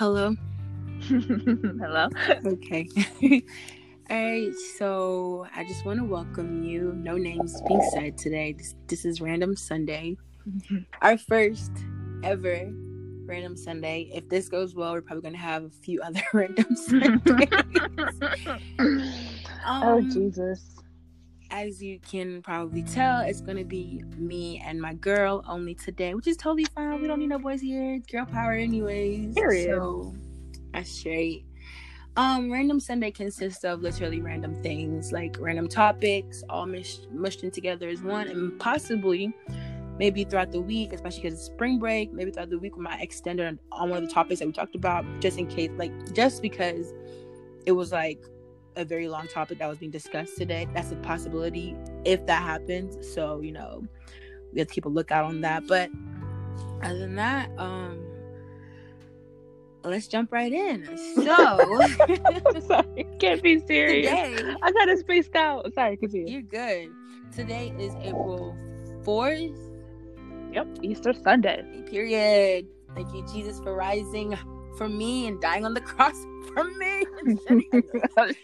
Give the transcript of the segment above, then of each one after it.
Hello. Hello. Okay. All right. So I just want to welcome you. No names being said today. This this is Random Sunday, our first ever Random Sunday. If this goes well, we're probably gonna have a few other Random Sundays. oh Um, Jesus. As you can probably tell, it's gonna be me and my girl only today, which is totally fine. We don't need no boys here. It's girl power, anyways. Period. So that's straight. Um, random Sunday consists of literally random things, like random topics, all mush- mushed in together as one, and possibly, maybe throughout the week, especially because it's spring break, maybe throughout the week we might extend on one of the topics that we talked about, just in case, like just because it was like a very long topic that was being discussed today. That's a possibility if that happens. So, you know, we have to keep a lookout on that. But other than that, um let's jump right in. So Sorry. Can't be serious. today I got a spaced out. Sorry, continue. you're good. Today is April 4th. Yep. Easter Sunday. Period. Thank you, Jesus, for rising for me and dying on the cross for me.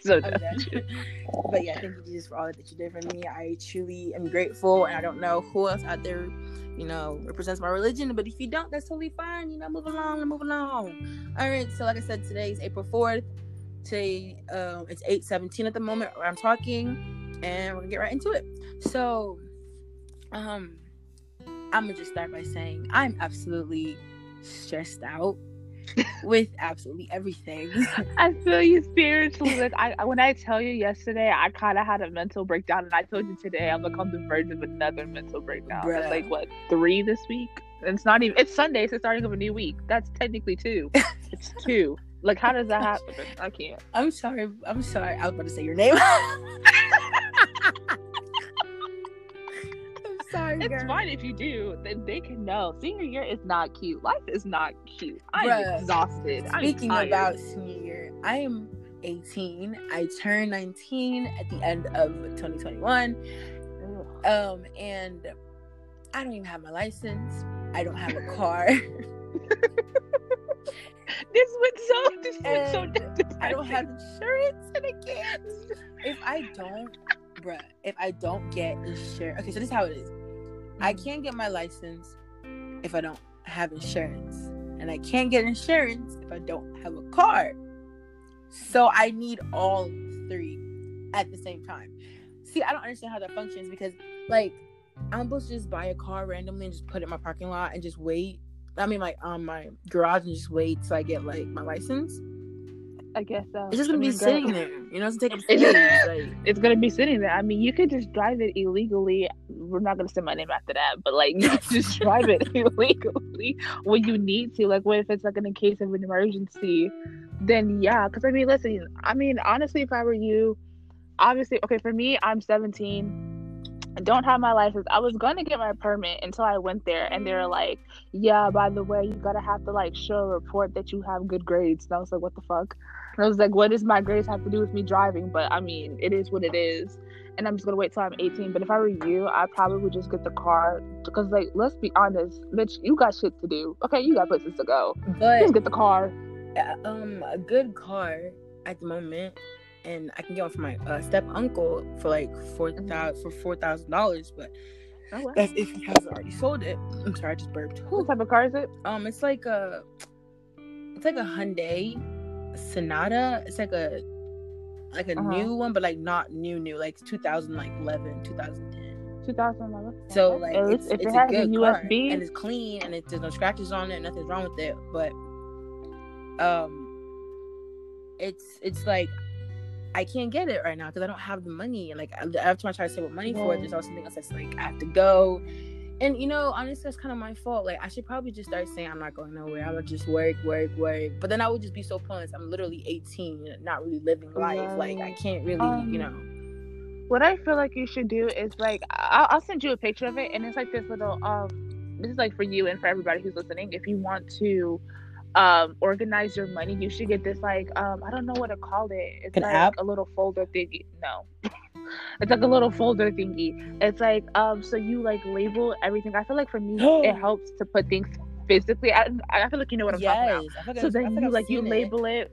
So but yeah, thank you, Jesus, for all that you did for me. I truly am grateful, and I don't know who else out there, you know, represents my religion. But if you don't, that's totally fine. You know, move along, and move along. All right. So, like I said, today is April fourth. Today, um, it's eight seventeen at the moment where I'm talking, and we're gonna get right into it. So, um, I'm gonna just start by saying I'm absolutely stressed out with absolutely everything. I feel you spiritually. Like I, when I tell you yesterday, I kind of had a mental breakdown, and I told you today I'm like on the verge of another mental breakdown. Bruh. That's like what three this week? And it's not even. It's Sunday. It's the starting of a new week. That's technically two. it's two. Like how does that happen? I can't. I'm sorry. I'm sorry. I was about to say your name. Sorry. It's girl. fine if you do. Then they can know. Senior year is not cute. Life is not cute. I'm Bruh. exhausted. Speaking about senior year, I am 18. I turned 19 at the end of 2021. Um, and I don't even have my license. I don't have a car. this went so. This went so. I don't have insurance, and I can't. If I don't, bruh, if I don't get insurance, okay, so this is how it is. I Mm. can't get my license if I don't have insurance. And I can't get insurance if I don't have a car. So I need all three at the same time. See, I don't understand how that functions because, like, I'm supposed to just buy a car randomly and just put it in my parking lot and just wait. I mean, like, on my garage and just wait till I get, like, my license. I guess so. It's just gonna be mean, girl, sitting there. You know, it's gonna take up It's space. like, It's gonna be sitting there. I mean, you could just drive it illegally. We're not gonna say my name after that, but like, just drive it illegally when you need to. Like, what if it's like in a case of an emergency? Then yeah, because I mean, listen. I mean, honestly, if I were you, obviously, okay, for me, I'm 17. Don't have my license. I was gonna get my permit until I went there, and they were like, "Yeah, by the way, you gotta have to like show a report that you have good grades." And I was like, "What the fuck?" And I was like, "What does my grades have to do with me driving?" But I mean, it is what it is, and I'm just gonna wait till I'm 18. But if I were you, I probably would just get the car because, like, let's be honest, bitch, you got shit to do. Okay, you got places to go. but Just get the car. um a good car at the moment and i can get one for my uh, step uncle for like four thousand for four thousand dollars but Oh, wow. that's if he hasn't already sold it i'm sorry i just burped What type of car is it? um it's like a it's like a hyundai sonata it's like a like a Uh-huh. new one but like not new new like 2011 2010 2011. so like At it's, if it's it a has good a car and it's clean and it, there's no scratches on it nothing's wrong with it but um it's it's like I can't get it right now because I don't have the money like I- every time I try to save up money for it there's always something else that's like I have to go and you know honestly that's kind of my fault like I should probably just start saying I'm not going nowhere I'm gonna just work work work but then I would just be so pointless I'm literally 18 not really living life like I can't really Um, you know what I feel like you should do is like I'll, I'll send you a picture of it, and it's like this little um. This is like for you and for everybody who's listening. If you want to um organize your money, you should get this like um I don't know what to call it. It's An like app? a little folder thingy. No. It's like a little folder thingy. It's like um so you like label everything. I feel like for me it helps to put things physically. I, I feel like you know what I'm yes, talking about. I feel like So then you I've like you seen it. label it.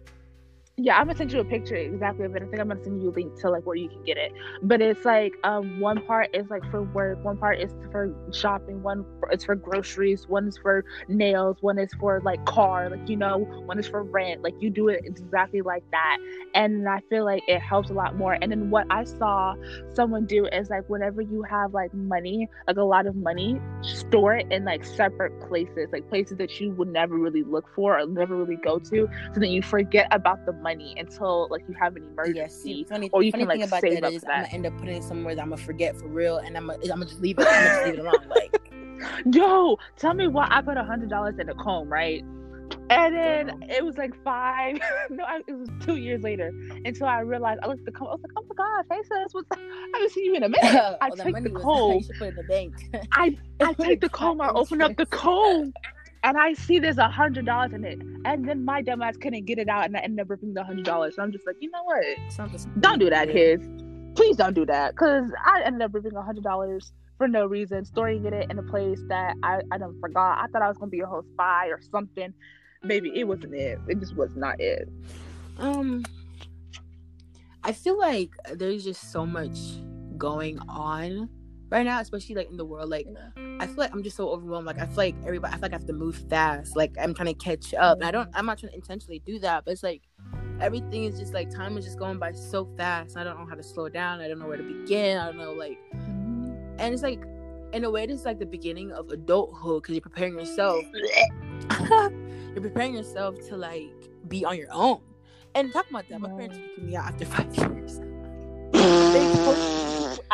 Yeah, I'm gonna send you a picture exactly of it. I think I'm gonna send you a link to like where you can get it. But it's like um one part is like for work, one part is for shopping, one is for groceries, one is for nails, one is for like car, like you know, one is for rent. Like you do it exactly like that, and I feel like it helps a lot more. And then what I saw someone do is like whenever you have like money, like a lot of money, store it in like separate places, like places that you would never really look for or never really go to so that you forget about the money until like you have an emergency. Yeah, see, funny, or you funny can, like, thing about save that is for I'm gonna end up putting it somewhere that I'm gonna forget for real, and I'm gonna, I'm gonna just leave it. I'm gonna just leave it alone. Like, Yo, tell me why I put a hundred dollars in a comb, right? And then it was like five, no, I- it was two years later until I realized I looked at the comb. I was like, oh my gosh, hey sis, what's I haven't seen you in a minute. I all take the was comb. you should put in the bank. I I take the comb, I open up the comb, and I see there's a hundred dollars in it. And then my dumb ass couldn't get it out, and I ended up ripping the hundred dollars. So I'm just like, you know what? Don't do that, kids. Please don't do that, cause I ended up ripping a hundred dollars for no reason, storing it in a place that I I done forgot. I thought I was gonna be a whole spy or something. Maybe it wasn't it. It just was not it. Um, I feel like there's just so much going on right now, especially like in the world. Like, I feel like I'm just so overwhelmed. Like, I feel like everybody, I feel like I have to move fast. Like, I'm trying to catch up, and I don't. I'm not trying to intentionally do that, but it's like everything is just like time is just going by so fast. I don't know how to slow down. I don't know where to begin. I don't know like, mm-hmm. and it's like. In a way, this is like the beginning of adulthood because you're preparing yourself. you're preparing yourself to like be on your own. And talk about that, my parents took me out after five years.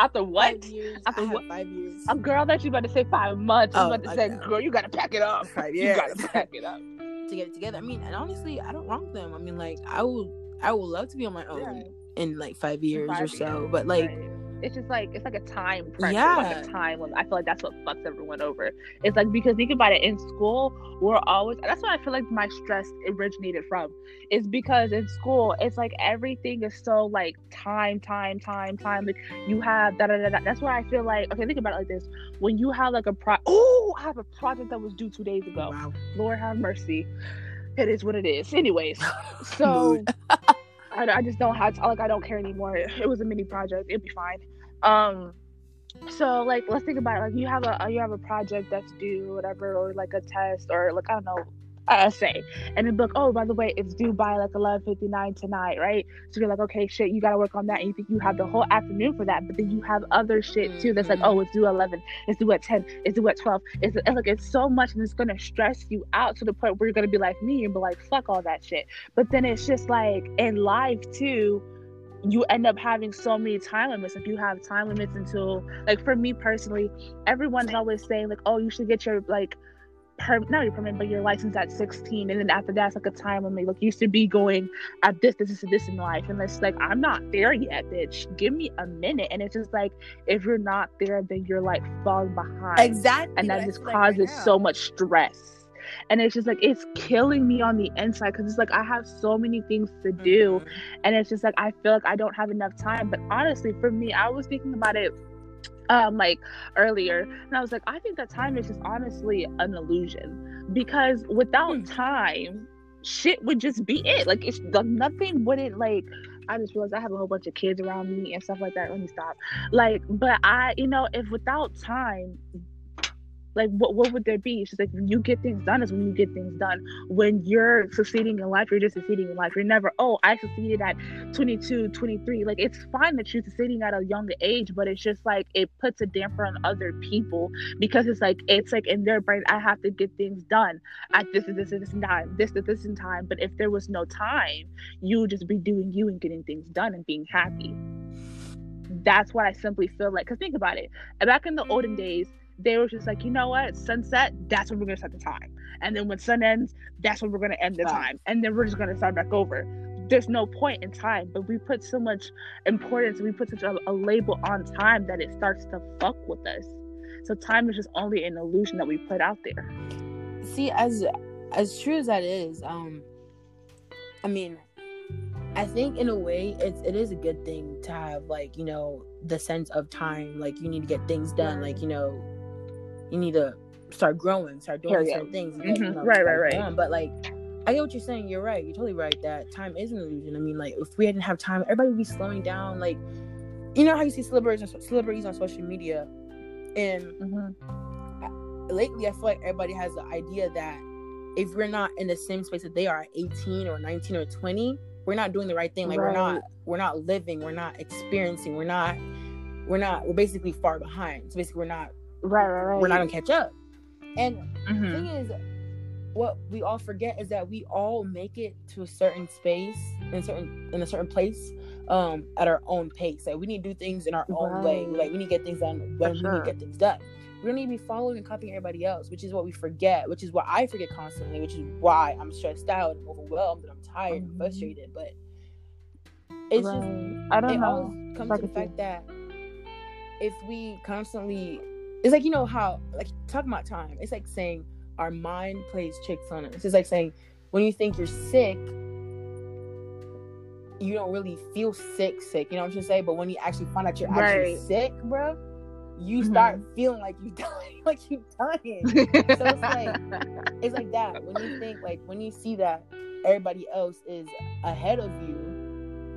After what? Years. After what? five years. A girl that you about to say five months. I'm Oh, about to say, girl, you gotta pack it up. Five You gotta pack it up. to get it together. I mean, and honestly, I don't wrong them. I mean, like, I will, I would love to be on my own Yeah. in like five years or Five so. years, But like, right. It's just like it's like a time pressure, Yeah. like a time limit. I feel like that's what fucks everyone over. It's like because think about it, in school we're always. That's what I feel like my stress originated from. Is because in school it's like everything is so like time, time, time, time. Like you have da da da da. That's why I feel like okay. Think about it like this: when you have like a pro. Oh, I have a project that was due two days ago. wow. Lord have mercy. It is what it is. Anyways, so I, I just don't have to, like I don't care anymore. It was a mini project. It'd be fine. Um, so like let's think about it. Like you have a you have a project that's due, whatever, or like a test, or like I don't know, a essay, and then book. Oh, by the way, it's due by like eleven fifty nine tonight, right? So you're like, okay, shit, you gotta work on that, and you think you have the whole afternoon for that, but then you have other shit too. That's like, oh, it's due eleven, it's due at ten, it's due at twelve. It's, it's like it's so much, and it's gonna stress you out to the point where you're gonna be like me and be like, fuck all that shit. But then it's just like in life too, you end up having so many time limits. If you have time limits until like for me personally, everyone's always saying like, oh, you should get your like per not your permit, but your license at 16, and then after that's like a time limit. Like you should be going at this, this, this, this in life, and it's like I'm not there yet, bitch. Give me a minute, and it's just like if you're not there, then you're like falling behind Exactly. and that just like right causes so much stress and it's just like it's killing me on the inside because it's like i have so many things to do Mhm. and it's just like i feel like i don't have enough time but honestly for me i was thinking about it um like earlier and i was like i think that time is just honestly an illusion because without Hmm. time shit would just be it like it's like nothing wouldn't like I just realized I have a whole bunch of kids around me and stuff like that. Let me stop. Like, but I, you know, if without time, like what what would there be? She's like, when you get things done is when you get things done. When you're succeeding in life, you're just succeeding in life. You're never, oh, I succeeded at 22, 23. Like it's fine that you're succeeding at a younger age, but it's just like it puts a damper on other people because it's like it's like in their brain, I have to get things done at this and this and this and time, this and this and time. But if there was no time, you would just be doing you and getting things done and being happy. That's what I simply feel like. Cause think about it. Back in the olden days, they were just like, you know what, sunset, that's when we're gonna set the time. And then when sun ends, that's when we're gonna end the time. And then we're just gonna start back over. There's no point in time, but we put so much importance, we put such a, a label on time that it starts to fuck with us. So time is just only an illusion that we put out there. see as as true as that is um i mean i think in a way it's it is a good thing to have like you know the sense of time like you need to get things done like you know you need to start growing, start doing Period. certain things. and Mhm. get, you know, Right, right, right. going. But like, I get what you're saying. You're right. You're totally right. That time is an illusion. I mean, like, if we didn't have time, everybody would be slowing down. Like, you know how you see celebrities on, celebrities on social media, and Mhm. lately I feel like everybody has the idea that if we're not in the same space that they are 18 or 19 or 20, we're not doing the right thing. Like we're not we're not living, we're not experiencing, we're not we're not we're basically far behind. So basically we're not Right, right, right. we're not gonna catch up. And the Mhm. thing is what we all forget is that we all make it to a certain space in a certain in a certain place um at our own pace. Like we need to do things in our own way. Like we need to get things done when we need to get things done. We don't need to be following and copying everybody else, which is what we forget, which is what I forget constantly, which is why I'm stressed out and overwhelmed and I'm tired and Mhm. frustrated. But it's just I don't it know. always comes I to the fact that if we constantly it's like you know how like talking about time it's like saying our mind plays tricks on us. It's like saying when you think you're sick you don't really feel sick sick you know what i'm trying to say? But when you actually find out you're actually sick bro you Mhm. start feeling like you're dying like you're dying. So it's like- it's like that. When you think like when you see that everybody else is ahead of you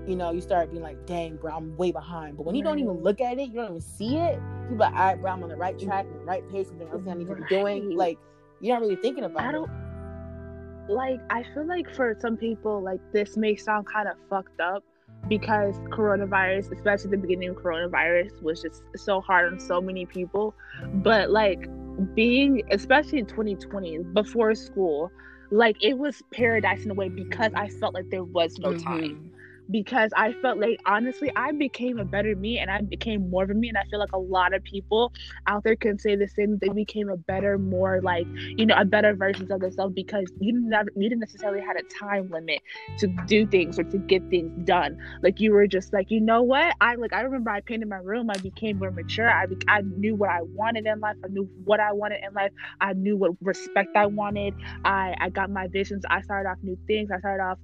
you know you start being like dang bro i'm way behind. But when you don't even look at it you don't even see it you're like all right bro i'm on the right track the right pace something else i need to be doing. Like you're not really thinking about I it. don't like I feel like for some people like this may sound kind of fucked up because coronavirus, especially the beginning of coronavirus was just so hard on so many people. But like being especially in 2020 before school, like it was paradise in a way because I felt like there was no time. Mhm. Because I felt like honestly I became a better me and I became more of a me and I feel like a lot of people out there can say the same they became a better more like you know a better versions of themselves because you never you didn't necessarily had a time limit to do things or to get things done. Like you were just like you know what? I like I remember I painted my room I became more mature I be- I knew what I wanted in life I knew what I wanted in life I knew what respect I wanted I I got my visions I started off new things I started off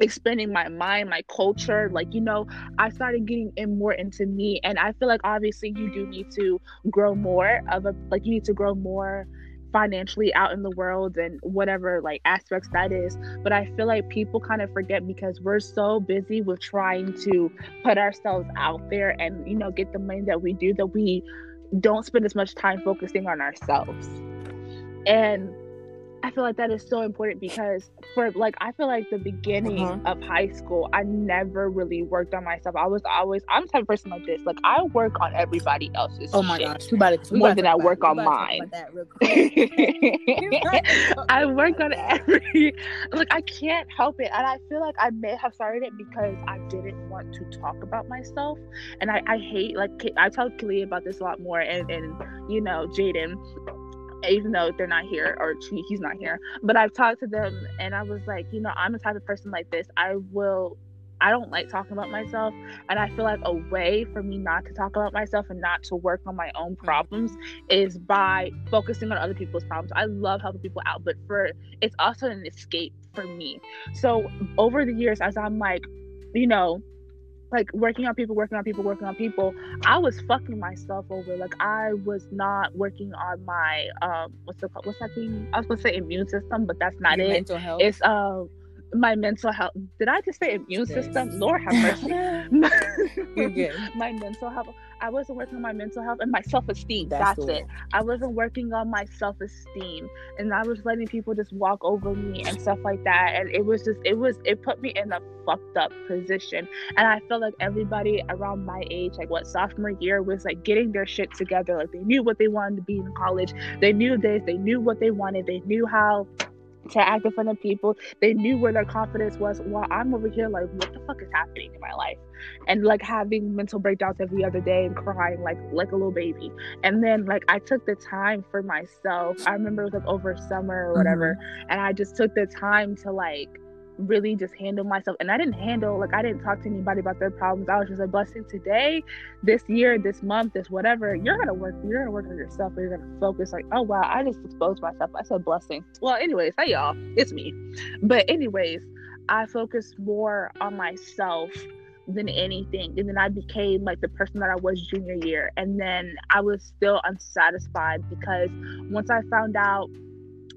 expanding my mind, my culture. Like, you know, I started getting in more into me. And I feel like obviously you do need to grow more of a like you need to grow more financially out in the world and whatever like aspects that is. But I feel like people kind of forget because we're so busy with trying to put ourselves out there and, you know, get the money that we do that we don't spend as much time focusing on ourselves. And I feel like that is so important because for like I feel like the beginning Uh-huh. of high school, I never really worked on myself. I was always I'm the type of person like this. Like I work on everybody else's. oh my shit. gosh we about to we More than I work on we about to talk mine. about that real quick. I work on every like I can't help it, and I feel like I may have started it because I didn't want to talk about myself, and I I hate like I tell Kalia about this a lot more, and and you know Jaden, even though they're not here or she, he's not here, but I've talked to them, and I was like, you know, I'm the type of person like this. I will. I don't like talking about myself, and I feel like a way for me not to talk about myself and not to work on my own mm. problems is by focusing on other people's problems. I love helping people out, but for it's also an escape for me. So over the years, as I'm like, you know, like working on people, working on people, working on people, I was fucking myself over. Like I was not working on my um what's the what's that thing? I was gonna say immune system, but that's not Your it. mental health It's uh my mental health. Did I just say immune Yes. system? Lord have mercy. you're good my mental health. I wasn't working on my mental health and my self esteem. That's That's, it. I wasn't working on my self esteem, and I was letting people just walk over me and stuff like that. And it was just, it was, it put me in a fucked up position. And I felt like everybody around my age, like what sophomore year, was like getting their shit together. Like they knew what they wanted to be in college. They knew this. They knew what they wanted. They knew how to act in front of people. They knew where their confidence was. While I'm over here, like, what the fuck is happening in my life? And like having mental breakdowns every other day and crying like like a little baby. And then like I took the time for myself. I remember it was like over summer or whatever, mm-hmm. and I just took the time to like really just handle myself. And i didn't handle like i didn't talk to anybody about their problems. I was just a blessing today this year this month this whatever you're gonna work you're gonna work on yourself or you're gonna focus. Like oh wow i just exposed myself. I said blessing well anyways hey y'all it's me. But anyways i focused more on myself than anything. And then I became like the person that I was junior year. And then I was still unsatisfied because once I found out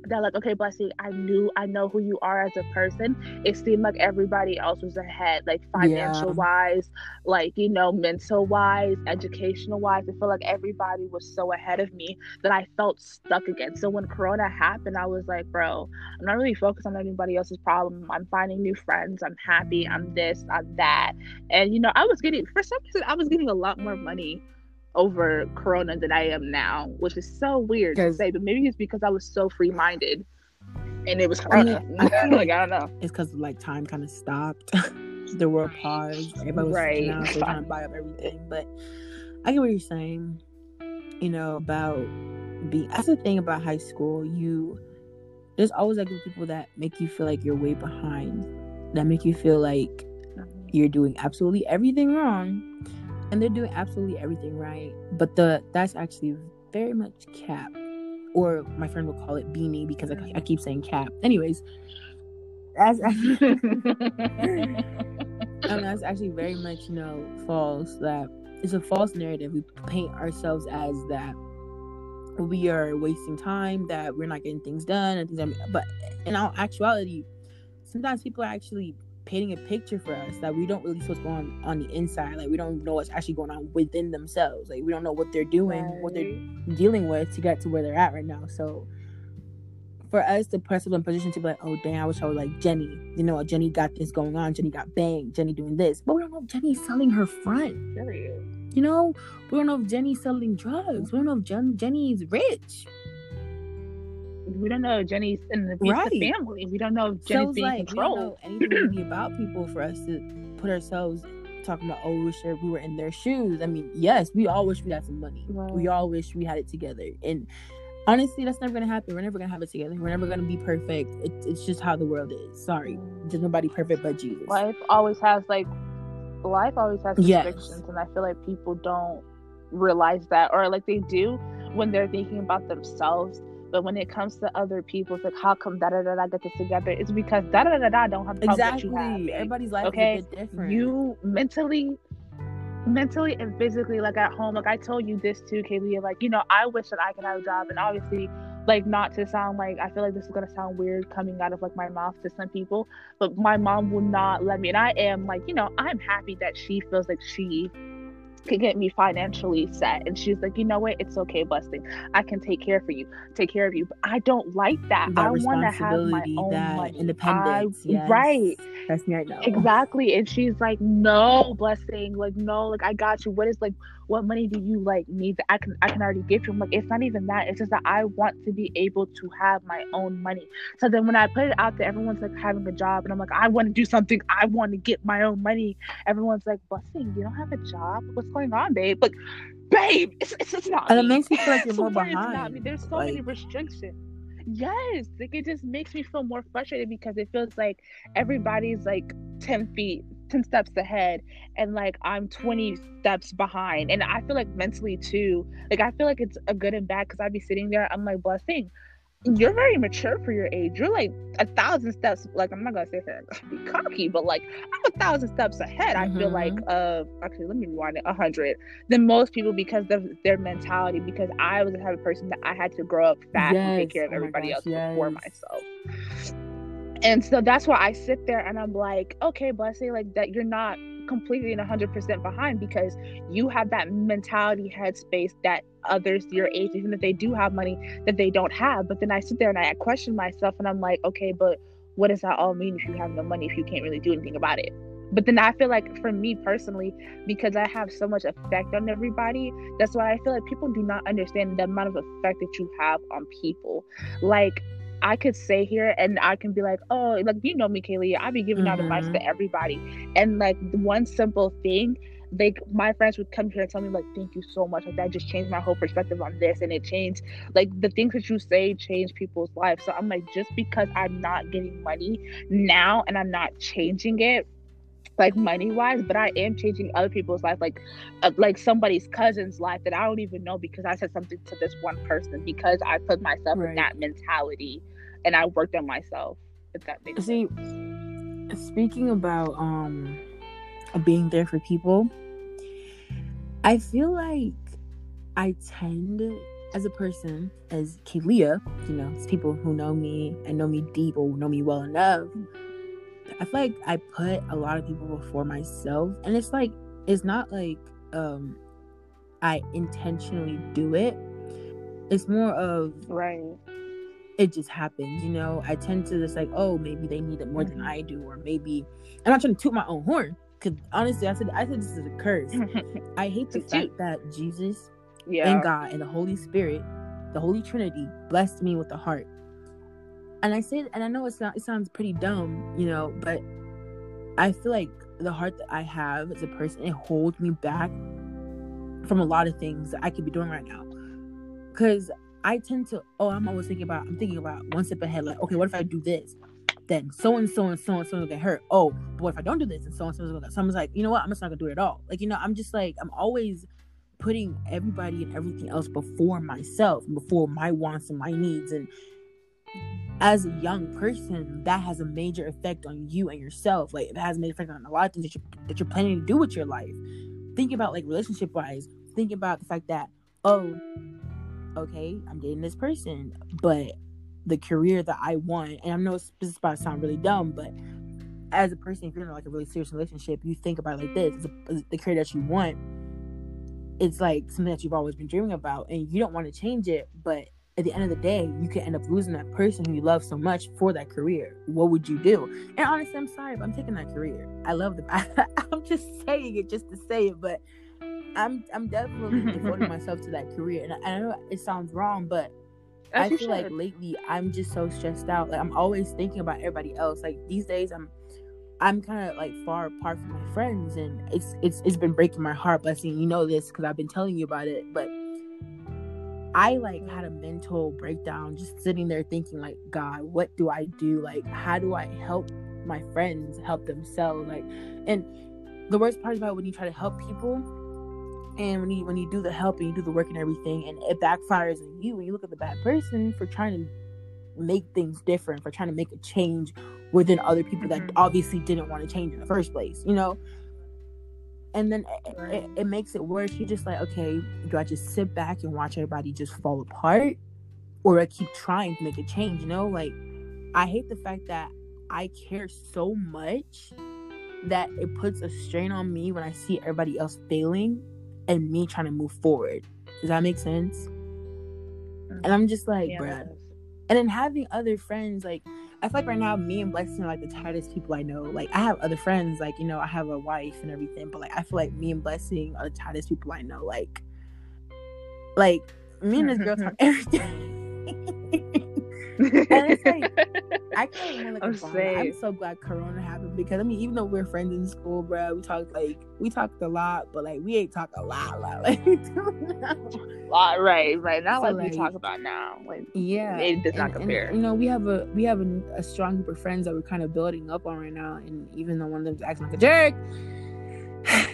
that like okay blessing i knew i know who you are as a person. It seemed like everybody else was ahead like financial yeah. wise like you know mental wise educational wise i feel like everybody was so ahead of me that i felt stuck again. So when corona happened i was like bro i'm not really focused on anybody else's problem. I'm finding new friends. I'm happy. I'm this i'm that. And you know i was getting for some reason i was getting a lot more money over Corona than I am now, which is so weird to say, but maybe it's because I was so free minded and it was Corona. I, mean, like, I don't know. It's because like time kind of stopped. the world paused. Everybody was right. out, so trying to buy up everything. But I get what you're saying. You know about being. That's the thing about high school. You there's always like people that make you feel like you're way behind. That make you feel like mm-hmm. you're doing absolutely everything wrong and they're doing absolutely everything right. But the that's actually very much cap. Or my friend will call it beanie because I, I keep saying cap. Anyways that's actually, that's actually very much you know false that it's a false narrative. We paint ourselves as that we are wasting time that we're not getting things done and things but in all actuality sometimes people are actually painting a picture for us that we don't really see what's going on on the inside. Like we don't know what's actually going on within themselves. Like we don't know what they're doing, right. what they're dealing with to get to where they're at right now. So for us to press up in position to be like, oh damn, I wish I was like Jenny. You know, Jenny got this going on. Jenny got banged. Jenny doing this, but we don't know if Jenny's selling her front. Period. You know, we don't know if Jenny's selling drugs. We don't know if Jen- Jenny's rich we don't know Jenny's in the right. family. We don't know if Jenny's so being like, controlled. We don't know anything about people for us to put ourselves talking about. Oh, we wish we were in their shoes. I mean, yes, we all wish we had some money. Right. We all wish we had it together. And honestly, that's never gonna happen. We're never gonna have it together. We're never gonna be perfect. It, it's just how the world is. Sorry, there's nobody perfect but Jesus. Life always has like life always has restrictions, yes. and I feel like people don't realize that, or like they do when they're thinking about themselves but when it comes to other people, it's like, how come da da da da get this together? It's because da da da da don't have the exactly. that you have. Everybody's life okay? is different. You mentally, mentally and physically, like at home, like I told you this too, Kaylee. Like you know, I wish that I could have a job, and obviously, like not to sound like I feel like this is gonna sound weird coming out of like my mouth to some people, but my mom will not let me, and I am like, you know, I'm happy that she feels like she could get me financially set. And she's like, you know what? It's okay, Blessing. I can take care for you, take care of you. But I don't like that. that I want to have my own money. independence. I, yes. Right. That's me right now. Exactly. And she's like, no, Blessing. Like, no, like I got you. What is like what money do you like need that I can I can already give you? I'm like, it's not even that. It's just that I want to be able to have my own money. So then when I put it out there, everyone's like having a job, and I'm like, I want to do something. I want to get my own money. Everyone's like, Blessing, you don't have a job. What's going on, babe? Like, babe, it's it's, it's not. And it makes me feel like you're more behind. There's so like... many restrictions yes like it just makes me feel more frustrated because it feels like everybody's like 10 feet 10 steps ahead and like I'm 20 steps behind. And I feel like mentally too, like I feel like it's a good and bad because I'd be sitting there, I'm like, blessing. You're very mature for your age. You're like a thousand steps. Like I'm not gonna say that be cocky, but like I'm a thousand steps ahead. Mm-hmm. I feel like mm-hmm. uh actually let me rewind it a hundred than most people because of their mentality. Because I was the type of person that I had to grow up fast yes. and take care of oh everybody gosh, else yes. before myself and so that's why I sit there and I'm like, okay, blessing, like that you're not completely and 100% behind because you have that mentality headspace that others your age, even if they do have money, that they don't have. But then I sit there and I question myself and I'm like, okay, but what does that all mean if you have no money, if you can't really do anything about it? But then I feel like for me personally, because I have so much effect on everybody, that's why I feel like people do not understand the amount of effect that you have on people. Like I could say here and I can be like, oh, like you know me, Kaylee, I be giving mm-hmm. out advice to mm-hmm. everybody. And like one simple thing, like my friends would come here and tell me, like, thank you so much. Like that just changed my whole perspective on this. And it changed like the things that you say change people's lives. So I'm like, just because I'm not getting money now and I'm not changing it like money wise, but I am changing other people's life, like uh, like somebody's cousin's life that I don't even know because I said something to this one person because I put myself right. in that mentality and I worked on myself. If that makes See, sense. speaking about um being there for people. I feel like I tend as a person, as Kalia, you know, it's people who know me and know me deep or know me well enough. I feel like I put a lot of people before myself, and it's like it's not like um I intentionally do it. It's more of right. It just happens, you know. I tend to just like, oh, maybe they need it more than mm-hmm. I do, or maybe I'm not trying to toot my own horn. Cause honestly, I said I said this is a curse. I hate the fact that Jesus yeah. and God and the Holy Spirit, the Holy Trinity, blessed me with the heart. And I say, and I know it's not, it sounds pretty dumb, you know, but I feel like the heart that I have as a person, it holds me back from a lot of things that I could be doing right now. Cause I tend to, oh, I'm always thinking about, I'm thinking about one step ahead, like, okay, what if I do this? Then so and so and so and so will get hurt. Oh, but what if I don't do this? And so and so and so. Someone's like, you know what? I'm just not gonna do it at all. Like, you know, I'm just like, I'm always putting everybody and everything else before myself, before my wants and my needs. And as a young person, that has a major effect on you and yourself. Like it has a major effect on a lot of things that you're that you're planning to do with your life. Think about like relationship wise. Think about the fact that, oh, okay, I'm dating this person, but the career that I want, and I know this is about to sound really dumb, but as a person, if you're in like a really serious relationship, you think about like this: the career that you want it's like something that you've always been dreaming about and you don't want to change it but at the end of the day you could end up losing that person who you love so much for that career. What would you do? And honestly i'm sorry but i'm taking that career. I love the i'm just saying it just to say it but i'm i'm definitely devoting myself to that career and I, I know it sounds wrong but As i feel like lately i'm just so stressed out like i'm always thinking about everybody else like these days i'm I'm kind of like far apart from my friends, and it's it's it's been breaking my heart. Blessing, you know this because I've been telling you about it. But I like had a mental breakdown, just sitting there thinking like, God, what do I do? Like, how do I help my friends help themselves? Like, and the worst part about when you try to help people, and when you when you do the help and you do the work and everything, and it backfires on you, and you look at the bad person for trying to make things different, for trying to make a change within other people that mm-hmm. obviously didn't want to change in the first place, you know? And then right. it, it, makes it worse. You're just like, okay, do I just sit back and watch everybody just fall apart? Or I keep trying to make a change, you know? Like, I hate the fact that I care so much that it puts a strain on me when I see everybody else failing and me trying to move forward. Does that make sense? And I'm just like, yeah, bruh. And then having other friends, like, I feel like right now, me and Blessing are like the tightest people I know. Like I have other friends, like you know, I have a wife and everything, but like I feel like me and Blessing are the tightest people I know. Like, like me and this girl talk everything. and it's like I can't like I'm, I'm so glad Corona happened because I mean, even though we're friends in school, bro, we talked like we talked a lot, but like we ain't talk a lot, a lot like. Lot, right, right. Not so, like, like, we talk about now. Like yeah, it does not compare. And, you know, we have a we have a, a, strong group of friends that we're kind of building up on right now, and even though one of them's acting like a jerk.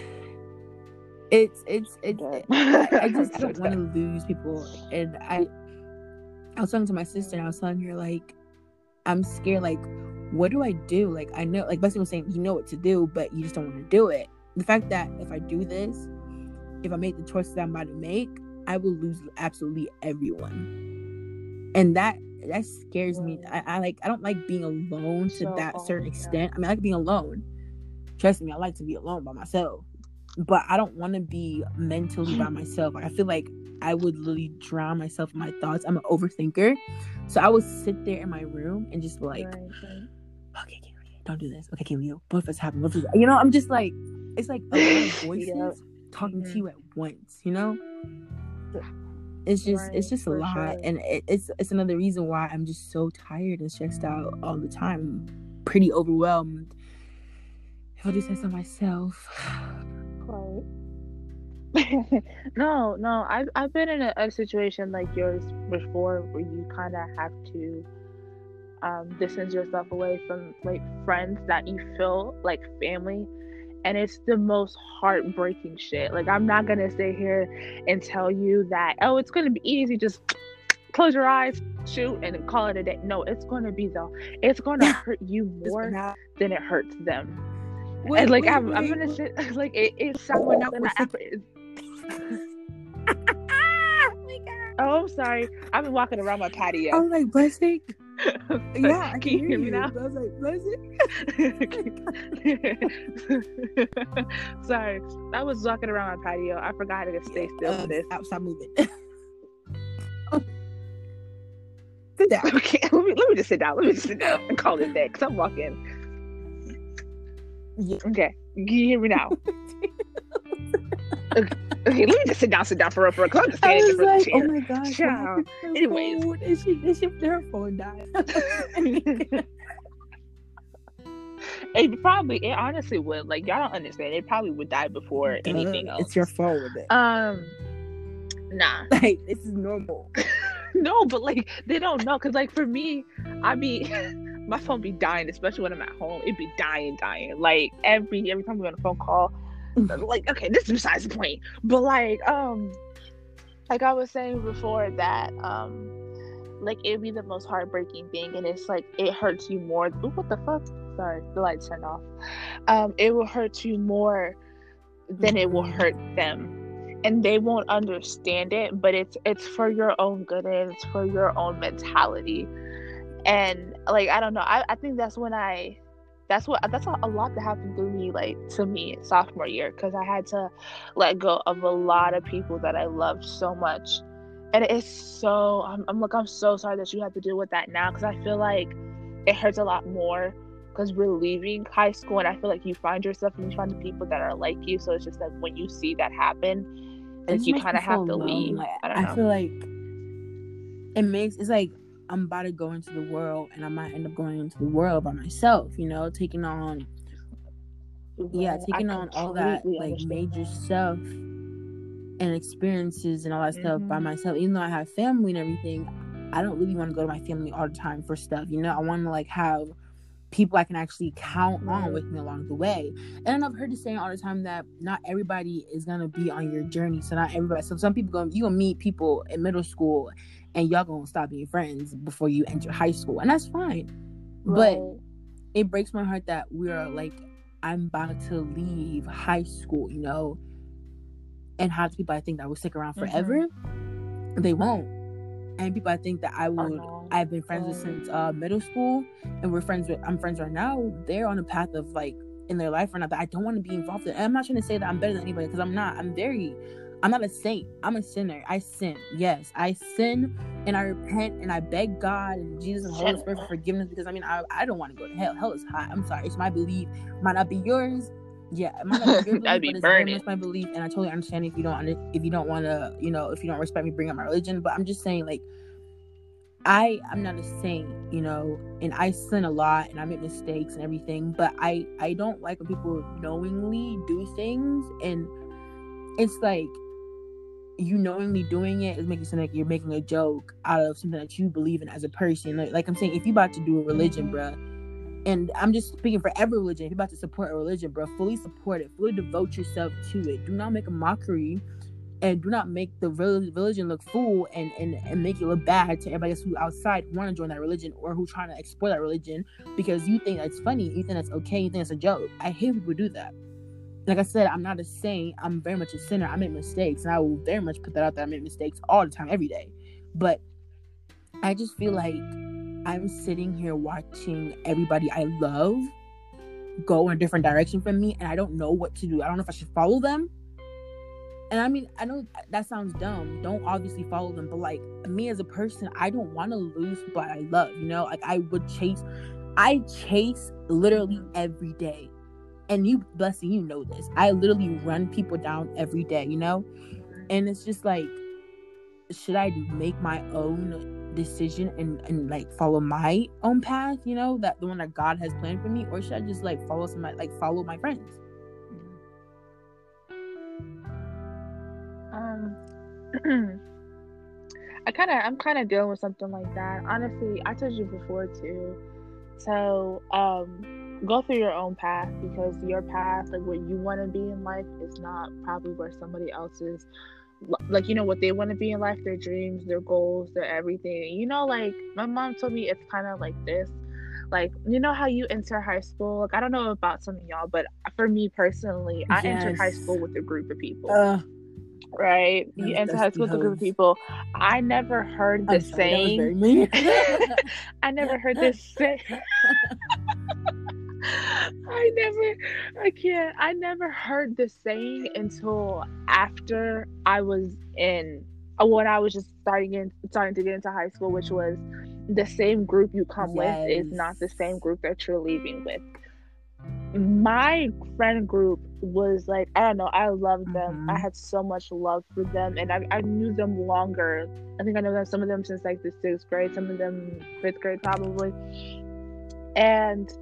It's it's it's. It, I, I just don't want to lose people, and I I was talking to my sister and I was telling her like I'm scared like what do I do? Like I know like Bessie was saying you know what to do, but you just don't want to do it. The fact that if I do this, if I make the choices I'm about to make, I will lose absolutely everyone. And that that scares me. I, I like I don't like being alone to so that certain extent. I mean I like being alone. Trust me, I like to be alone by myself. But I don't want to be mentally by myself. Like I feel like I would literally drown myself in my thoughts. I'm an overthinker. So I would sit there in my room and just like, right, right. okay, don't do this. Okay, Kaylee, what if it's happening? What if you know, I'm just like, it's like a voices yep. talking mm-hmm. to you at once, you know? It's just, right, it's just a lot. Sure. And it, it's, it's another reason why I'm just so tired and stressed out all the time. I'm pretty overwhelmed. If I do say so myself. Right. no, no. I've I've been in a, a situation like yours before, where you kind of have to um, distance yourself away from like friends that you feel like family, and it's the most heartbreaking shit. Like I'm not gonna sit here and tell you that oh, it's gonna be easy, just close your eyes, shoot, and call it a day. No, it's gonna be though. It's gonna hurt you more than it hurts them Wait, and like wait, I'm, wait, I'm gonna say like it, it sounds not gonna happen. oh, I'm sorry. I've been walking around my patio. I'm like blessing. yeah, I can you hear me now? I was like blessing. sorry, I was walking around my patio. I forgot to stay still uh, for this. Stop, stop moving. sit down. Okay, let me let me just sit down. Let me just sit down and call it that because I'm walking. Yeah. Okay, can you hear me now? okay. Okay, let me just sit down, sit down for real, for real. Cause I'm just standing front like. Oh my gosh. Anyways, phone? is she is she her phone died? it probably it honestly would like y'all don't understand it probably would die before Duh, anything else it's your phone with it um nah like this is normal no but like they don't know because like for me i be my phone be dying especially when i'm at home it be dying dying like every every time we on a phone call like okay this is besides the point. But like um like i was saying before that um like it'd be the most heartbreaking thing and it's like it hurts you more. Ooh, what the fuck? Sorry the lights turned off. Um it will hurt you more than it will hurt them. And they won't understand it but it's it's for your own good and it's for your own mentality. And like i don't know i, I think that's when i that's what that's a, lot that happened to me like to me sophomore year because i had to let go of a lot of people that i loved so much. And it's so i'm, I'm like i'm so sorry that you have to deal with that now because i feel like it hurts a lot more because we're leaving high school and i feel like you find yourself and you find the people that are like you. So it's just like when you see that happen like you kind of have to leave. like, I, I feel like it makes it's like I'm about to go into the world and I might end up going into the world by myself, you know, taking on yeah, taking on all that like major that. stuff and experiences and all that mm-hmm. stuff by mm-hmm. myself. Even though I have family and everything, I don't really want to go to my family all the time for stuff. You know, I want to like have people I can actually count on with me along the way. And I've heard it saying all the time that not everybody is gonna be on your journey. So not everybody. So some people go, you gonna meet people in middle school and y'all gonna stop being friends before you enter high school, and that's fine. Right. But it breaks my heart that we are like, I'm about to leave high school, you know, and how people I think that will stick around mm-hmm. forever, mm-hmm. they won't. And people I think that I would, I've been friends with since uh, middle school, and we're friends with, I'm friends right now. They're on a path of like in their life right now that I don't want to be involved in. And I'm not trying to say that I'm better than anybody because I'm not. I'm very I'm not a saint. I'm a sinner. I sin. Yes, I sin and I repent and I beg God and Jesus and Holy Spirit for forgiveness because I mean I, I don't want to go to hell. Hell is hot. I'm sorry. It's my belief. Might not be yours. Yeah, it might not be your belief, be but burning. it's my belief, and I totally understand if you don't if you don't want to you know if you don't respect me, bring up my religion. But I'm just saying like I I'm not a saint, you know, and I sin a lot and I make mistakes and everything, but I I don't like when people knowingly do things and it's like you knowingly doing it is making it seem like you're making a joke out of something that you believe in as a person. Like, like I'm saying, if you about to do a religion, bruh, and I'm just speaking for every religion, if you're about to support a religion, bro, fully support it, fully devote yourself to it. Do not make a mockery and do not make the religion look fool and, and, and make it look bad to everybody else who outside want to join that religion or who trying to explore that religion because you think that's funny, you think that's okay, you think it's a joke. I hate people do that like I said, I'm not a saint. I'm very much a sinner. I make mistakes, and I will very much put that out there. I make mistakes all the time, every day. But I just feel like I'm sitting here watching everybody I love go in a different direction from me, and I don't know what to do. I don't know if I should follow them. And I mean, I know that sounds dumb. Don't obviously follow them, but like me as a person, I don't want to lose what I love. You know, like I would chase. I chase literally every day and you blessing you know this. I literally run people down every day you know? And it's just like should i make my own decision and and like follow my own path you know that the one that god has planned for me? Or should i just like follow some like follow my friends? Um i kind of i'm kind of dealing with something like that. Honestly i told you before too. So um go through your own path because your path, like what you want to be in life, is not probably where somebody else's, like you know what they want to be in life, their dreams, their goals, their everything. You know, like my mom told me, it's kind of like this. like you know how you enter high school like i don't know about some of y'all but for me personally i yes. entered high school with a group of people uh, right you enter high school with a group of people i never heard the saying i never heard this say I never, I can't, I never heard the saying until after I was in, when I was just starting in, starting to get into high school, which was the same group you come yes. with is not the same group that you're leaving with. My friend group was like, I don't know, I loved them. Mm-hmm. I had so much love for them, and I, I knew them longer. I think I know them, some of them since like the sixth grade, some of them fifth grade probably. And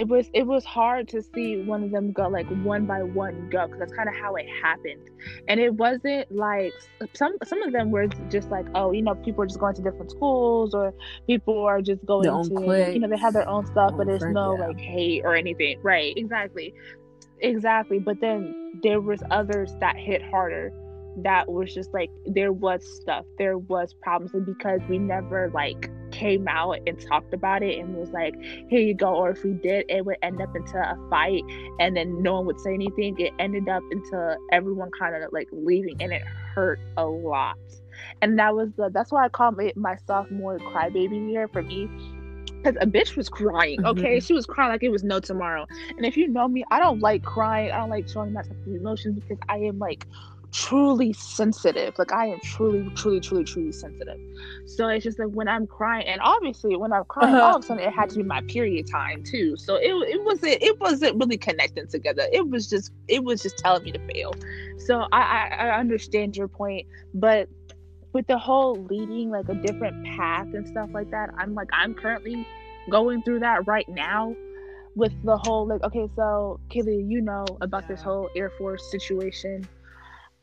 it was it was hard to see one of them go like one by one go because that's kind of how it happened. And it wasn't like some some of them were just like oh you know people are just going to different schools or people are just going to you know they have their own stuff but there's no yeah. like hate or anything. Right exactly. Exactly but then there was others that hit harder that was just like there was stuff there was problems and because we never like came out and talked about it and was like here you go or if we did it would end up into a fight and then no one would say anything it ended up into everyone kind of like leaving and it hurt a lot and that was the that's why i call it my sophomore crybaby year for me because a bitch was crying. Okay, mm-hmm. she was crying like it was no tomorrow. And if you know me, I don't like crying. I don't like showing my emotions because I am like truly sensitive. Like I am truly, truly, truly, truly sensitive. So it's just like when I'm crying, and obviously when I'm crying, uh-huh. all of a sudden it had to be my period time too. So it it wasn't it wasn't really connecting together. It was just it was just telling me to fail. So I I, I understand your point, but with the whole leading like a different path and stuff like that, I'm like I'm currently going through that right now with the whole like okay so Kaylee you know about yeah. this whole Air Force situation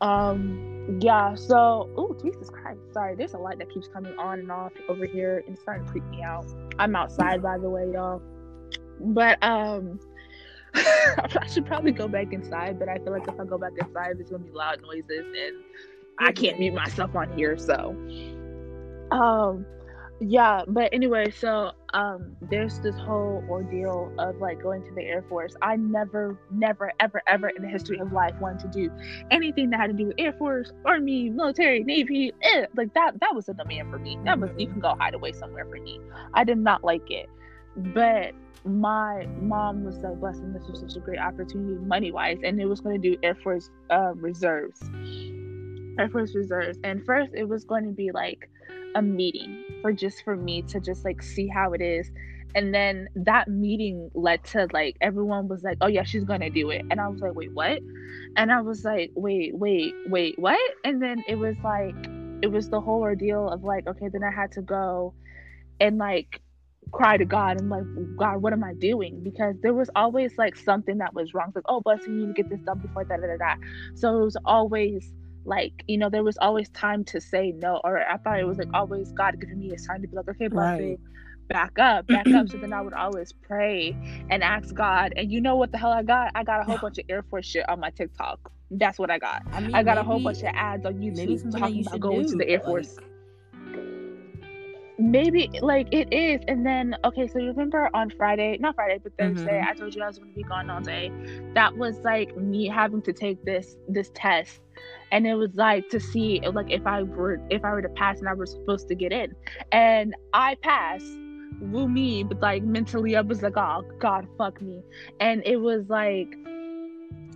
um, yeah, so oh Jesus Christ, sorry, there's a light that keeps coming on and off over here and starting to creep me out. I'm outside by the way, y'all. But um I should probably go back inside, but I feel like if I go back inside there's gonna be loud noises and I can't mute myself on here, so um yeah but anyway so um there's this whole ordeal of like going to the air force. I never never ever ever in the history of life wanted to do anything that had to do with air force army military navy eh, like that that was a demand for me. That was you can go hide away somewhere for me. I did not like it. But my mom was like blessing this was such a great opportunity money wise and it was going to do air force uh, reserves air force reserves. And first it was going to be like a meeting for just for me to just like see how it is. And then that meeting led to like everyone was like oh yeah she's gonna do it. And i was like wait what? And i was like wait wait wait what? And then it was like it was the whole ordeal of like okay then i had to go and like cry to god. And like god what am i doing? Because there was always like something that was wrong. Like oh blessing you need to get this done before that da, da, da. so it was always like you know there was always time to say no or i thought it was like always god giving me a sign to be like okay blessing right. back up back up. So then i would always pray and ask god and you know what the hell i got? I got a whole bunch of air force shit on my tiktok. That's what i got. I, mean, I got maybe, a whole bunch of ads on youtube talking about going do, to the air force like maybe like it is and then okay so you remember on friday not friday but thursday mm-hmm. i told you i was going to be gone all day. That was like me having to take this this test and it was like to see like if i were if i were to pass and i was supposed to get in. And i passed. Woo me but like mentally i was like oh god fuck me. And it was like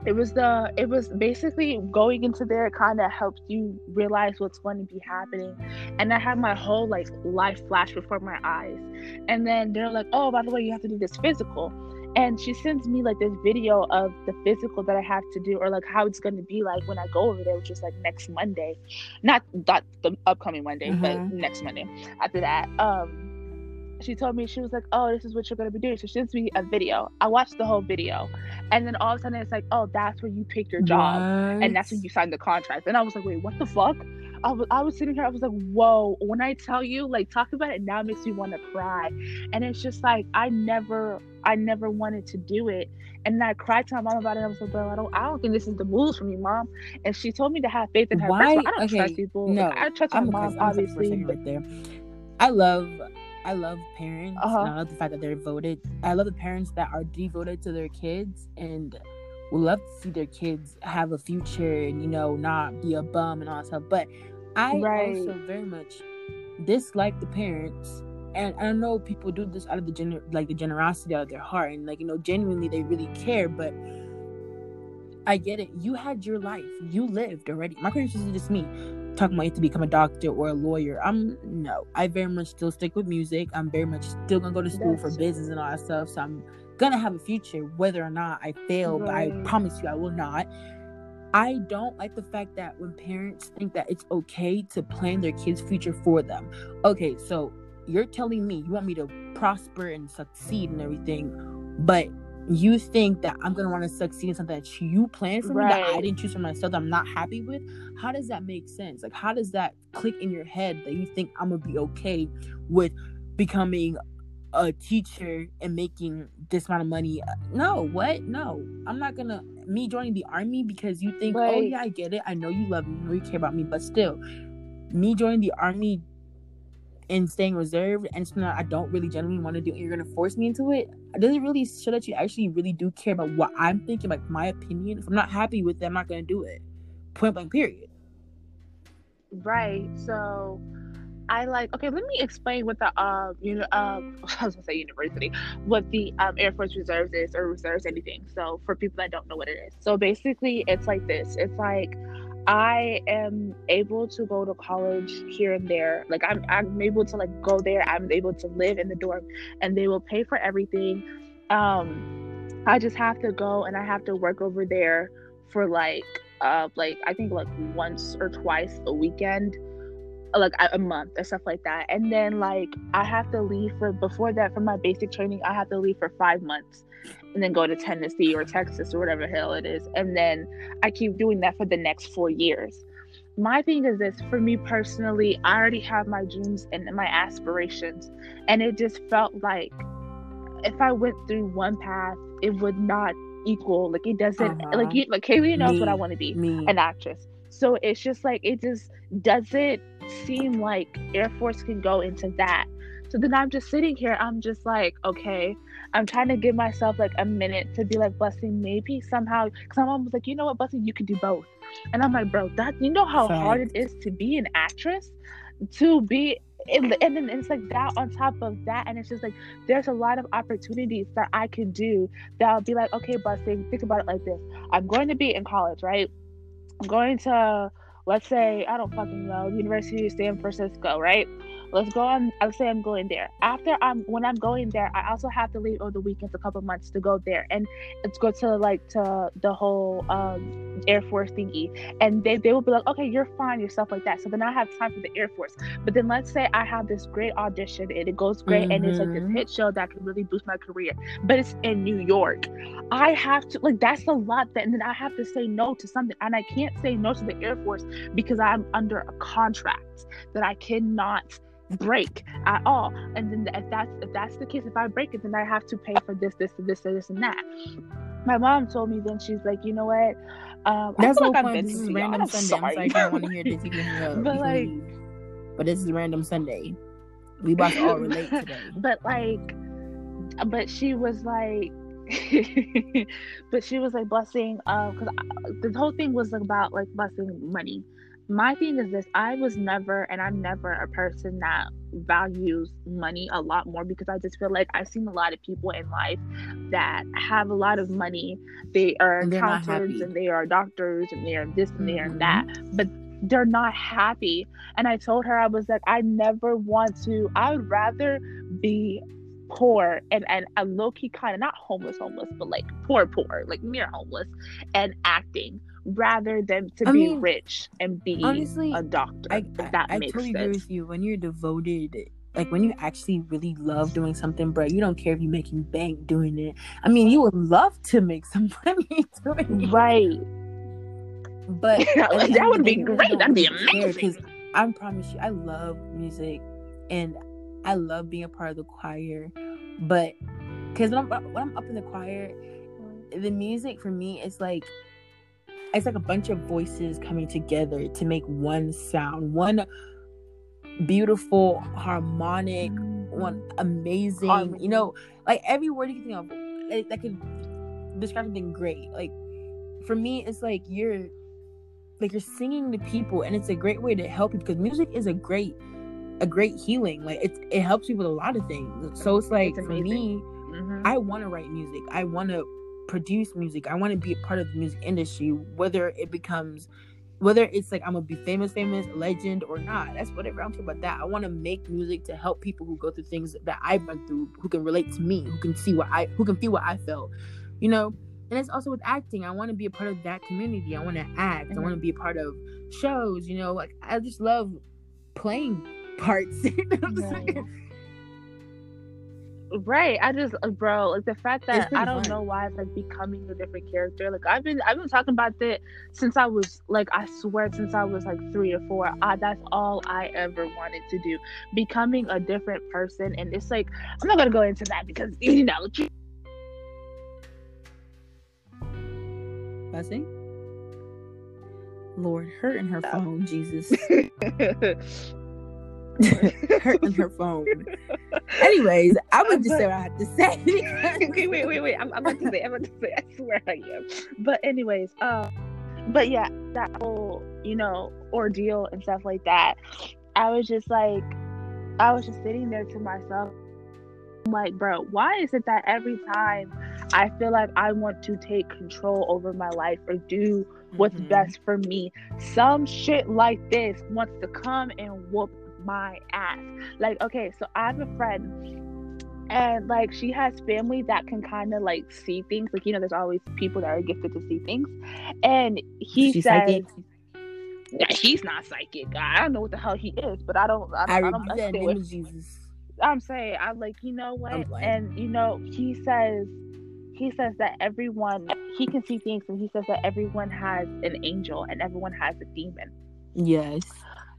it was the it was basically going into there kind of helps you realize what's going to be happening. And i had my whole like life flash before my eyes. And then they're like oh by the way you have to do this physical and she sends me like this video of the physical that i have to do or like how it's going to be like when i go over there which is like next monday not that the upcoming monday mm-hmm. but next monday after that um she told me she was like, "Oh, this is what you're gonna be doing." So she sends me a video. I watched the whole video, and then all of a sudden it's like, "Oh, that's where you pick your job, what? and that's when you sign the contract." And I was like, "Wait, what the fuck?" I was I was sitting here. I was like, "Whoa!" When I tell you, like, talk about it now makes me want to cry, and it's just like I never, I never wanted to do it, and I cried to my mom about it. I was like, "Bro, I don't, I don't think this is the rules for me, mom." And she told me to have faith in her. Why? All, I don't okay. trust people. No, I trust my I'm mom, obviously. Right there. I love I love parents. Uh-huh. I love the fact that they're devoted. I love the parents that are devoted to their kids and would love to see their kids have a future and you know not be a bum and all that stuff. But I Right. also very much dislike the parents. And I know people do this out of the gener- like the generosity out of their heart and like you know genuinely they really care, but I get it. You had your life. You lived already. My parents used to just me talking about you to become a doctor or a lawyer. I'm no. I very much still stick with music. I'm very much still gonna go to school for That's- business and all that stuff. So I'm gonna have a future whether or not I fail. But I promise you I will not. I don't like the fact that when parents think that it's okay to plan their kids' future for them. Okay, so you're telling me you want me to prosper and succeed and everything, but you think that I'm gonna want to succeed in something that you planned for me that I didn't choose for myself that I'm not happy with. How does that make sense? Like, how does that click in your head that you think I'm gonna be okay with becoming a teacher and making this amount of money? Uh, no, what? No, I'm not gonna. Me joining the army because you think, oh yeah, I get it. I know you love me, I know you care about me, but still, me joining the army and staying reserved and something that I don't really genuinely want to do, and you're gonna force me into it. Does it really show that you actually really do care about what I'm thinking, like my opinion? If I'm not happy with it, I'm not gonna do it. Point blank. Period. Right. So I like okay, let me explain what the um you know um I was gonna say university, what the um Air Force Reserves is or reserves anything. So for people that don't know what it is. So basically it's like this. It's like I am able to go to college here and there. Like I'm I'm able to like go there. I'm able to live in the dorm and they will pay for everything. Um I just have to go and I have to work over there for like uh like I think like once or twice a weekend like a month or stuff like that and then like i have to leave for before that for my basic training i have to leave for five months and then go to tennessee or texas or whatever hell it is and then i keep doing that for the next four years my thing is this for me personally i already have my dreams and my aspirations and it just felt like if i went through one path it would not equal like it doesn't Uh-huh. like you like kaylee knows what i want to be Me. an actress. So it's just like it just doesn't seem like Air Force can go into that. So then I'm just sitting here, I'm just like, okay, I'm trying to give myself like a minute to be like, blessing, maybe somehow, because my mom was like, you know what, blessing, you can do both. And I'm like, bro, that you know how hard it is to be an actress, to be, and, and then it's like that on top of that, and it's just like there's a lot of opportunities that I can do that I'll be like, okay, blessing, think about it like this: I'm going to be in college, right? I'm going to, let's say, I don't fucking know, the University of San Francisco, right? Let's go on. Let's say I'm going there. After I'm, when I'm going there, I also have to leave over the weekends a couple months to go there, and let's go to like to the whole um, Air Force thingy, and they they will be like, okay, you're fine, your stuff like that. So then I have time for the Air Force. But then let's say I have this great audition and it goes great, and it's like this Mhm. hit show that can really boost my career, but it's in New York. I have to like that's a lot that and then I have to say no to something and I can't say no to the Air Force because I'm under a contract that I cannot break at all. And then if that's if that's the case, if I break it, then I have to pay for this, this, and this, and this, and that. My mom told me then she's like, you know what? Um, That's whole like point. This is to y'all, random I'm sorry. I'm sorry you don't want to hear this. You can hang up. But, like- but this is random Sunday. We about to all relate today. but like but she was like but she was like blessing um because the whole thing was about like blessing money my thing is this i was never and i'm never a person that values money a lot more because i just feel like i've seen a lot of people in life that have a lot of money. They are And accountants and they are doctors and they are this and they are Mhm. that but they're not happy. And i told her i was like i never want to i would rather be poor and and a low-key kind of not homeless homeless but like poor poor like near homeless and acting rather than to I be mean, rich and be Honestly, a doctor I, if I, that I makes totally agree with you. When you're devoted, like when you actually really love doing something, bro, you don't care if you're making bank doing it. I mean, you would love to make some money doing it. right But Like, at the end that would be day, you really great. That'd be amazing. care, amazing. 'cause I promise you, I love music and I love being a part of the choir. But because when I'm, when I'm up in the choir, mm. the music for me is like it's like a bunch of voices coming together to make one sound, one beautiful, harmonic, one amazing, Harmony. you know, like every word you can think of like, that could describe something great. Like for me, it's like you're like you're singing to people, and it's a great way to help you because music is a great a great healing. Like it it helps you with a lot of things. So it's like It's for me, Mhm. I want to write music. I want to produce music. I want to be a part of the music industry, whether it becomes, whether it's like I'm gonna be famous, famous, legend or not. That's whatever. I don't care about that. I want to make music to help people who go through things that I've been through, who can relate to me, who can see what I, who can feel what I felt, you know. And it's also with acting. I want to be a part of that community. I want to act. I mm-hmm. want to be a part of shows. You know, like I just love playing parts. You know Right. I just, uh, bro, like the fact that I don't fun. know why it's like becoming a different character. Like I've been, I've been talking about that since I was like, I swear, since I was like three or four. I, that's all I ever wanted to do, becoming a different person. And it's like, I'm not gonna go into that because you know, Buzzing. Lord, hurting her phone, Jesus. hurting her phone. Anyways, I would just say what I have to say. okay, wait, wait, wait. I'm, I'm about to say, I'm about to say, I swear I am. But anyways, um, but yeah, that whole, you know, ordeal and stuff like that. I was just like, I was just sitting there to myself, I'm like, bro, why is it that every time I feel like I want to take control over my life or do what's Mhm. best for me, some shit like this wants to come and whoop my ass. Like, okay, so I have a friend and like she has family that can kind of like see things. Like, you know, there's always people that are gifted to see things. And he She's says psychic. he's not psychic. I don't know what the hell he is, but I don't I I don't, I, don't rebuke I that in stay the away name of Jesus. I'm saying, I'm like, you know what? And you know, he says, he says that everyone he can see things, and he says that everyone has an angel and everyone has a demon. Yes.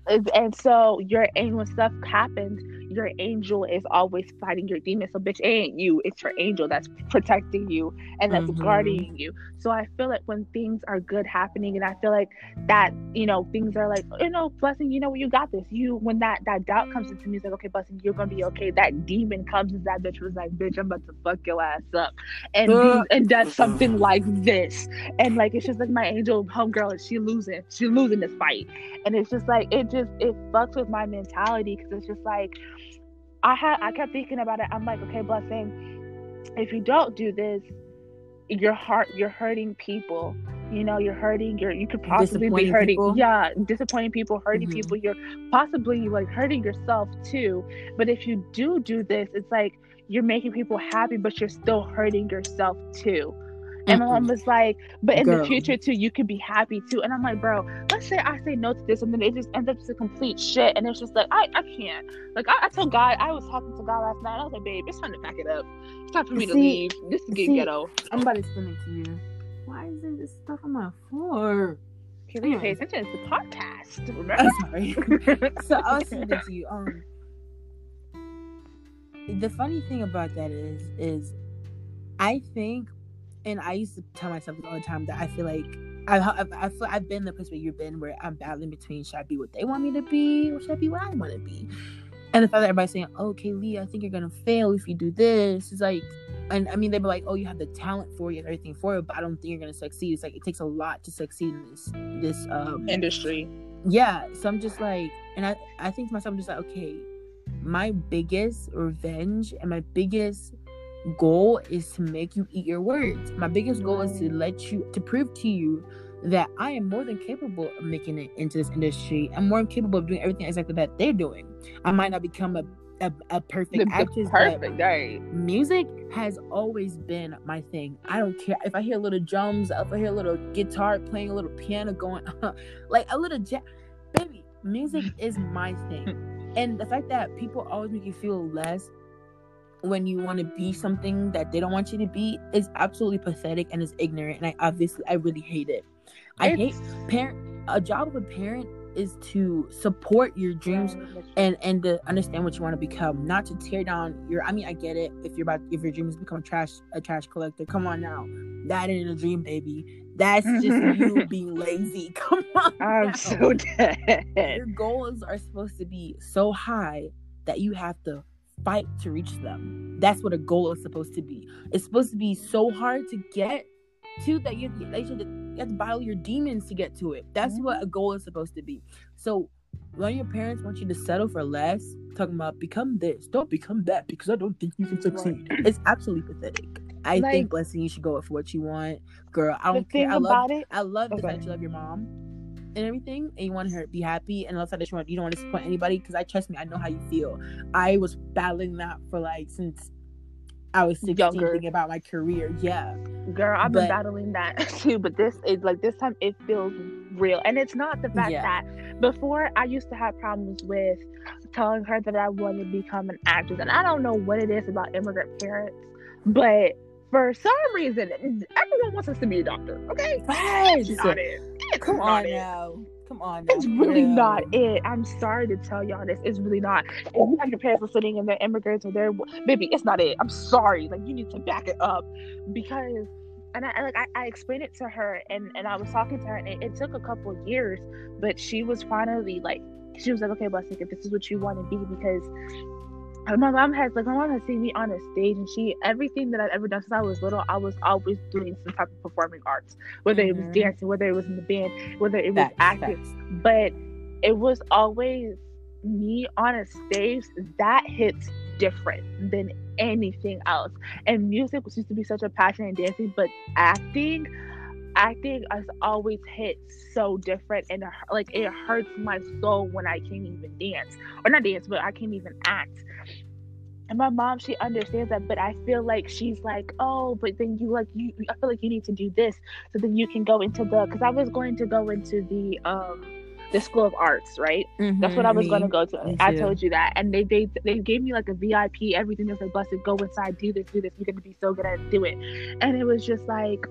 And- And so your angel when stuff happens, your angel is always fighting your demon. So bitch, it ain't you, it's your angel that's protecting you and that's Mhm. guarding you. So I feel like when things are good happening, and I feel like that, you know, things are like, you know, blessing, you know, you got this. You when that that doubt comes into me, it's like, okay, blessing, you're gonna be okay. That demon comes and that bitch was like, bitch, I'm about to fuck your ass up, and Uh. and does something like this, and like it's just like my angel homegirl, is she losing, she losing this fight, and it's just like it just it fucks with my mentality because it's just like I had I kept thinking about it. I'm like, okay, blessing, if you don't do this, your heart you're hurting people. You know, you're hurting your you could possibly be hurting people. yeah, disappointing people, hurting Mhm. people. You're possibly like hurting yourself too. But if you do do this, it's like you're making people happy, but you're still hurting yourself too. And my mom was like, but in the future too, you could be happy too. And I'm like, bro, let's say I say no to this, and then it just ends up to a complete shit. And it's just like, I, I can't. Like I, I told God, I was talking to God last night. I was like, babe, it's time to pack it up. It's time for me to leave. This is getting see- ghetto. I'm about to explain it to you. Why is there this stuff on my floor? Okay, we pay attention. It's the podcast. Remember? I'm sorry. so I was saying that to you. Um, the funny thing about that is, is I think, and I used to tell myself all the time that I feel like I, I've, I feel I've been the place where you've been, where I'm battling between should I be what they want me to be, or should I be what I want to be. And the fact that everybody's saying, "Oh, "Okay, Lee, I think you're gonna fail if you do this," is like, and I mean, they'd be like, "Oh, you have the talent for it and everything for it," but I don't think you're gonna succeed. It's like it takes a lot to succeed in this this um Industry. yeah so i'm just like and i i think to myself i'm just like okay my biggest revenge and my biggest goal is to make you eat your words my biggest goal is to let you to prove to you that i am more than capable of making it into this industry i'm more than capable of doing everything exactly that they're doing i might not become a a, a perfect The, actress but perfect, right? music has always been my thing. I don't care if I hear little drums, if I hear a little guitar playing, a little piano going, like a little jazz. Baby, music is my thing. And the fact that people always make you feel less when you want to be something that they don't want you to be is absolutely pathetic and is ignorant. And I obviously, I really hate it. I hate parent. A job of a parent is to support your dreams and and to understand what you want to become not to tear down your i mean i get it if you're about if your dream is become a trash a trash collector come on now that ain't a dream baby that's just you being lazy come on I'm now. so dead. your goals are supposed to be so high that you have to fight to reach them. That's what a goal is supposed to be. It's supposed to be so hard to get to that you, you have to battle your demons to get to it. That's mm-hmm. what a goal is supposed to be. So when your parents want you to settle for less, talking about become this, don't become that because I don't think you can succeed. Right. It's absolutely pathetic. I like, think blessing you should go for what you want, girl. I don't care. I love it. I love okay. the fact you love your mom and everything, and you want her to be happy, and also that you want you don't want to disappoint anybody because I trust me, I know how you feel. I was battling that for like since I was 16 Younger. thinking about my career. Yeah. Girl, I've but, been battling that too, but this is like this time it feels real. And it's not the fact yeah. that before I used to have problems with telling her that I wanted to become an actress. And I don't know what it is about immigrant parents, but for some reason, everyone wants us to be a doctor. Okay, that's not it. It's Come on it. now. Come on. Now. It's really yeah. not it. I'm sorry to tell y'all this. It's really not. If you have your parents are sitting and they're immigrants or they're baby, it's not it. I'm sorry. Like you need to back it up because and I like I, I explained it to her and and I was talking to her and it, it took a couple years, but she was finally like she was like, okay, Blessing, if this is what you want to be because my mom has like my mom has seen me on a stage and she everything that I've ever done since I was little, I was always doing some type of performing arts, whether mm-hmm. it was mm-hmm. dancing, whether it was in the band, whether it was acting. But it was always me on a stage that hits different than anything else. And music used to be such a passion in dancing, but acting acting has always hit so different and like it hurts my soul when I can't even dance or not dance, but I can't even act. And my mom, she understands that, but I feel like she's like, oh, but then you like you. I feel like you need to do this so then you can go into the because I was going to go into the um the School of Arts, right? Mm-hmm, That's what I was me, going to go to. I told you that, and they they they gave me like a VIP, everything. They like, "Blessed, go inside, do this, do this. You're gonna be so good at it, do it." And it was just like,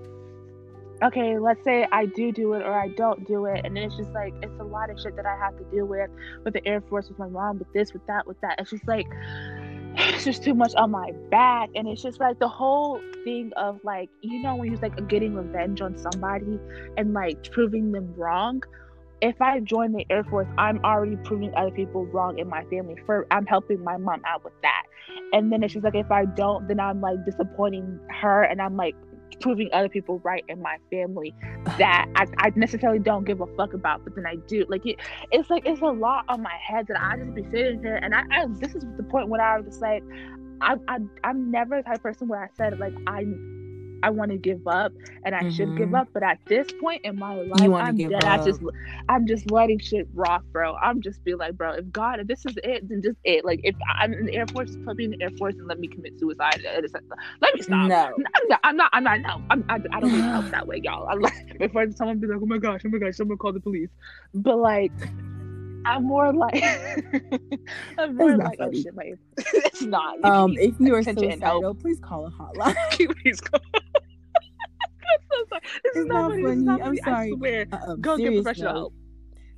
okay, let's say I do do it or I don't do it, and then it's just like it's a lot of shit that I have to deal with with the Air Force, with my mom, with this, with that, with that. It's just like it's just too much on my back, and it's just like the whole thing of like you know when you're like getting revenge on somebody and like proving them wrong. If I join the Air Force, I'm already proving other people wrong in my family. For I'm helping my mom out with that, and then it's just like if I don't, then I'm like disappointing her, and I'm like proving other people right in my family that I, I necessarily don't give a fuck about, but then I do. Like it, it's like it's a lot on my head that I just be sitting here, and I, I this is the point when I was just like, I, I I'm never the type person where I said like I I want to give up and I mm-hmm. should give mm-hmm. up. But at this point in my life, I'm dead. I just I'm just letting shit rock, bro. I'm just be like, bro, if God, if this is it, then just it. Like if I'm in the Air Force, put me in the Air Force and let me commit suicide. Let me stop. No, I'm not. I'm not. I'm not. No, I'm, I, I don't need help that way, y'all. I'm like before someone be like, oh my gosh, oh my gosh, someone call the police. But like. I'm more like I'm more like oh shit, my it's not. Um, if you are suicidal, please call a hotline. please call. so sorry. This it's is not, funny. funny. Not I'm funny. sorry. I swear. Uh-uh. Go get professional help.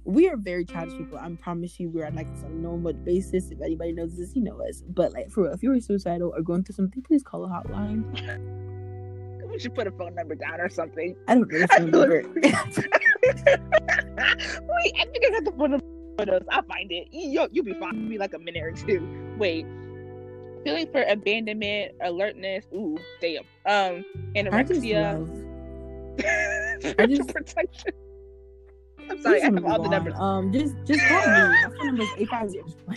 We are very childish people. I promise you, we're on like some normal basis. If anybody knows this, you know us. But like for real, if you're suicidal or going through something, please call a hotline. we should put a phone number down or something. I don't know. Number. Wait, I think I got the phone number. I'll find it. You, you'll be fine. It'll be like a minute or two. Wait feeling for abandonment, alertness, ooh, damn. Um, anorexia. I just protection. I'm sorry, I have all the numbers. Um, just just call me. My phone number is eight five zero.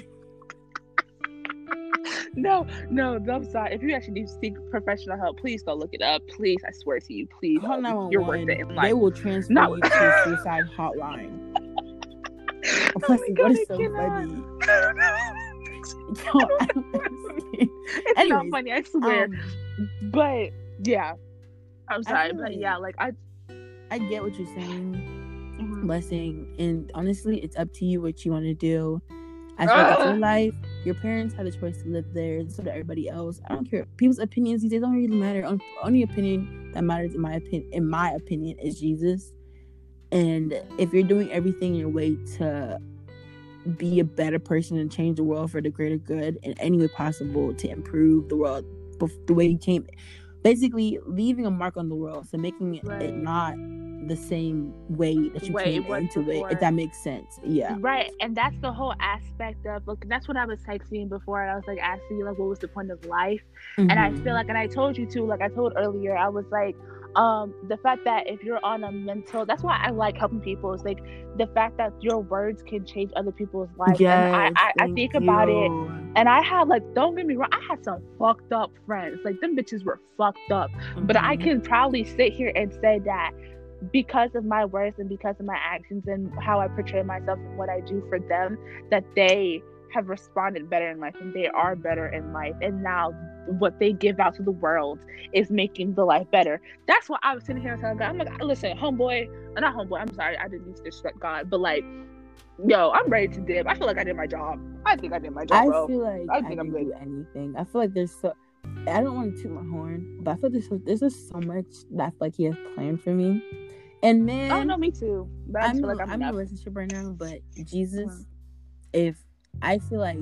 No, no, I'm sorry. If you actually need to seek professional help, please go look it up. Please, I swear to you, please. Oh, you're worth it. They will transfer no. you to suicide hotline. oh God, what is so funny? it's Anyways, not funny, I swear. Um, but yeah, I'm sorry, but like, yeah, like I, I get what you're saying, mm-hmm. blessing, and honestly, it's up to you what you want to do. As far your life, your parents have a choice to live there, so do everybody else. I don't care. People's opinions these days don't really matter. Only opinion that matters, in my opinion, in my opinion, is Jesus. And if you're doing everything in your way to be a better person and change the world for the greater good in any way possible to improve the world the way you came basically leaving a mark on the world so making right. it not the same way that you Way came it into it. If that makes sense. Yeah. Right, and that's the whole aspect of look. That's what I was texting before. And I was like asking you like, what was the point of life? And I feel mm-hmm. like, and I told you too. Like I told earlier, I was like, um, the fact that if you're on a mental, that's why I like helping people. Is like the fact that your words can change other people's lives. and I, Yes, I, I think about it, and I had like, don't get me wrong, I had some fucked up friends. Like them bitches were fucked up. But I Mhm. can proudly sit here and say that because of my words and because of my actions and how I portray myself and what I do for them, that they have responded better in life and they are better in life. And now what they give out to the world is making the life better. That's what I was sitting here and telling God. I'm like, listen, homeboy, uh, not homeboy, I'm sorry, I didn't need to disrespect God, but like, yo, I'm ready to dip. I feel like I did my job. I think I did my job, I bro. feel like I I, think I'm can do anything. I feel like there's so. I don't want to toot my horn, but I feel there's so, there's just so much that like he has planned for me. And man, oh no, me too. But I feel like I'm, I'm in a relationship right now, but Jesus, if I feel like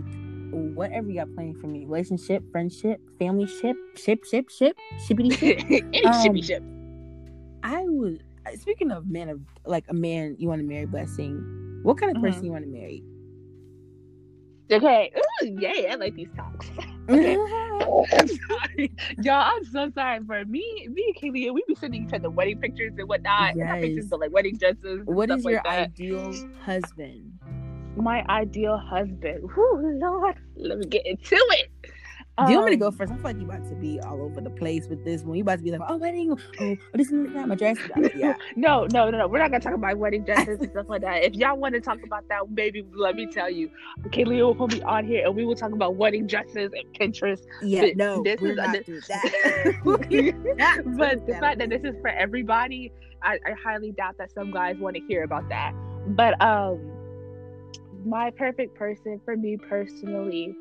whatever you got planned for me, relationship, friendship, family ship, ship, ship, ship, shippity ship, Any Um, shippy ship. I would. Speaking of man of like a man you want to marry, blessing. What kind of person Mhm. you want to marry? Okay. Ooh, yeah, I like these talks. Okay. I'm sorry. Y'all, I'm so sorry for me. Me and Kaylee, we be sending each other wedding pictures and whatnot. Not pictures, Yes. but like wedding dresses. and what like your that. ideal husband? My ideal husband. Whoo, Lord. Let me get into it. Do you want me to go Um, first? I feel like you about to be all over the place with this one. You about to be like, oh, wedding, oh, this and that, my dress. Yeah. No, no, no, no. We're not gonna talk about wedding dresses and stuff like that. If y'all want to talk about that, maybe let me tell you. Kaylee will put me on here and we will talk about wedding dresses and Pinterest Yeah, Th- no, this we're is- not this- that. Not but the fact that this is for everybody, I, I highly doubt that some guys want to hear about that. But um, my perfect person for me personally,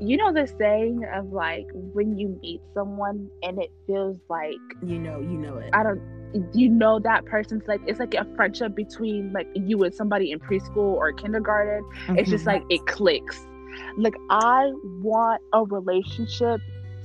you know the saying of like when you meet someone and it feels like you know, you know it. I don't. You know that person's like it's like a friendship between like you and somebody in preschool or kindergarten. It's just Mhm. like it clicks. Like I want a relationship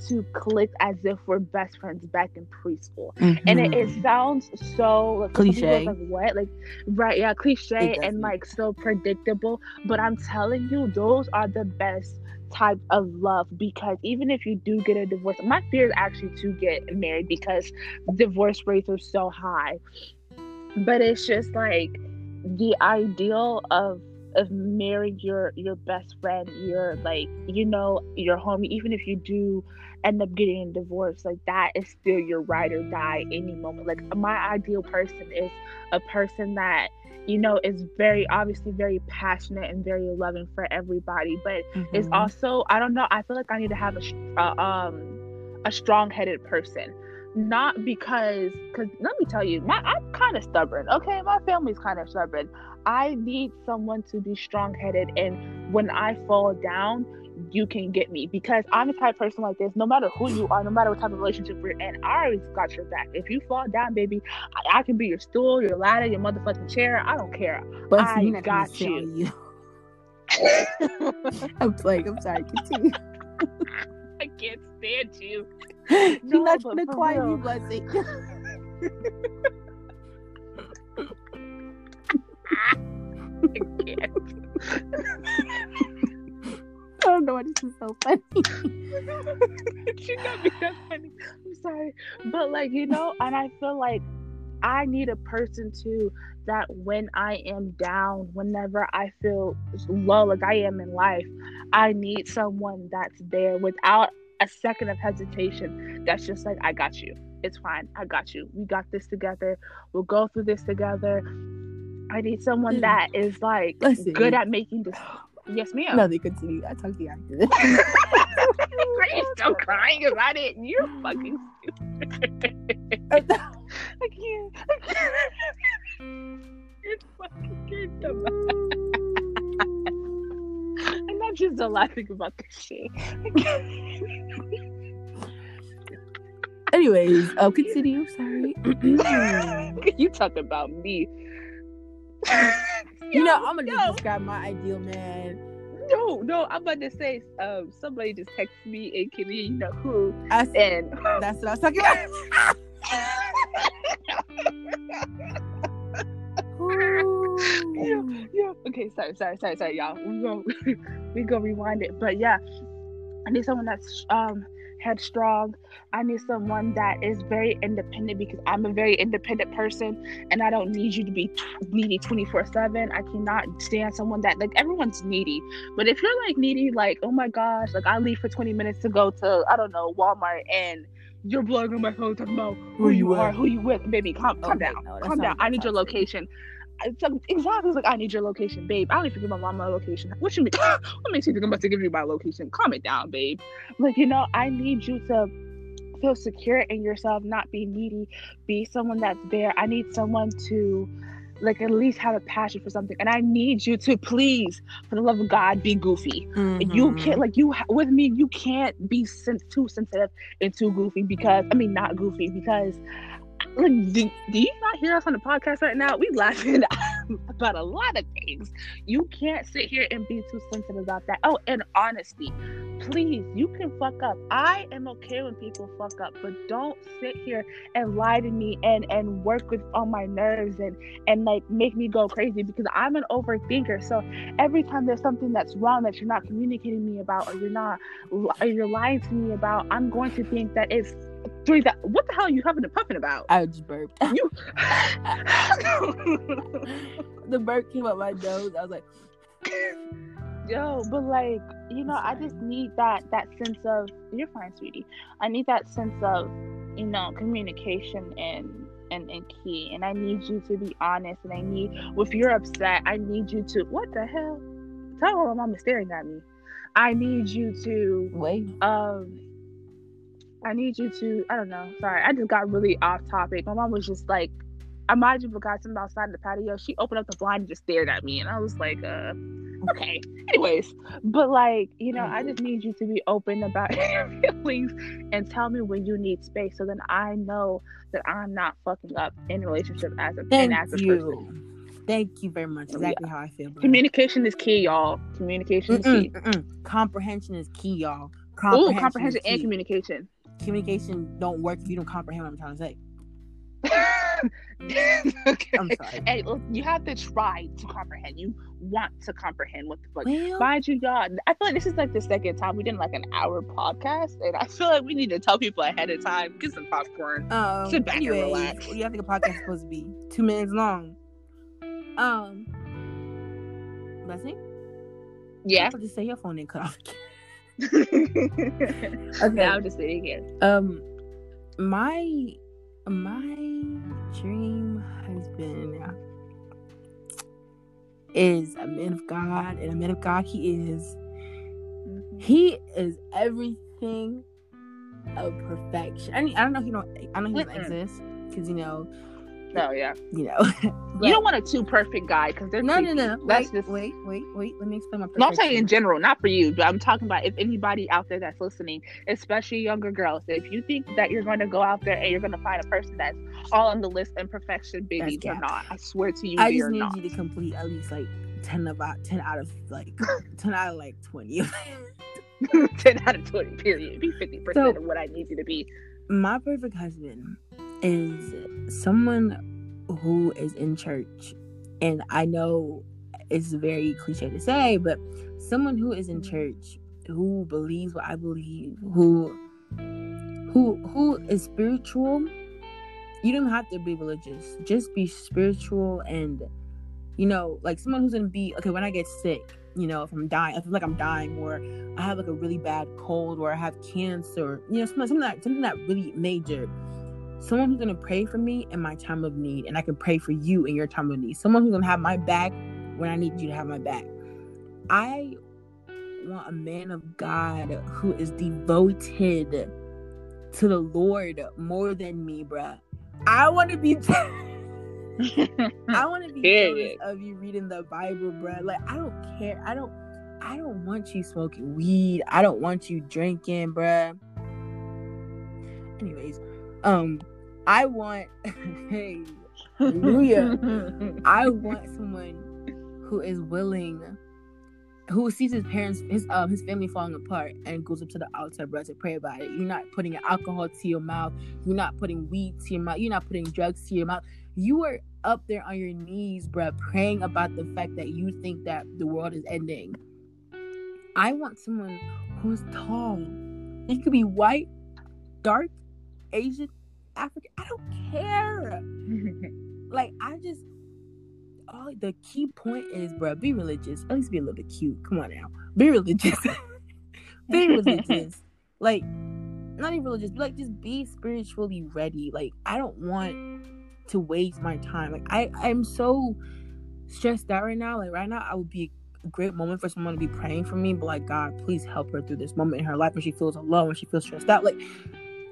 to click as if we're best friends back in preschool. Mm-hmm. And it, it sounds so like Cliche. Like what? Like right? Yeah, cliche and like so predictable. But I'm telling you, those are the best type of love because even if you do get a divorce, my fear is actually to get married because divorce rates are so high. But it's just like the ideal of of marrying your your best friend, your like you know your homie, even if you do end up getting a divorce, like that is still your ride or die any moment. Like my ideal person is a person that you know is very obviously very passionate and very loving for everybody, but is Mhm. also I don't know. I feel like I need to have a uh, um a strong-headed person, not because because let me tell you, my I'm kind of stubborn. Okay, my family's kind of stubborn. I need someone to be strong-headed, and when I fall down. You can get me because I'm the type of person like this. No matter who you are, no matter what type of relationship we're in, I always got your back. If you fall down, baby, I, I can be your stool, your ladder, your motherfucking chair. I don't care. But I not gonna got you. you. I'm playing. I'm sorry. Continue. I can't stand you. You're No, not but gonna quiet real. blessing. I can't. I don't know why this is so funny. she got me that funny. I'm sorry. But like, you know, and I feel like I need a person too that when I am down, whenever I feel low, like I am in life, I need someone that's there without a second of hesitation. That's just like, I got you. It's fine. I got you. We got this together. We'll go through this together. I need someone Mm. that is like Listen. good at making this. Yes, ma'am. No, they continue. I talk to you after this. Are you still crying about it? You're fucking stupid. I can't. I can't. It's fucking good. I'm not just still laughing about this shit. Anyways, I oh, continue. Sorry. you talk about me? you know, I'm gonna no. describe my ideal man. No, no, I'm about to say um, somebody just texted me and can you know who I said, and that's what I was talking about. yeah, yeah. Okay, sorry, sorry, sorry, sorry, y'all. We go, we go rewind it. But yeah, I need someone that's um headstrong. I need someone that is very independent because I'm a very independent person and I don't need you to be t- needy 24 7. I cannot stand someone that, like, everyone's needy. But if you're like needy, like, oh my gosh, like, I leave for 20 minutes to go to, I don't know, Walmart and you're blowing on my phone talking about who, who you, are, who you with, baby. Calm, calm down, no, calm down. I need your location. It's like, exactly it's like I need your location, babe. I don't even give my mom my location. What you mean? what makes you think I'm about to give you my location? Calm it down, babe. Like you know, I need you to feel secure in yourself, not be needy, be someone that's there. I need someone to like at least have a passion for something and i need you to please for the love of god be goofy mm-hmm. you can't like you with me you can't be sen- too sensitive and too goofy because i mean not goofy because like do, do you not hear us on the podcast right now we laughing about a lot of things you can't sit here and be too sensitive about that oh and honesty please, you can fuck up. I am okay when people fuck up, but don't sit here and lie to me and and work with on my nerves and and like make me go crazy because I'm an overthinker. So every time there's something that's wrong that you're not communicating me about or you're not or you're lying to me about, I'm going to think that it's three that what the hell are you having a puffing about? I just burped. You the burp came up my nose. I was like yo but like you know i just need that that sense of you're fine sweetie i need that sense of you know communication and and, and key and i need you to be honest and i need if you're upset i need you to what the hell tell her my mom is staring at me i need you to wait um i need you to i don't know sorry i just got really off topic my mom was just like I might have forgot something outside the patio. She opened up the blind and just stared at me, and I was like, uh, okay. Anyways, but like, you know, I just need you to be open about your feelings and tell me when you need space, so then I know that I'm not fucking up in relationship as a Thank as a you. person. Thank you very much. Exactly yeah. how I feel. Communication is key, y'all. Communication is key. Mm-mm. Comprehension is key, y'all. Comprehension, Ooh, comprehension and communication. Communication don't work if you don't comprehend what I'm trying to say. okay. I'm sorry. And you have to try to comprehend. You want to comprehend what the fuck. Well, Mind you, y'all, I feel like this is like the second time we did like an hour podcast, and I feel like we need to tell people ahead of time, get some popcorn, um, sit back anyways, and relax. What do you think a podcast is supposed to be? Two minutes long. Um, blessing. Yeah. I'll just say your phone didn't cut off. okay, I'm just sitting here. Um, my my dream husband is a man of God, and a man of God he is. Mm-hmm. He is everything of perfection. I mean, I don't know if you know. I don't know he exists because you know Oh yeah. You know. you don't want a too perfect guy because they're no, creepy. no, no, no. That's wait, just wait, wait, wait. Let me explain my. No, I'm saying in general, not for you, but I'm talking about if anybody out there that's listening, especially younger girls. If you think that you're going to go out there and you're going to find a person that's all on the list and perfection, baby, they're not. I swear to you, I just need not. you to complete at least like ten about ten out of like ten out of like twenty. 10 out of 20 period be 50% so, of what i need you to be my perfect husband is someone who is in church. And I know it's very cliche to say, but someone who is in church, who believes what I believe, who who who is spiritual, you don't have to be religious. Just be spiritual and you know, like someone who's gonna be okay when I get sick, you know, if I'm dying, I feel like I'm dying, or I have like a really bad cold, or I have cancer, you know, something, something that something that really major someone who's going to pray for me in my time of need and i can pray for you in your time of need. Someone who's going to have my back when i need you to have my back. I want a man of god who is devoted to the lord more than me bruh. I want to be i want to be jealous of you reading the bible bruh. Like i don't care. I don't i don't want you smoking weed. I don't want you drinking bruh. Anyways um I want, hey, hallelujah. I want someone who is willing, who sees his parents, his um, his family falling apart, and goes up to the altar, bro, to pray about it. You're not putting alcohol to your mouth. You're not putting weed to your mouth. You're not putting drugs to your mouth. You are up there on your knees, bruh, praying about the fact that you think that the world is ending. I want someone who's tall. It could be white, dark, Asian, African. I don't care. like I just all the key point is, bro, be religious. At least be a little bit cute. Come on now. Be religious. be religious. like not even religious, but like just be spiritually ready. Like I don't want to waste my time. Like I, I'm so stressed out right now. Like right now I would be a great moment for someone to be praying for me, but like God, please help her through this moment in her life when she feels alone, when she feels stressed out. Like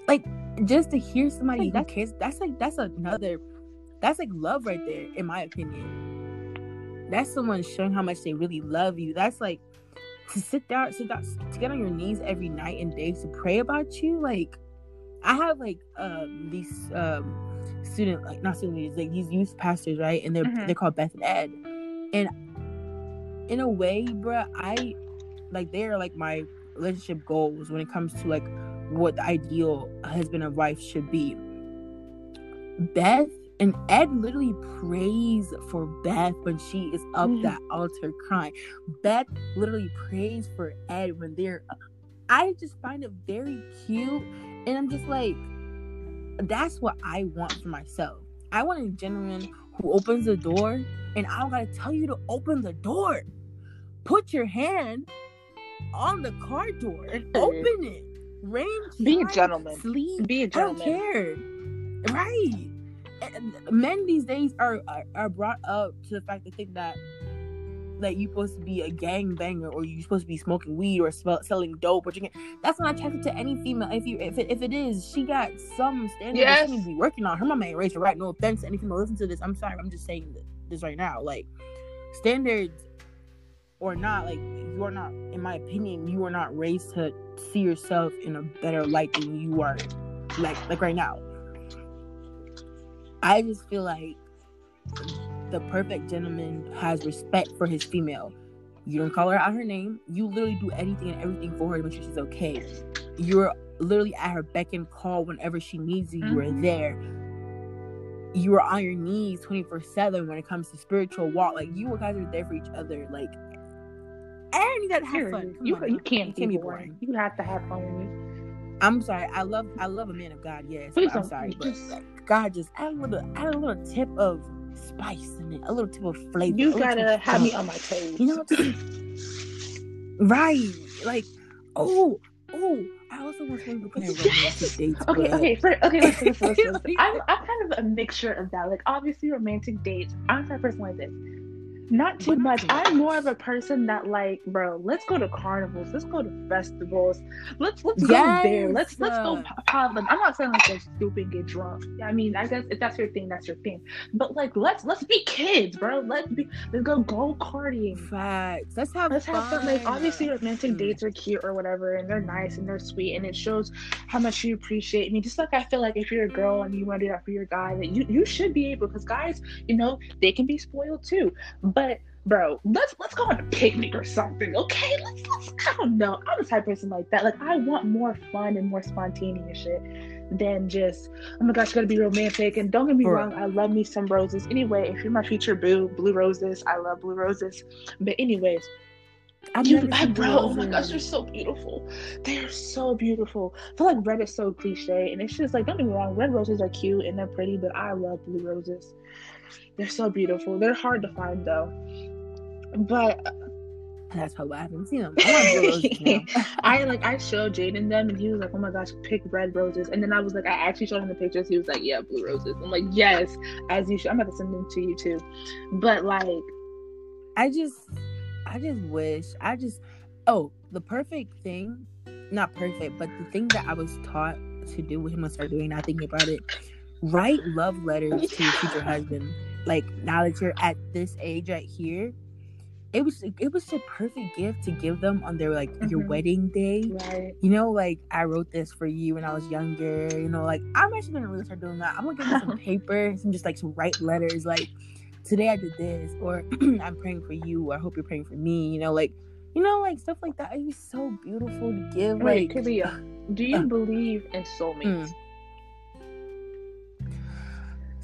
like just to hear somebody who cares, that's like that's another that's like love right there, in my opinion. That's someone showing how much they really love you. That's like to sit down, sit down, to get on your knees every night and day to pray about you. Like, I have like um these um student like not students like these youth pastors, right? And they're mm-hmm. they're called Beth and Ed, and in a way, bruh, I like they're like my relationship goals when it comes to like what the ideal husband and wife should be. Beth and Ed literally prays for Beth when she is up mm. that altar crying. Beth literally prays for Ed when they're. I just find it very cute, and I'm just like, that's what I want for myself. I want a gentleman who opens the door, and I don't gotta tell you to open the door. Put your hand on the car door and open it. Rain, be a gentleman. Sleep. Be a gentleman. I don't care. Right men these days are, are, are brought up to the fact to think that that you're supposed to be a gang banger or you're supposed to be smoking weed or selling dope or drinking. That's not attractive to any female. If you if it, if it is, she got some standards yes. she needs to be working on. Her mama ain't raised her right. No offense to any female listen to this. I'm sorry. I'm just saying this right now. Like standards or not, like you are not, in my opinion, you are not raised to see yourself in a better light than you are, like like right now. I just feel like the perfect gentleman has respect for his female. You don't call her out her name. You literally do anything and everything for her to make sure she's okay. You're literally at her beck and call whenever she needs you. You are mm-hmm. there. You are on your knees 24 7 when it comes to spiritual walk. Like, you guys are there for each other. Like, and you gotta have fun. Come you, on, you can't, can't be boring. boring. You have to have fun with me. I'm sorry. I love I love a man of God. Yes, I'm sorry, but God just add a little add a little tip of spice in it, a little tip of flavor. You gotta have me on my toes. You know, what? right? Like, oh, oh. I also want to romantic dates. Okay, okay, for, okay. Listen, listen, listen. I'm I'm kind of a mixture of that. Like, obviously, romantic dates. I'm a person like this not too much. I'm more of a person that like, bro, let's go to carnivals, let's go to festivals, let's let's yes. go there, let's let's go have. I'm not saying like go stupid and get drunk. I mean, I guess if that's your thing, that's your thing. But like, let's let's be kids, bro. Let's be let's go go karting. Facts. Let's have let's fun. have fun. Like obviously, romantic dates are cute or whatever, and they're nice and they're sweet, and it shows how much you appreciate me. Just like I feel like if you're a girl and you want to do that for your guy, that you you should be able because guys, you know, they can be spoiled too. But bro, let's let's go on a picnic or something, okay? Let's let's I don't know. I'm the type person like that. Like I want more fun and more spontaneous shit than just oh my gosh, gotta be romantic. And don't get me wrong, I love me some roses. Anyway, if you're my future boo, blue roses, I love blue roses. But anyways. i you, I, bro, oh my gosh, they're so beautiful. They're so beautiful. I feel like red is so cliche, and it's just like don't get me wrong, red roses are cute and they're pretty, but I love blue roses. They're so beautiful. They're hard to find though. But uh, that's probably why I haven't seen them. I, I like I showed Jaden them and he was like, Oh my gosh, pick red roses. And then I was like, I actually showed him the pictures. He was like, Yeah, blue roses. I'm like, Yes, as you should. I'm about to send them to you too. But like I just I just wish I just oh, the perfect thing, not perfect, but the thing that I was taught to do with him and start doing, not thinking about it, write love letters to your future husband. Like now that you're at this age right here, it was it was a perfect gift to give them on their like mm-hmm. your wedding day. Right. You know, like I wrote this for you when I was younger. You know, like I'm actually gonna really start doing that. I'm gonna give them some paper, some just like some write letters, like today I did this, or I'm praying for you, or I hope you're praying for me. You know, like you know, like stuff like that. It's so beautiful to give. Wait, like, Kalia, do you uh, believe in soulmates? Mm.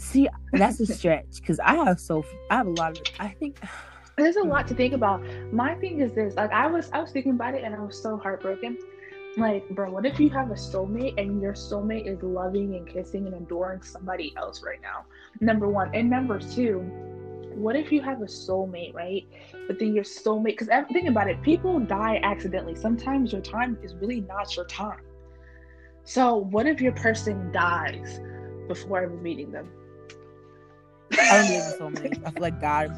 See, that's a stretch because I have so I have a lot of. I think there's a lot to mm. think about. My thing is this: like I was, I was thinking about it, and I was so heartbroken. Like, bro, what if you have a soulmate and your soulmate is loving and kissing and adoring somebody else right now? Number one, and number two, what if you have a soulmate, right? But then your soulmate, because think about it, people die accidentally. Sometimes your time is really not your time. So, what if your person dies before ever meeting them? I don't believe in soulmates. I feel like God.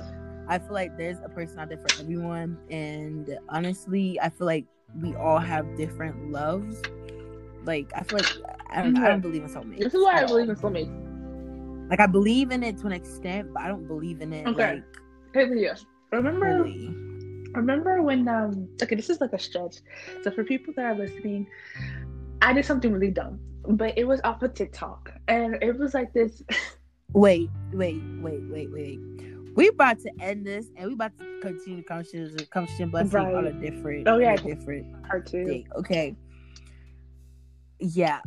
I feel like there's a person out there for everyone, and honestly, I feel like we all have different loves. Like I feel like I don't, mm-hmm. I don't believe in soulmates. This is why I believe in soulmates. Like I believe in it to an extent, but I don't believe in it. Okay. Like, hey, remember? Really? Remember when? Um. Okay, this is like a stretch. So for people that are listening, I did something really dumb, but it was off of TikTok, and it was like this. wait, wait, wait, wait, wait. We about to end this, and we about to continue the conversation, conversation blessing right. on a different, oh yeah, different part two. Thing. Okay. Yeah,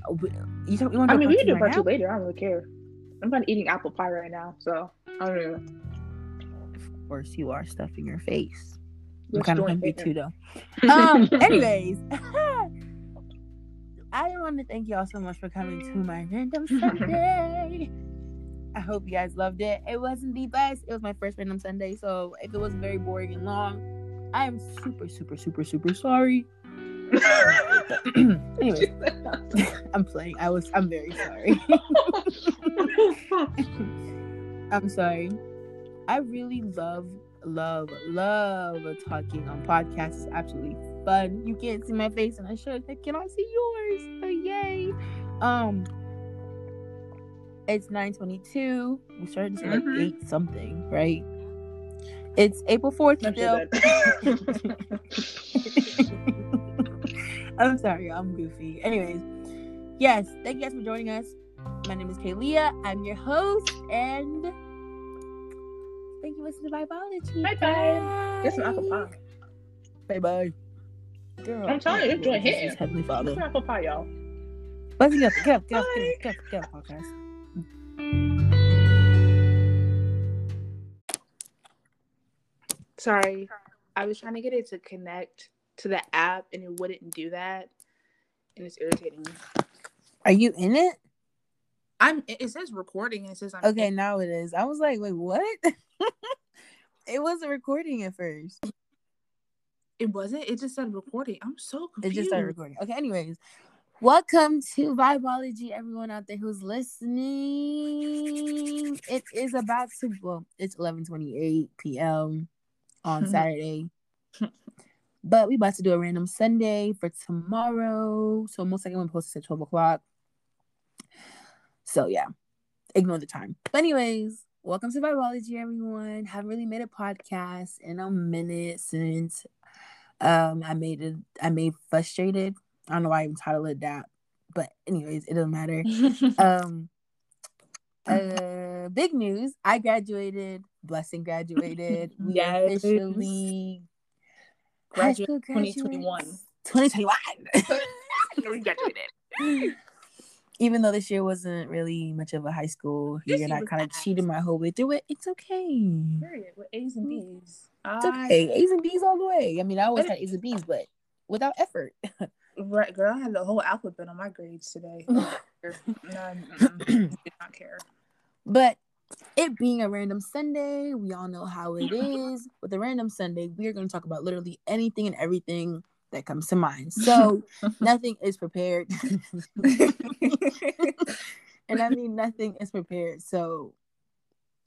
you, talk, you want? I mean, we can do part two later. I don't really care. I'm not eating apple pie right now, so I don't know. Of course, you are stuffing your face. I'm kind of hungry too, though. um. anyways. I want to thank y'all so much for coming to my random Sunday. I hope you guys loved it. It wasn't the best. It was my first random Sunday, so if it was very boring and long, I am super, super, super, super sorry. anyway, I'm playing. I was. I'm very sorry. I'm sorry. I really love, love, love talking on podcasts. It's absolutely fun. You can't see my face, and I should. I cannot see yours. Oh, yay! Um, it's 9:22. We started this mm-hmm. like eight something, right? It's April 4th still. I'm sorry, I'm goofy. Anyways, yes, thank you guys for joining us. My name is Kalia. I'm your host, and thank you for listening to Vibology. Bye bye. Get some apple pie. Bye bye. Girl, I'm telling you, it's doing hitting. Heavenly Father. Get some apple pie, y'all. Let's get up, get up, get up, get up, get up, get up, podcast. Sorry, I was trying to get it to connect to the app and it wouldn't do that, and it's irritating. Are you in it? I'm. It says recording and it says I'm. Okay, in. now it is. I was like, wait, what? it wasn't recording at first. It wasn't. It just said recording. I'm so confused. It just started recording. Okay. Anyways, welcome to Vibology, everyone out there who's listening. It is about to. Well, it's 11:28 p.m on Saturday. but we about to do a random Sunday for tomorrow. So most likely I'm gonna post this at 12 o'clock. So yeah, ignore the time. But anyways, welcome to Vibology, everyone. Haven't really made a podcast in a minute since um I made it I made frustrated. I don't know why I even titled it that. But anyways, it doesn't matter. um uh big news. I graduated Blessing graduated. We yes. officially graduated 2021. 2021. we graduated. Even though this year wasn't really much of a high school year, and I kind of cheated my whole way through it, it's okay. Period. With A's and B's. It's okay. A's and B's all the way. I mean, I always had A's and B's, but without effort. right, girl. I had the whole alphabet on my grades today. no, did not care. But it being a random Sunday, we all know how it is. With a random Sunday, we are going to talk about literally anything and everything that comes to mind. So nothing is prepared. and I mean, nothing is prepared. So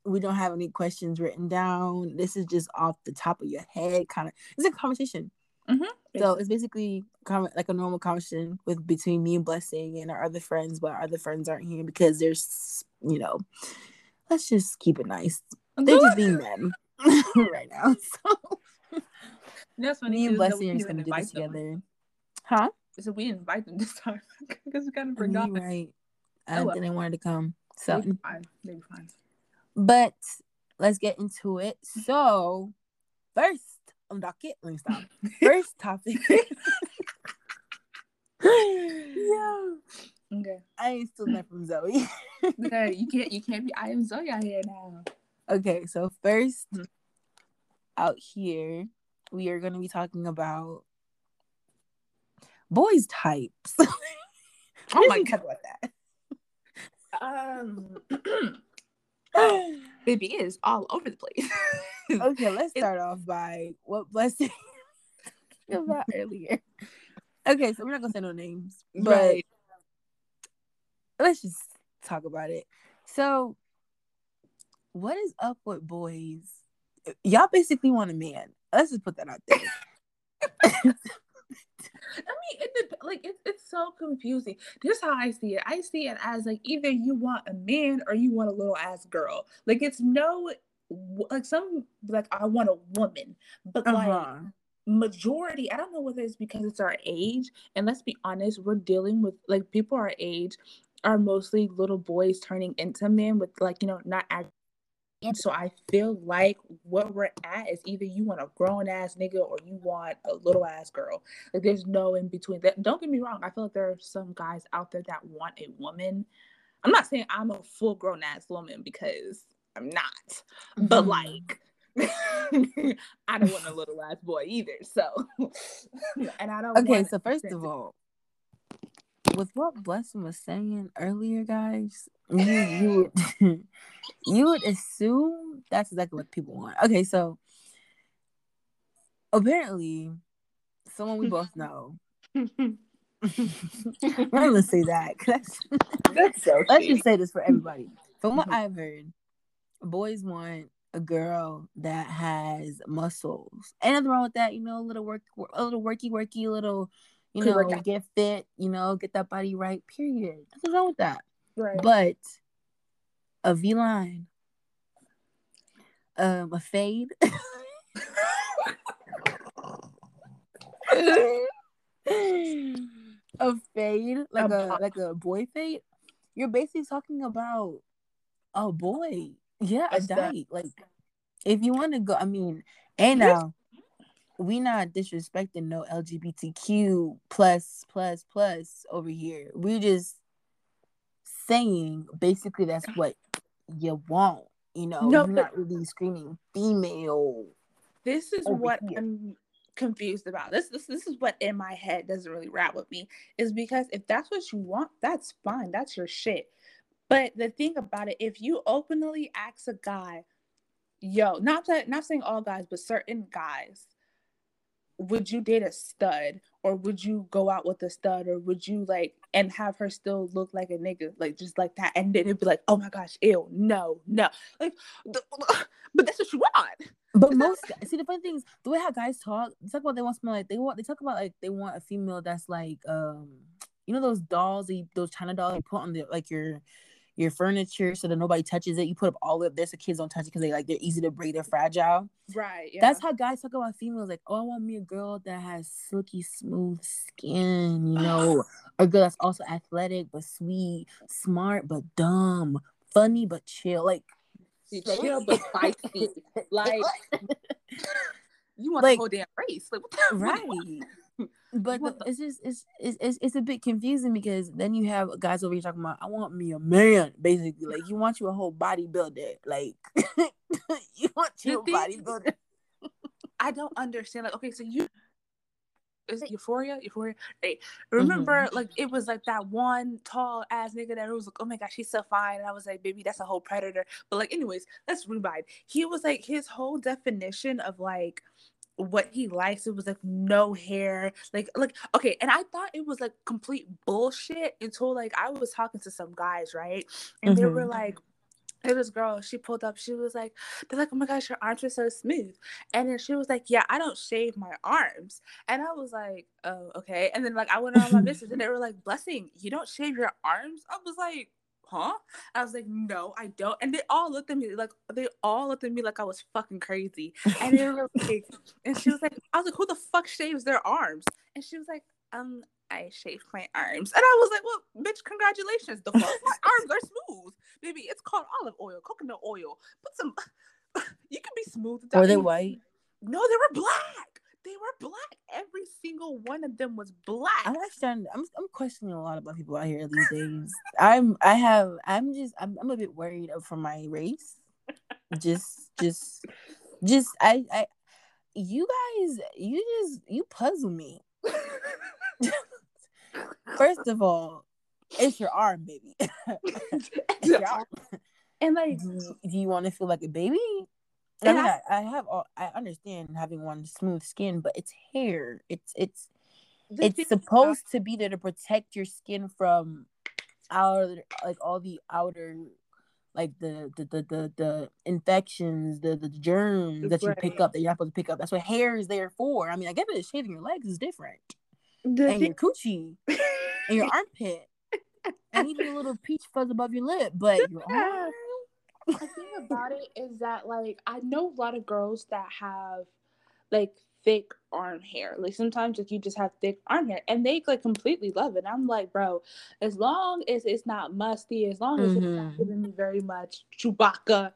we don't have any questions written down. This is just off the top of your head, kind of. It's a conversation. Mm-hmm. So it's basically like a normal conversation with between me and Blessing and our other friends, but our other friends aren't here because there's, you know, let's just keep it nice. They're just being men right now. So that's funny. Me and Blessing are just gonna do this together. Huh? So we invite them this time because we kind of forgot. You're right. I oh, well. didn't want to come. So maybe fine. Fine. But let's get into it. So first on docket. Let me stop. First topic. yeah. Okay. I ain't still that from Zoe. okay. You can't. You can't be. I am Zoe out here now. Okay, so first Mhm. out here, we are going to be talking about boys types. Oh my god. about Um. that. Baby is all over the place. okay, let's It- start off by what blessing about earlier. Okay, so we're not gonna say no names, but Right. Let's just talk about it. So, what is up with boys? Y'all basically want a man. Let's just put that out there. I mean, it like it's it's so confusing. This is how I see it. I see it as like either you want a man or you want a little ass girl. Like it's no like some like I want a woman, but like Uh-huh. majority i don't know whether it's because it's our age and let's be honest we're dealing with like people our age are mostly little boys turning into men with like you know not act and so i feel like what we're at is either you want a grown ass nigga or you want a little ass girl like there's no in between that don't get me wrong i feel like there are some guys out there that want a woman i'm not saying i'm a full grown ass woman because i'm not but Mhm. like I don't want a little ass boy either. So, and I don't. Okay, so first of all, with what Blessing was saying earlier, guys, you you would you would assume that's exactly what people want. Okay, so apparently, someone we both know. I'm gonna say that. that's- that's so. let's just say this for everybody. From what Mhm. I've heard, boys want a girl that has muscles. Ain't nothing wrong with that, you know, a little work, a little worky, worky, a little, you know, get fit, you know, get that body right. Period. Nothing wrong with that. right. But a V line, um, a fade. a fade, like A a like a boy fade. You're basically talking about a boy. Yeah, a dyke. Like if you want to go, I mean, and now we not disrespecting no LGBTQ plus plus plus over here. We just saying basically that's what you want. You know, No, you're not really screaming female. this is what here. I'm confused about. This this this is what in my head doesn't really rap with me. Is because if that's what you want, that's fine. That's your shit. But the thing about it, if you openly ask a guy, yo, not that not saying all guys, but certain guys, would you date a stud or would you go out with a stud or would you like and have her still look like a nigga like just like that and then it'd be like oh my gosh ew no no like the, but that's what you want But most see the funny thing is the way how guys talk. They talk about they want smell like they want. They talk about like they want a female that's like um, you know those dolls, you- those China dolls you put on the like your your furniture so that nobody touches it. You put up all of this so kids don't touch it because they like they're easy to break, they're fragile. right yeah That's how guys talk about females. Like, oh, I want me a girl that has silky smooth skin. You know, a girl that's also athletic but sweet, smart but dumb, funny but chill. Like. chill but feisty like you want Like- the whole damn race like what the right what do you want? But the- it's just it's, it's it's it's a bit confusing because then you have guys over here talking about i want me a man basically like you want you a whole bodybuilder like you want you a The bodybuilder I don't understand. Like, okay, so you is it Euphoria? Euphoria. Hey, remember, mm-hmm. like it was like that one tall ass nigga that was like, oh my gosh, he's so fine. And I was like, baby, that's a whole predator. But like, anyways, let's rewind. He was like his whole definition of like what he likes. It was like no hair, like like okay. And I thought it was like complete bullshit until like I was talking to some guys, right? And they were Mhm. like. it was girl, she pulled up, she was like, they're like, oh my gosh, your arms are so smooth. And then she was like, yeah, I don't shave my arms. And I was like, oh, okay. And then like I went on my business and they were like, blessing, you don't shave your arms? I was like, huh? I was like, no, I don't. And they all looked at me like they all looked at me like I was fucking crazy. And they were like, and she was like, I was like, who the fuck shaves their arms? And she was like, um, I shaved my arms. And I was like, well, bitch, congratulations. The fuck? My arms are smooth. Baby, it's called olive oil, coconut oil. Put some you can be smooth. were they white No, they were black. They were black. Every single one of them was black. I'm understand. I'm I'm questioning a lot about people out here these days. I'm I have I'm just I'm I'm a bit worried for my race. just just just I I you guys you just you puzzle me. First of all, it's your arm, baby. your arm. And like, do you want to feel like a baby? I mean, I, I, have all. I understand having one smooth skin, but it's hair. It's it's it's supposed to be there to protect your skin from outer, like all the outer, like the the the the, the infections, the the germs that you pick up that you're not supposed to pick up. That's what hair is there for. I mean, I get that shaving your legs is different, the and thing- your coochie, and your armpit, and even a little peach fuzz above your lip, but your arm the thing about it is that like I know a lot of girls that have like thick arm hair. Like sometimes like you just have thick arm hair and they like completely love it. I'm like, bro, as long as it's not musty, as long as mm-hmm. it's not mm-hmm. giving me very much Chewbacca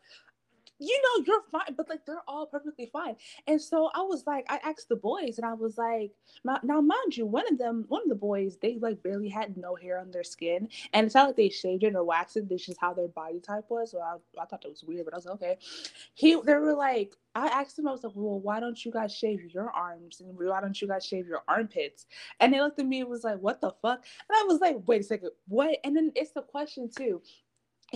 you know, you're fine, but like they're all perfectly fine. And so I was like, I asked the boys, and I was like, now, mind you, one of them, one of the boys, they like barely had no hair on their skin, and it's not like they shaved it or waxed it. This is how their body type was. So I, I thought that was weird, but I was like, okay. He, they were like, I asked them, I was like, well, why don't you guys shave your arms and why don't you guys shave your armpits? And they looked at me and was like, what the fuck? And I was like, wait a second, what? And then it's the question too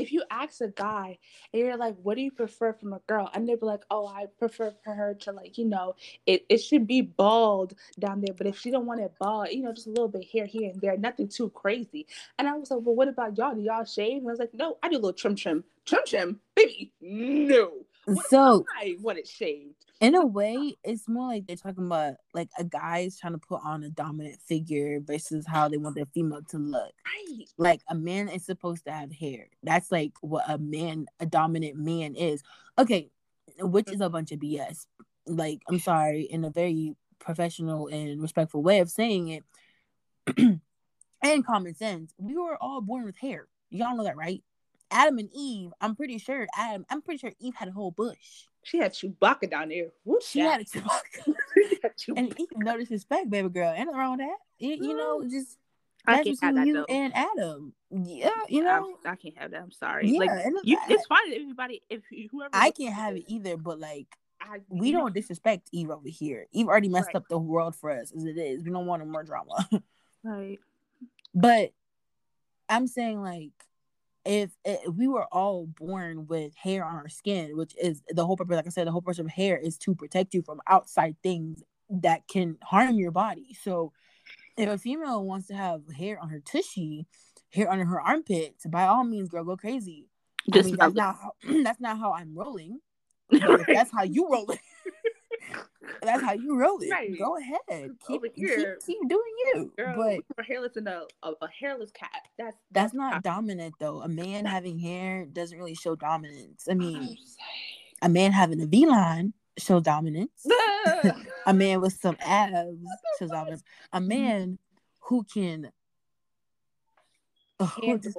if you ask a guy and you're like, what do you prefer from a girl? And they'd be like, oh, I prefer for her to like, you know, it, it should be bald down there. But if she don't want it bald, you know, just a little bit hair here and there, nothing too crazy. And I was like, well, what about y'all? Do y'all shave? And I was like, no, I do a little trim trim. Trim trim? Baby, no. What so I want it shaved in a way, it's more like they're talking about like a guy is trying to put on a dominant figure versus how they want their female to look. Right. Like a man is supposed to have hair. That's like what a man, a dominant man is. Okay, which mm. is a bunch of BS. Like, I'm sorry, in a very professional and respectful way of saying it, and common sense, we were all born with hair. Y'all know that, right? Adam and Eve, I'm pretty sure Adam, I'm pretty sure Eve had a whole bush. She had Chewbacca down there. Whoop, she had a Chewbacca. and even no disrespect, baby girl. Ain't nothing wrong with that. You, you know, mm. just I can't have that you though. and Adam. Yeah, you know, I, I can't have that. I'm sorry. Yeah, like, you, it's fine if everybody, if whoever. I can't have it either, but like, I, we don't disrespect Eve over here. Eve already messed right. up the world for us as it is. We don't want more drama. right. But I'm saying like if, eh, if, we were all born with hair on our skin, which is the whole purpose, like I said, the whole purpose of hair is to protect you from outside things that can harm your body. So if a female wants to have hair on her tushy, hair under her armpits, by all means, girl, go crazy. Just I mean, that's not how, that's not how I'm rolling. that's how you rolling. That's how you roll it. Right. Go ahead. Keep, here, keep, keep doing you. Girl, but a hairless and a, a, a, hairless cat. That's that's, not dominant though. A man having hair doesn't really show dominance. I mean, a man having a V line shows dominance. a man with some abs shows dominance. A man who can uh, who just,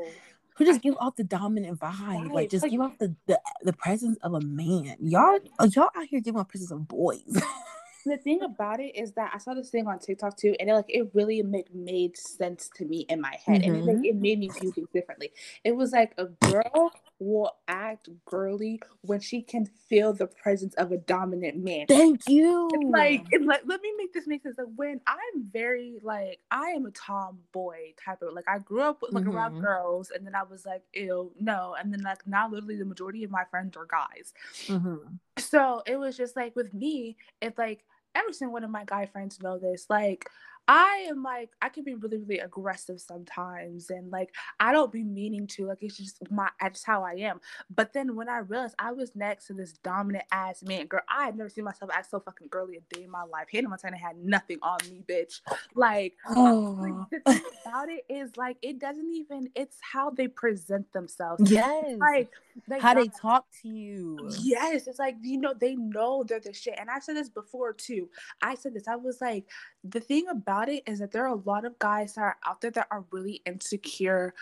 who just give off the dominant vibe, right. like just like, give off the, the the presence of a man. Y'all, y'all out here giving off presence of boys. the thing about it is that I saw this thing on TikTok too, and it like it really made made sense to me in my head, mm-hmm. and it, like, it made me view things differently. It was like a girl will act girly when she can feel the presence of a dominant man. Thank you. It's like, it's like let me make this make sense. Like when I'm very like I am a tomboy type of like I grew up with, like mm-hmm. around girls, and then I was like, ew, no, and then like now literally the majority of my friends are guys. Mm-hmm. So it was just like with me, it's like every single one of my guy friends know this. Like I am like I can be really really aggressive sometimes and like I don't be meaning to like it's just my that's how I am. But then when I realized I was next to this dominant ass man, girl, I had never seen myself act so fucking girly a day in my life. Hannah Montana had nothing on me, bitch. Like, oh. like the thing about it is like it doesn't even it's how they present themselves. Yes. Like they how they talk to you. Yes, it's like you know they know they're the shit. And I said this before too. I said this. I was like the thing about it is that there are a lot of guys that are out there that are really insecure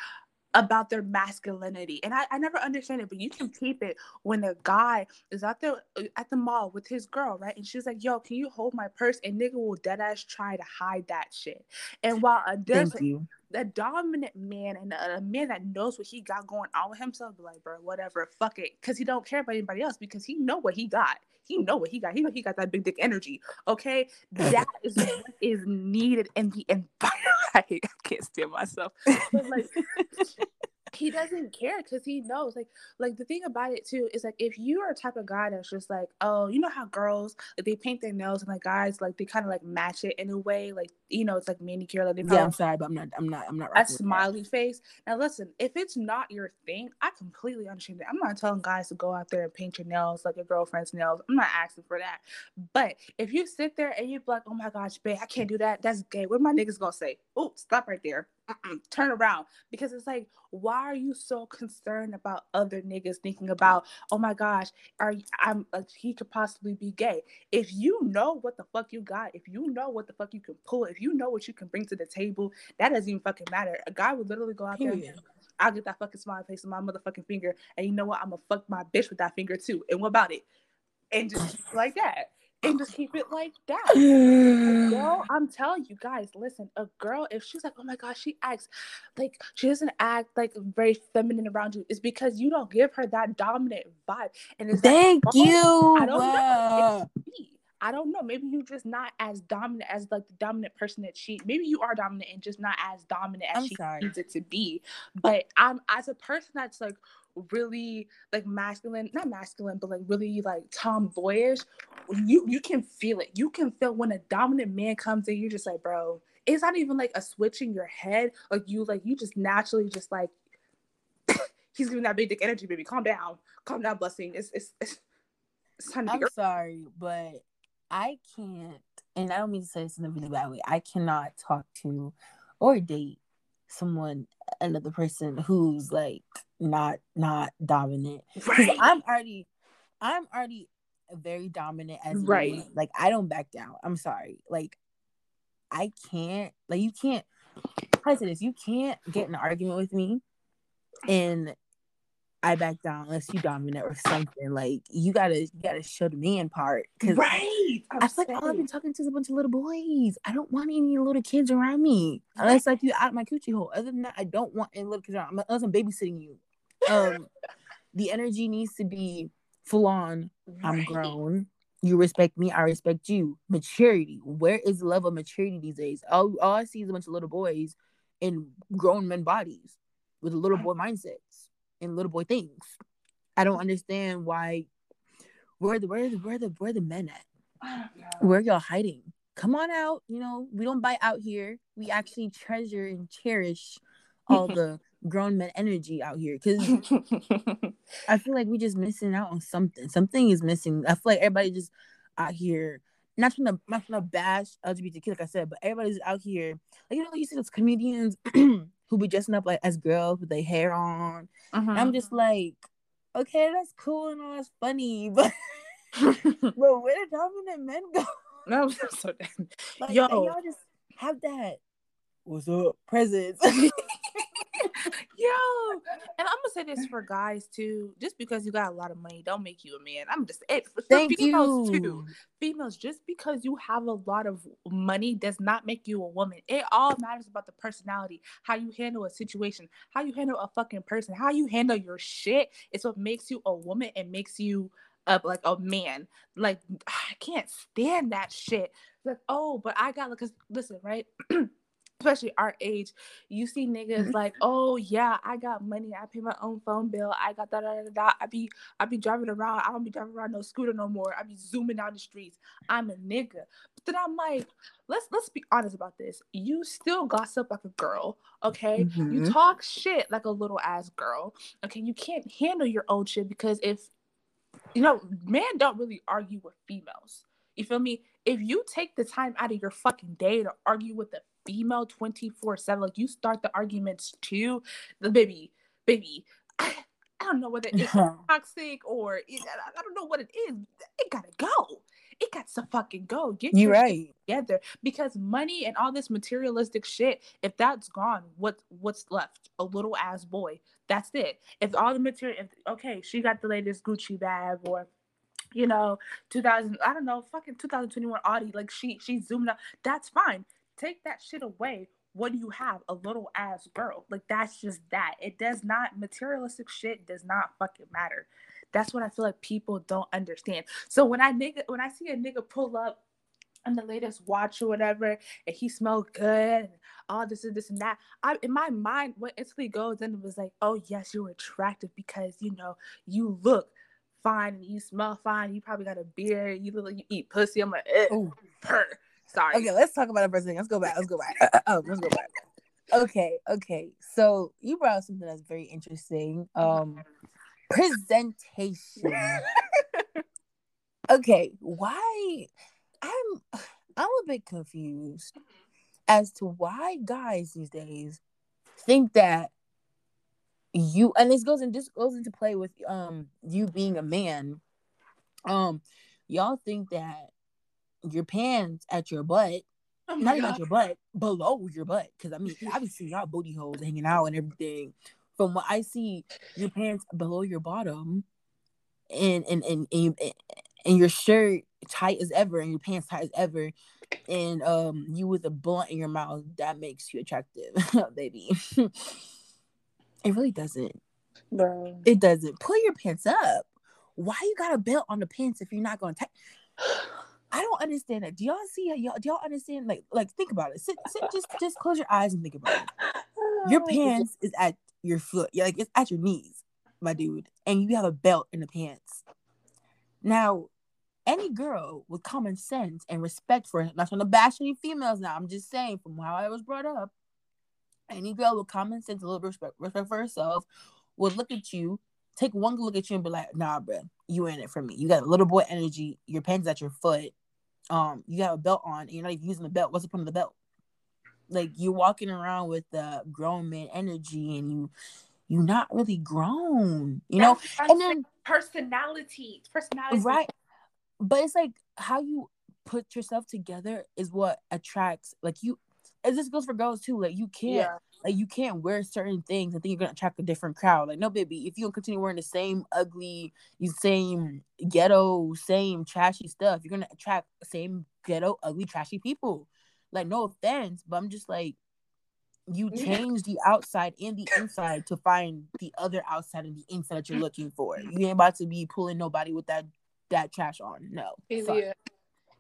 about their masculinity. And I, I never understand it, but you can keep it when a guy is out there uh, at the mall with his girl, right? And she's like, yo, can you hold my purse? And nigga will dead ass try to hide that shit. And while a, there's Thank you. a dominant man and a, a man that knows what he got going on with himself, like, bro, whatever, fuck it. Cause he don't care about anybody else because he know what he got. He know what he got. He know he got that big dick energy. Okay. That is what is needed in the environment. I can't stand myself. But like he doesn't care because he knows like like the thing about it too is like if you are a type of guy that's just like oh you know how girls like they paint their nails and like guys like they kind of like match it in a way like you know it's like manicure like they Yeah, I'm sorry, but I'm not. I'm not. I'm not. a with that. smiley face. Now listen, if it's not your thing, I completely understand that. I'm not telling guys to go out there and paint your nails like your girlfriend's nails. I'm not asking for that. But if you sit there and you're like, oh my gosh, babe, I can't do that. That's gay. What my niggas gonna say? Oh, stop right there. Turn around because it's like, why are you so concerned about other niggas thinking about, oh my gosh, are you- I'm like he could possibly be gay? If you know what the fuck you got, if you know what the fuck you can pull, if you know what you can bring to the table, that doesn't even fucking matter. A guy would literally go out there. Period. I'll get that fucking smiley face on my motherfucking finger, and you know what? I'm gonna fuck my bitch with that finger too. And what about it? And just like that, and just keep it like that. Girl, I'm telling you guys, listen, a girl, if she's like, oh my gosh, she acts like she doesn't act like very feminine around you, it's because you don't give her that dominant vibe. And it's Thank like, you. oh, I don't know. I don't know. Maybe you're just not as dominant as like the dominant person that she. Maybe you are dominant and just not as dominant as I'm she sorry. needs it to be. But I'm as a person that's like really like masculine, not masculine, but like really like tomboyish. You you can feel it. You can feel when a dominant man comes in. You're just like, bro. It's not even like a switch in your head. Like you like you just naturally just like he's giving that big dick energy, baby. Calm down, calm down, blessing. It's it's it's, it's time to be I'm sorry, but I can't, and I don't mean to say this in a really bad way. I cannot talk to or date someone, another person who's like not not dominant. right. I'm already, I'm already very dominant as Right. Like I don't back down. I'm sorry. Like I can't. Like you can't. How I say this? You can't get in an argument with me, and I back down unless you dominant or something. Like you gotta, you gotta show the man part. Cause Right. I feel like all I've been talking to is a bunch of little boys. I don't want any little kids around me unless like you out my coochie hole. Other than that, I don't want any little kids around. Unless I'm babysitting you. Um, the energy needs to be full on. I'm grown. You respect me. I respect you. Maturity. Where is the level of maturity these days? All, all I see is a bunch of little boys in grown men bodies with little boy mindsets and little boy things. I don't understand why. Where the where the where the where the men at? Where y'all hiding? Come on out. You know we don't bite out here. We actually treasure and cherish all the grown men energy out here because I feel like we just missing out on something. Something is missing. I feel like everybody just out here, not trying to not trying to bash LGBTQ, like I said, but everybody's out here. Like you know, you see those comedians who be dressing up like as girls with their hair on. Mm-hmm. I'm just like, okay, that's cool and all that's funny, but but where the dominant men go? no, I'm so damn. Like, Yo. y'all just have that. What's up, presents? Yo, and I'm gonna say this for guys too. Just because you got a lot of money, don't make you a man. I'm just it for Thank females you. too. Females, just because you have a lot of money does not make you a woman. It all matters about the personality, how you handle a situation, how you handle a fucking person, how you handle your shit. It's what makes you a woman and makes you up like a man. Like I can't stand that shit. Like oh, but I got because listen, right. Especially our age, you see niggas like, oh yeah, I got money, I pay my own phone bill, I got that, da, da, da, da. I be, I be driving around, I don't be driving around no scooter no more. I be zooming down the streets. I'm a nigga. But then I'm like, let's let's be honest about this. You still gossip like a girl, okay? You Mhm. talk shit like a little ass girl, okay? You can't handle your own shit because if you know, men don't really argue with females. You feel me? If you take the time out of your fucking day to argue with a female 24 7, like you start the arguments too, the baby, baby, I, I don't know whether it's toxic or it, I don't know what it is. It gotta go. it got to fucking go. Get You right. together because money and all this materialistic shit if that's gone what what's left a little ass boy that's it if all the material if, okay she got the latest gucci bag or you know 2000 i don't know fucking 2021 audi like she she zoomed out that's fine take that shit away what do you have a little ass girl like that's just that it does not materialistic shit does not fucking matter that's what i feel like people don't understand so when i nigga when i see a nigga pull up and the latest watch or whatever, and he smelled good, and all this and this and that. I in my mind, what instantly goes in was like, oh yes, you're attractive because you know you look fine and you smell fine. You probably got a beard. You look like you eat pussy. I'm like, eh, Ooh. purr. Sorry. Okay, let's talk about it a second. Let's go back. Let's go back. oh, let's go back. Okay, okay. So you brought up something that's very interesting. Um presentation. okay, why I'm I'm a bit confused as to why guys these days think that you and this goes and this goes into play with um you being a man. Um y'all think that your pants at your butt Oh not even God. at your butt, below your butt. Because I mean, seeing y'all booty holes hanging out and everything. From what I see, your pants below your bottom, and and and and, and your shirt tight as ever, and your pants tight as ever, and um, you with a blunt in your mouth that makes you attractive, baby. it really doesn't. Bro. It doesn't. Pull your pants up. Why you got a belt on the pants if you're not going to? I don't understand that. Do y'all see y'all do y'all understand? Like, like think about it. Sit, sit, just, just close your eyes and think about it. Your oh pants is at your foot. Yeah, like it's at your knees, my dude, and you have a belt in the pants. Now, any girl with common sense and respect for not trying to bash any females. Now, I'm just saying from how I was brought up. Any girl with common sense, a little respect, respect for herself, would look at you, take one look at you, and be like, "Nah, bro, you in it for me. You got a little boy energy. Your pants at your foot. Um, you have a belt on, and you're not even using the belt. What's the point of the belt? Like you're walking around with the grown man energy, and you you're not really grown, you know. That's And then personality, personality, right, but it's like how you put yourself together is what attracts. Like you, and this goes for girls too. Like you can't Yeah. Like you can't wear certain things and think you're gonna attract a different crowd. Like no, baby, if you don't continue wearing the same ugly, same ghetto, same trashy stuff, you're gonna attract the same ghetto, ugly, trashy people. Like no offense, but I'm just like you change the outside and the inside to find the other outside and the inside that you're looking for. You ain't about to be pulling nobody with that that trash on. No.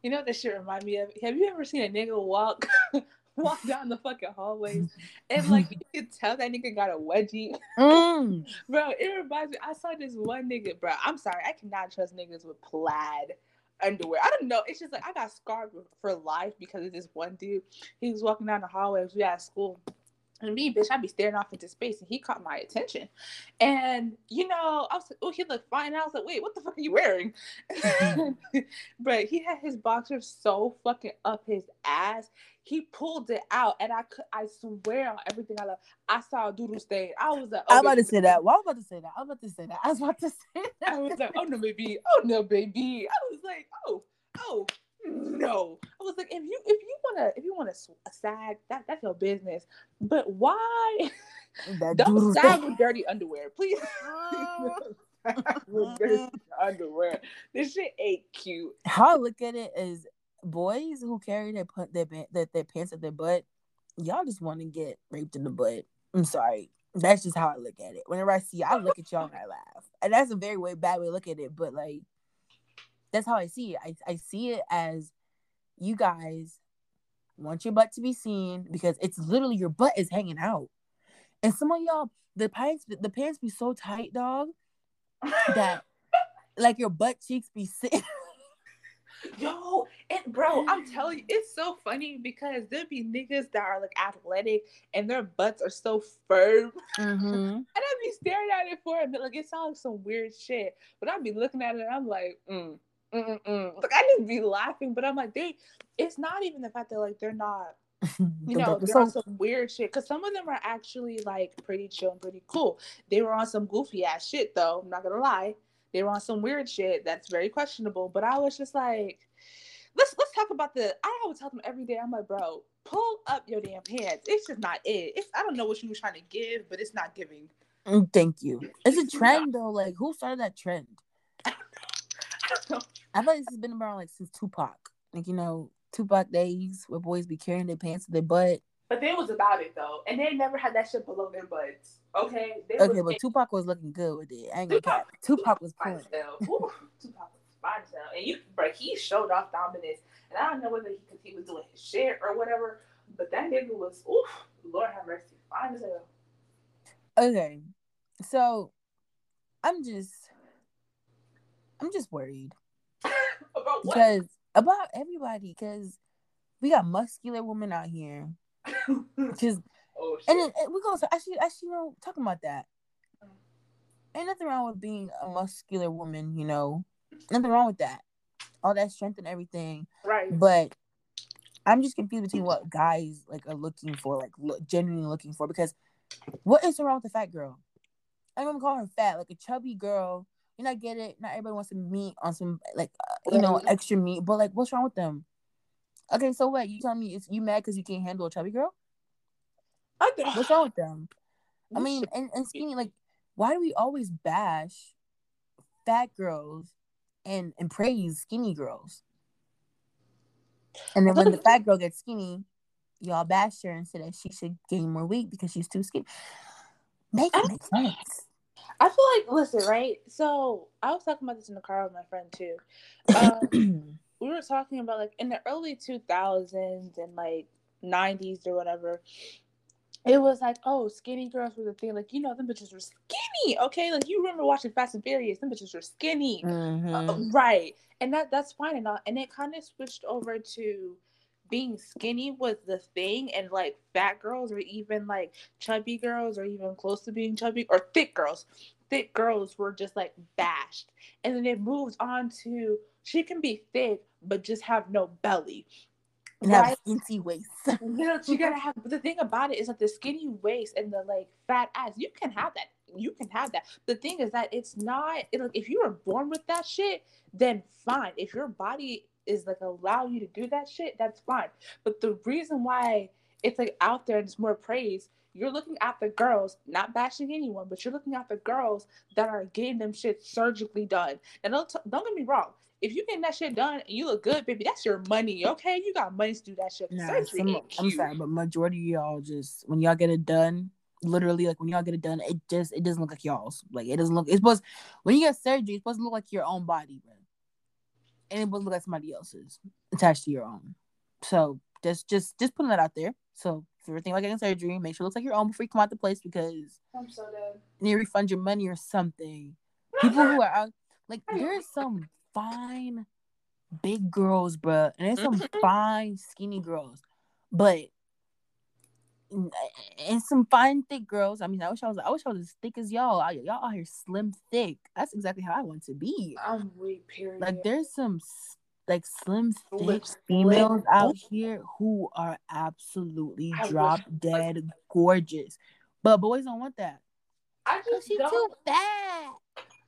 You know what that shit remind me of? Have you ever seen a nigga walk walk down the fucking hallways and like you can tell that nigga got a wedgie? Mm. Bro, it reminds me. I saw this one nigga, bro. I'm sorry, I cannot trust niggas with plaid underwear. I don't know. It's just like I got scarred for life because of this one dude. He was walking down the hallway. We at school. And me, bitch, I'd be staring off into space, and he caught my attention. And you know, I was like, "Oh, he looked fine." And I was like, "Wait, what the fuck are you wearing?" but he had his boxer so fucking up his ass. He pulled it out, and I could, I swear on everything I love, I saw a doodle stain. I was like, I'm "Oh, about to say that. Well, I'm about to say that. I'm about to say that. I was about to say that. I was like, oh no, baby. Oh no, baby. I was like, oh, oh no. I was like, if you if you wanna if you wanna sag, that that's your business. But why That don't sag with dirty underwear, please? Oh. with dirty underwear. This shit ain't cute. How I look at it is boys who carry their put their their, their pants at their butt, y'all just want to get raped in the butt. I'm sorry. That's just how I look at it. Whenever I see, I look at y'all and I laugh, and that's a very way bad way to look at it. But like, that's how I see it. I I see it as you guys want your butt to be seen because it's literally your butt is hanging out, and some of y'all the pants the pants be so tight, dog, that like your butt cheeks be sitting. Yo, and bro, I'm telling you, it's so funny because there be niggas that are like athletic and their butts are so firm. mm-hmm. And I'd be staring at it for a minute, like it sounds like some weird shit. But I'd be looking at it, and I'm like, mm, mm, mm, mm. Like I just be laughing, but I'm like, they. It's not even the fact that like they're not, you know, they're on some weird shit. Cause some of them are actually like pretty chill and pretty cool. They were on some goofy ass shit though. I'm not gonna lie. They were on some weird shit that's very questionable. But I was just like, let's let's talk about the. I always tell them every day. I'm like, bro, pull up your damn pants. It's just not it. It's I don't know what you were trying to give, but it's not giving. Mm, Thank you. It's a trend though. Like who started that trend? I don't know. I feel like this has been around like since Tupac. Like you know, Tupac days where boys be carrying their pants to their butt. But they was about it though, and they never had that shit below their butts. Okay. They Okay, was but Tupac was looking good with it. I ain't gonna cap. Tupac was fine pulling. as hell. Ooh, Tupac was fine as hell. And you, bro, he showed off dominance. And I don't know whether he, cause he was doing his shit or whatever, but that nigga was, oof, Lord have mercy, fine as hell. Okay, so I'm just, I'm just worried About what? because about everybody because we got muscular women out here. Because oh, shit. and and we go actually actually you know talking about that. Ain't nothing wrong with being a muscular woman, you know. Nothing wrong with that. All that strength and everything. right. But I'm just confused between what guys like are looking for, like look, genuinely looking for. Because what is wrong with the fat girl? I don't even call her fat, like a chubby girl. You know, I get it. Not everybody wants to meat on some like uh, you know extra meat, but like, what's wrong with them? Okay, so what? You telling me it's you mad because you can't handle a chubby girl? I think, What's wrong with them? I mean, and, and skinny, like, why do we always bash fat girls and and praise skinny girls? And then when the fat girl gets skinny, y'all bash her and say that she should gain more weight because she's too skinny. Make it make sense. I feel like, listen, right? So I was talking about this in the car with my friend too. Um, we were talking about like in the early 2000s and like 90s or whatever it was like oh skinny girls were the thing like you know them bitches were skinny okay like you remember watching fast and furious them bitches were skinny Mhm. Uh, right and that that's fine and all and it kind of switched over to being skinny was the thing and like fat girls or even like chubby girls or even close to being chubby or thick girls thick girls were just like bashed and then it moved on to she can be thick but just have no belly and have right skinty waist. you know, you gotta have. But the thing about it is that the skinny waist and the like fat ass, you can have that. You can have that. The thing is that it's not. It, like if you were born with that shit, then fine. If your body is like allow you to do that shit, that's fine. But the reason why it's like out there and it's more praise, you're looking at the girls, not bashing anyone, but you're looking at the girls that are getting them shit surgically done. And don't t- don't get me wrong. If you getting that shit done and you look good, baby, that's your money, okay? You got money to do that shit. Nah, some, I'm sorry, but majority of y'all just when y'all get it done, literally like when y'all get it done, it just it doesn't look like y'all's. Like it doesn't look. It's supposed when you get surgery, it's supposed to look like your own body, bro. And it to look like somebody else's attached to your own. So just just just putting that out there. So if you're thinking about getting surgery, make sure it looks like your own before you come out the place because I'm so dead. you need to refund your money or something. People who are out like there's some fine big girls, bro, and there's some fine skinny girls, but and some fine thick girls. I mean, I wish I was. I wish I was as thick as y'all. I- Y'all out here slim thick. That's exactly how I want to be. I'm weak, period. Like there's some like slim thick slim. females out here who are absolutely I wish- drop dead gorgeous, but boys don't want that. I just she too fat. I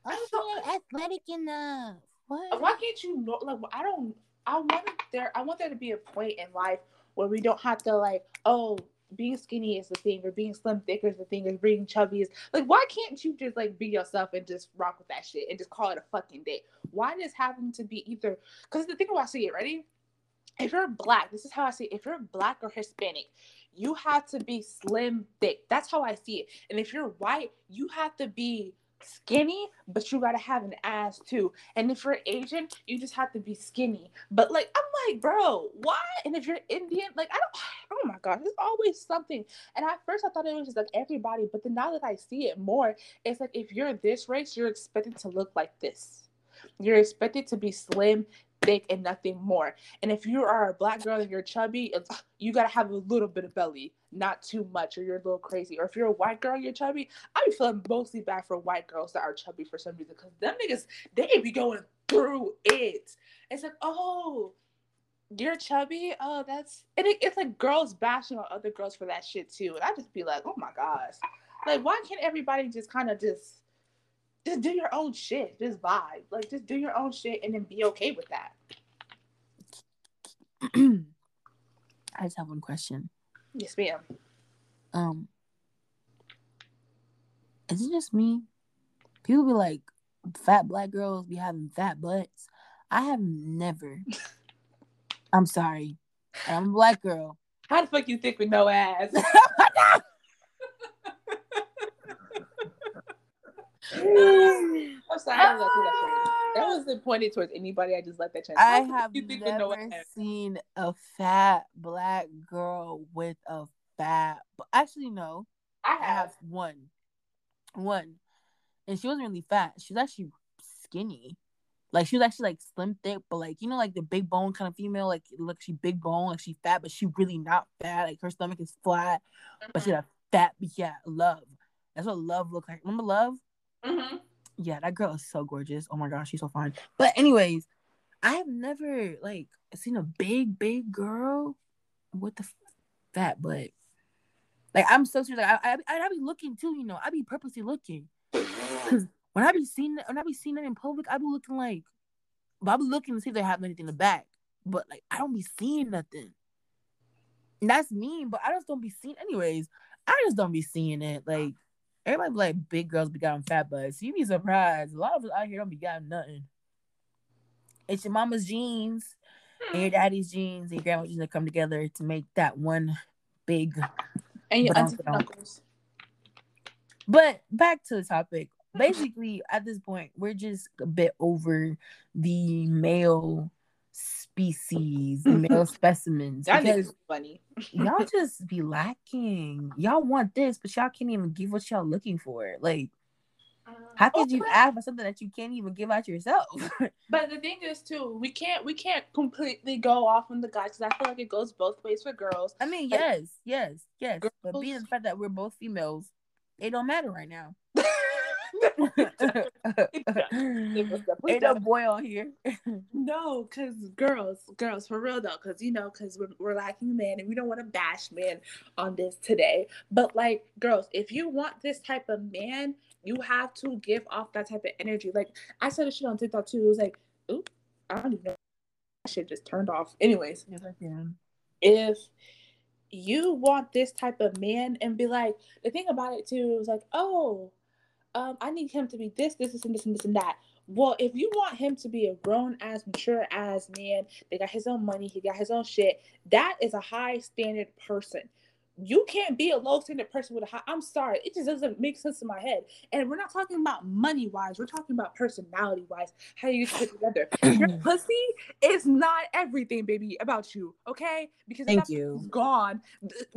Oh, don't- she ain't athletic enough. What? Why can't you know? Like, I don't. I want there. I want there to be a point in life where we don't have to like, oh, being skinny is the thing, or being slim thick is the thing, or being chubby is like. Why can't you just like be yourself and just rock with that shit and just call it a fucking day? Why does having to be either? Because the thing about see it, ready? If you're black, this is how I see it. If you're black or Hispanic, you have to be slim thick. That's how I see it. And if you're white, you have to be skinny, but you gotta have an ass too. And if you're Asian, you just have to be skinny. But like, I'm like, bro, why? And if you're Indian, like, I don't. Oh my god, there's always something. And at first, I thought it was just like everybody, but then now that I see it more, it's like if you're this race, you're expected to look like this. You're expected to be slim, thick, and nothing more. And if you are a black girl and you're chubby, you gotta have a little bit of belly, not too much, or you're a little crazy. Or if you're a white girl, and you're chubby. I be feeling mostly bad for white girls that are chubby for some reason, because them niggas they be going through it. It's like, oh, you're chubby. Oh, that's and it, it's like girls bashing on other girls for that shit too. And I just be like, oh my gosh, like why can't everybody just kind of just just do your own shit, just vibe, like just do your own shit and then be okay with that. I just have one question. Yes, ma'am. Um, is it just me? People be like, fat black girls be having fat butts. I have never. I'm sorry. I'm a black girl. How the fuck you think with no ass? I'm sorry. I didn't that. That ah. wasn't pointed towards anybody. I just let that chance. I have you think with no never seen a fat black girl with a fat. Actually, no. I I have. have one, one, and she wasn't really fat. She was actually skinny. Like she was actually like slim thick, but like you know, like the big bone kind of female. Like look, she big bone, like she fat, but she really not fat. Like her stomach is flat, but she had a fat. Yeah, love. That's what love looked like. Remember love? Mm-hmm. Yeah, that girl is so gorgeous. Oh my gosh, she's so fine. But anyways, I have never like seen a big, big girl with the fat butt. Like I'm so serious. Like I, I, I be looking too. You know, I be purposely looking. Cause when I be seeing, when I be seeing it in public, I be looking like, but I be looking to see if they have anything in the back. But like, I don't be seeing nothing. And that's mean, but I just don't be seeing. Anyways, I just don't be seeing it. Like everybody be like big girls be got fat butts. You be surprised. A lot of us out here don't be got nothing. It's your mama's jeans and your hmm. daddy's jeans and your grandma's jeans that come together to make that one big. And your auntie knuckles. But back to the topic. Basically, at this point, we're just a bit over the male species, male specimens. That nigga's funny. y'all just be lacking. Y'all want this, but y'all can't even give what y'all looking for. Like, how could you ask for something that you can't even give out yourself? But the thing is, too, we can't we can't completely go off on the guys because I feel like it goes both ways for girls. I mean, Like- yes, yes, yes. But being the fact that we're both females, it don't matter right now. Ain't no boy on here. No, because girls, girls, for real though, because you know, because we're, we're lacking men and we don't want to bash men on this today. But like, girls, if you want this type of man, you have to give off that type of energy. Like, I said this shit on TikTok too. It was like, oop, I don't even know. That shit just turned off. Anyways, can. if you want this type of man and be like, the thing about it too is like, oh, um, I need him to be this, this, this, and this, and this, and that. Well, if you want him to be a grown ass, mature ass man, they got his own money, he got his own shit. That is a high standard person. You can't be a low standard person with a high. I'm sorry, it just doesn't make sense in my head. And we're not talking about money wise. We're talking about personality wise. How you put together. Your pussy is not everything, baby, about you. Okay? Because Thank you. Gone,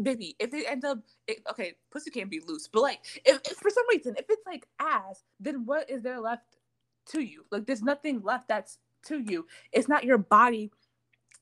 baby. If it ends up, it, okay, pussy can't be loose, but like, if, if for some reason, if it's like ass, then what is there left to you? Like, there's nothing left that's to you. It's not your body.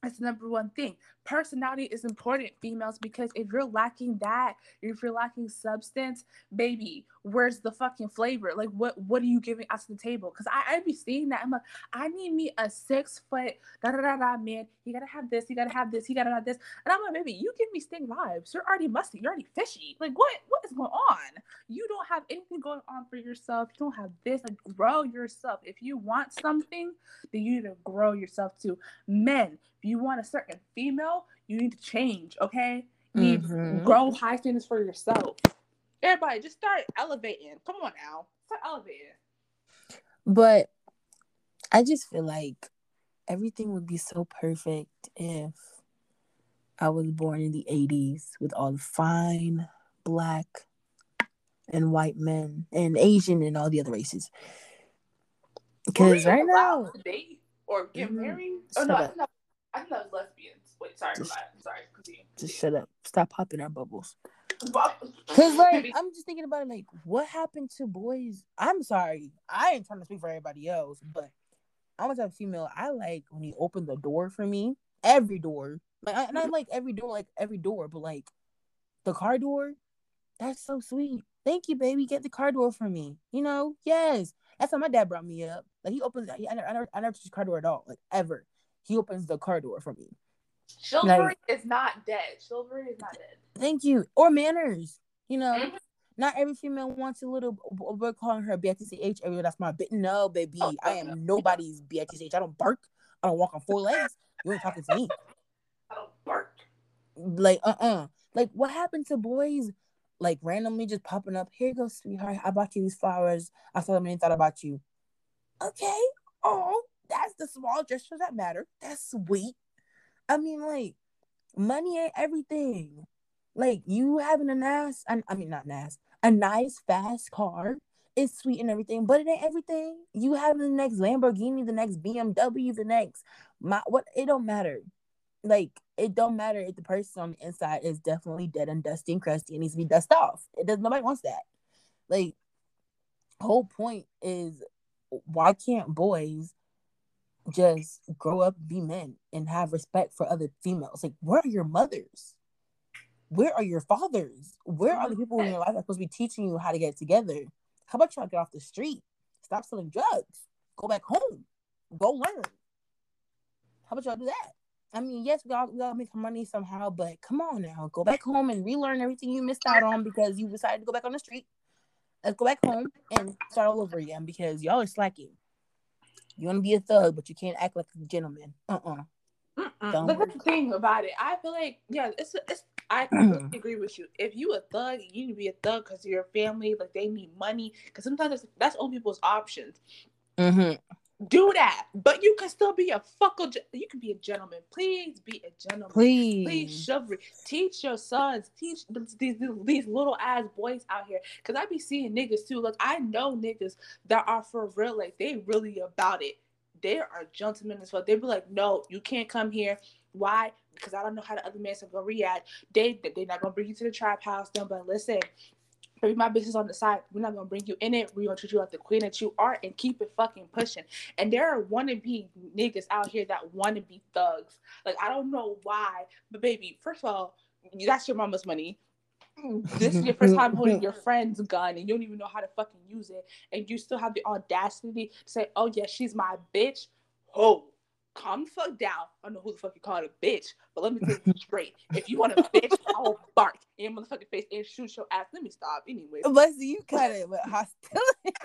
That's the number one thing. Personality is important, females, because if you're lacking that, if you're lacking substance, baby, where's the fucking flavor? Like, what what are you giving us to the table? Because I I be seeing that. I'm like, I need me a six foot da da da da man. He gotta have this. He gotta have this. He gotta have this. And I'm like, baby, you give me sting vibes. You're already musty. You're already fishy. Like, what what is going on? You don't have anything going on for yourself. You don't have this. Like, grow yourself. If you want something, then you need to grow yourself too. Men, if you want a certain female, you need to change. Okay, you Mhm. grow high standards for yourself. Everybody, just start elevating. Come on now, start elevating. But I just feel like everything would be so perfect if I was born in the 80s with all the fine black and white men and Asian and all the other races. Because right now, date or get Mhm. married. Oh Shut no, I up. think, I think that was lesbians. Wait, sorry, Just- sorry. Continue. just shut up. Stop popping our bubbles. Cause like I'm just thinking about it, like what happened to boys? I'm sorry, I ain't trying to speak for everybody else, but I'm a type of female. I like when he opened the door for me, every door, like, I, and I like every door, like every door, but like the car door, that's so sweet. Thank you, baby. Get the car door for me. You know, yes, that's how my dad brought me up. Like he opens, I, I never, I never, I never touched car door at all, like ever. He opens the car door for me. Chivalry is not dead. Chivalry is not dead. Thank you. Or manners. You know, Mhm. not every female wants a little boy calling her BTCH. Every that's my bit. No, baby. Oh, I no, am nobody's BTCH. I don't bark. I don't walk on four legs. You ain't talking to me. I don't bark. Like, uh uh Like, what happened to boys like randomly just popping up? Here you go, sweetheart. I bought you these flowers. I saw them and thought about you. Okay. Oh, that's the small gestures that matter. That's sweet. I mean, like, money ain't everything. Like, you having a nice, I mean, not nice, a nice, fast car is sweet and everything, but it ain't everything. You having the next Lamborghini, the next BMW, the next, my, what, it don't matter like it don't matter if the person on the inside is definitely dead and dusty and crusty and needs to be dusted off. It does nobody wants that. Like whole point is why can't boys just grow up be men and have respect for other females? Like where are your mothers? Where are your fathers? Where are the people in your life that supposed to be teaching you how to get together? How about y'all get off the street? Stop selling drugs. Go back home. Go learn. How about y'all do that? I mean, yes, we all we gotta make money somehow, but come on now, go back home and relearn everything you missed out on because you decided to go back on the street. Let's go back home and start all over again because y'all are slacking. You want to be a thug, but you can't act like a gentleman. Uh uh-uh. uh. But that's the thing about it. I feel like, yeah, it's it's. I agree with you. If you a thug, you need to be a thug because your family, like they need money. Because sometimes that's, that's all people's options. Mm-hmm do that, but you can still be a fuckle. You can be a gentleman. Please be a gentleman. Please, please, chivalry. Teach your sons. Teach these these little ass boys out here. Cause I be seeing niggas too. Like I know niggas that are for real. Like they really about it. They are gentlemen as well. They be like, no, you can't come here. Why? Because I don't know how the other man's gonna react. They they're not gonna bring you to the trap house. Then, but listen, Maybe my business on the side. We're not gonna bring you in it. We're gonna treat you like the queen that you are and keep it fucking pushing. And there are wannabe niggas out here that wanna be thugs. Like I don't know why, but baby, first of all, that's your mama's money. This is your first time holding your friend's gun and you don't even know how to fucking use it, and you still have the audacity to say, "Oh yeah, she's my bitch." Oh, calm the fuck down. I don't know who the fuck you call it a bitch, but let me tell you straight. If you want a bitch, I will bark in your motherfucking face and shoot your ass. Let me stop anyway. See, you cut it with hostility.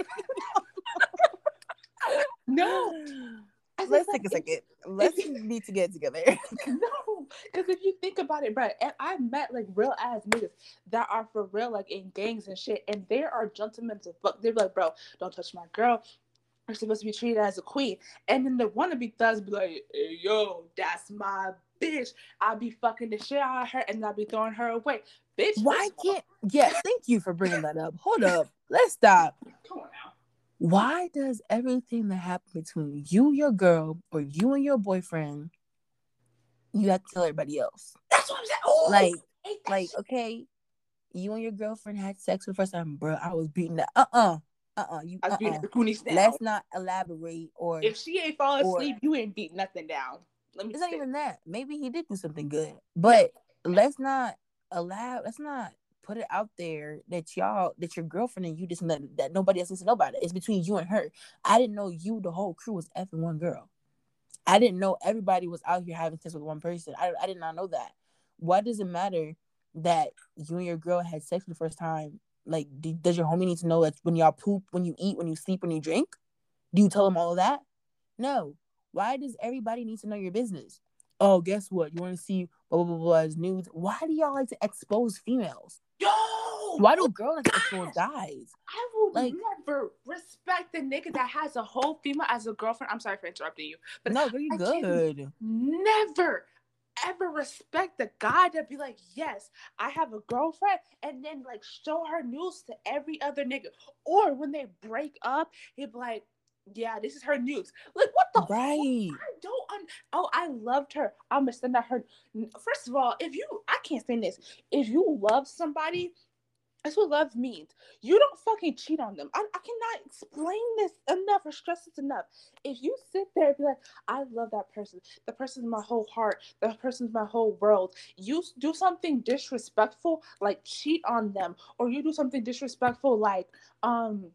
no. Let's take a second. Let's need to get together. no, because if you think about it, bro, and I met like real ass niggas that are for real, like in gangs and shit, and there are gentlemen to fuck. They're like, bro, don't touch my girl are supposed to be treated as a queen. And then the wannabe thugs be like, hey, yo, that's my bitch. I'll be fucking the shit out of her and I'll be throwing her away. Bitch. Why can't yeah, thank you for bringing that up. Hold up. Let's stop. Come on now. Why does everything that happens between you your girl or you and your boyfriend, you have to tell everybody else? That's what I'm saying. Oh, like, like, okay, you and your girlfriend had sex for the first time, bro. I was beating that. Uh-uh uh-uh, you uh-uh. Let's not elaborate or if she ain't fall asleep, or, you ain't beat nothing down. Let me it's not even that. Maybe he did do something good. But let's not allow let's not put it out there that y'all that your girlfriend and you just that, that nobody else needs to know about it. It's between you and her. I didn't know you, the whole crew was effing one girl. I didn't know everybody was out here having sex with one person. I, I did not know that. Why does it matter that you and your girl had sex for the first time like, do, does your homie need to know that when y'all poop, when you eat, when you sleep, when you drink? Do you tell them all of that? No. Why does everybody need to know your business? Oh, guess what? You want to see blah blah blah blah's nudes? Why do y'all like to expose females? Yo, why do girls like to expose guys? I will like, never respect the nigga that has a whole female as a girlfriend. I'm sorry for interrupting you, but no, very good. Never ever respect the guy that be like, yes, I have a girlfriend, and then like show her news to every other nigga. Or when they break up, he'd be like, yeah, this is her news. Like, what the right? Fuck? I don't. Un- oh, I loved her. I'm gonna send that her. First of all, if you, I can't say this. If you love somebody, that's what love means. You don't fucking cheat on them. I, I cannot explain this enough or stress this enough. If you sit there and be like, I love that person, the person's my whole heart, the person's my whole world, you do something disrespectful like cheat on them, or you do something disrespectful like, um,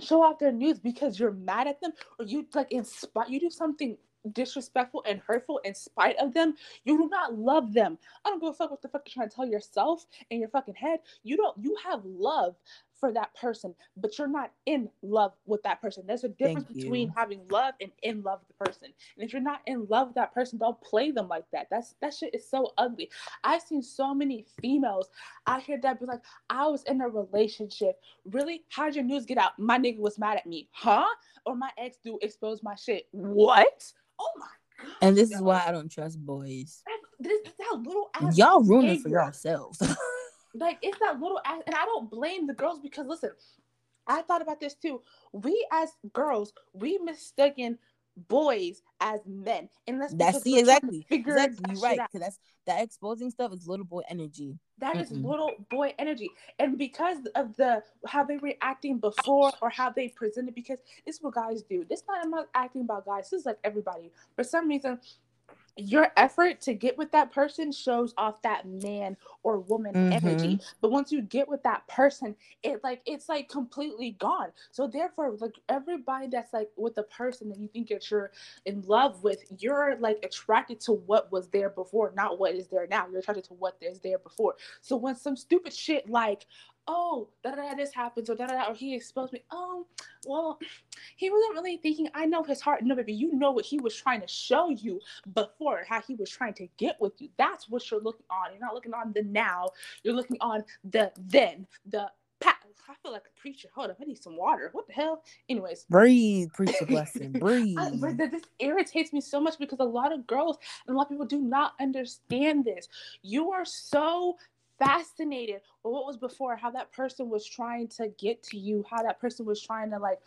show off their news because you're mad at them, or you like inspire, you do something disrespectful and hurtful in spite of them, you do not love them. I don't give a fuck what the fuck you're trying to tell yourself in your fucking head. You don't you have love for that person, but you're not in love with that person. There's a difference between having love and in love with the person. And if you're not in love with that person, don't play them like that. That's that shit is so ugly. I've seen so many females out here that be like, I was in a relationship. Really? How'd your news get out? My nigga was mad at me. Huh? Or my ex dude exposed my shit. What? Oh my god. And this is why I don't trust boys. This, that little ass Y'all ruin it for yourselves. like it's that little ass and i don't blame the girls because listen i thought about this too we as girls we mistaken boys as men and that's That's because see we're trying to exactly. figure Exactly. Right. Cause that's that exposing stuff is little boy energy. That is Mm-mm. little boy energy and because of the how they were acting before or how they presented because this is what guys do this not i'm not acting about guys this is like everybody for some reason your effort to get with that person shows off that man or woman energy. Mm-hmm. But once you get with that person it like it's like completely gone. So therefore like everybody that's like with the person that you think that you're in love with you're like attracted to what was there before not what is there now. You're attracted to what is there before. So when some stupid shit like oh da da da this happens or da da da or he exposed me. Oh well he wasn't really thinking i know his heart. No baby you know what he was trying to show you before how he was trying to get with you. That's what you're looking on. You're not looking on the now. You're looking on the then the past. I feel like a preacher. Hold up i need some water. What the hell? Anyways. Breathe, preach the blessing. Breathe. I, this irritates me so much because a lot of girls and a lot of people do not understand this. You are so fascinated with what was before, how that person was trying to get to you, how that person was trying to like,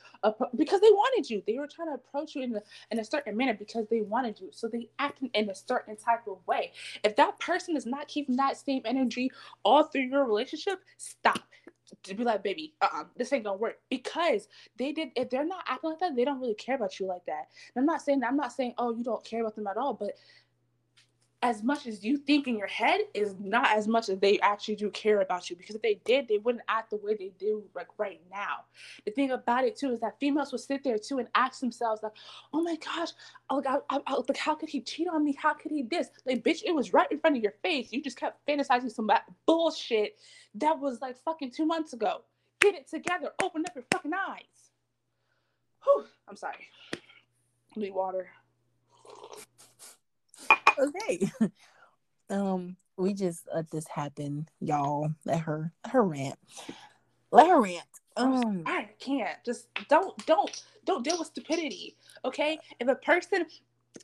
because they wanted you. They were trying to approach you in a, in a certain manner because they wanted you. So they acted in a certain type of way. If that person is not keeping that same energy all through your relationship, stop. To be like, baby, uh-uh, this ain't gonna work because they did. If they're not acting like that, they don't really care about you like that. And I'm not saying I'm not saying oh you don't care about them at all, but as much as you think in your head is not as much as they actually do care about you. Because if they did, they wouldn't act the way they do like right now. The thing about it too is that females will sit there too and ask themselves like, "Oh my gosh, oh God, I, I, like how could he cheat on me? How could he this? Like, bitch, it was right in front of your face. You just kept fantasizing some bullshit that was like fucking two months ago. Get it together. Open up your fucking eyes. Whew, I'm sorry. Need water. Okay. Um, we just let this happen, y'all. Let her let her rant. Let her rant. Um I can't. Just don't don't don't deal with stupidity. Okay? If a person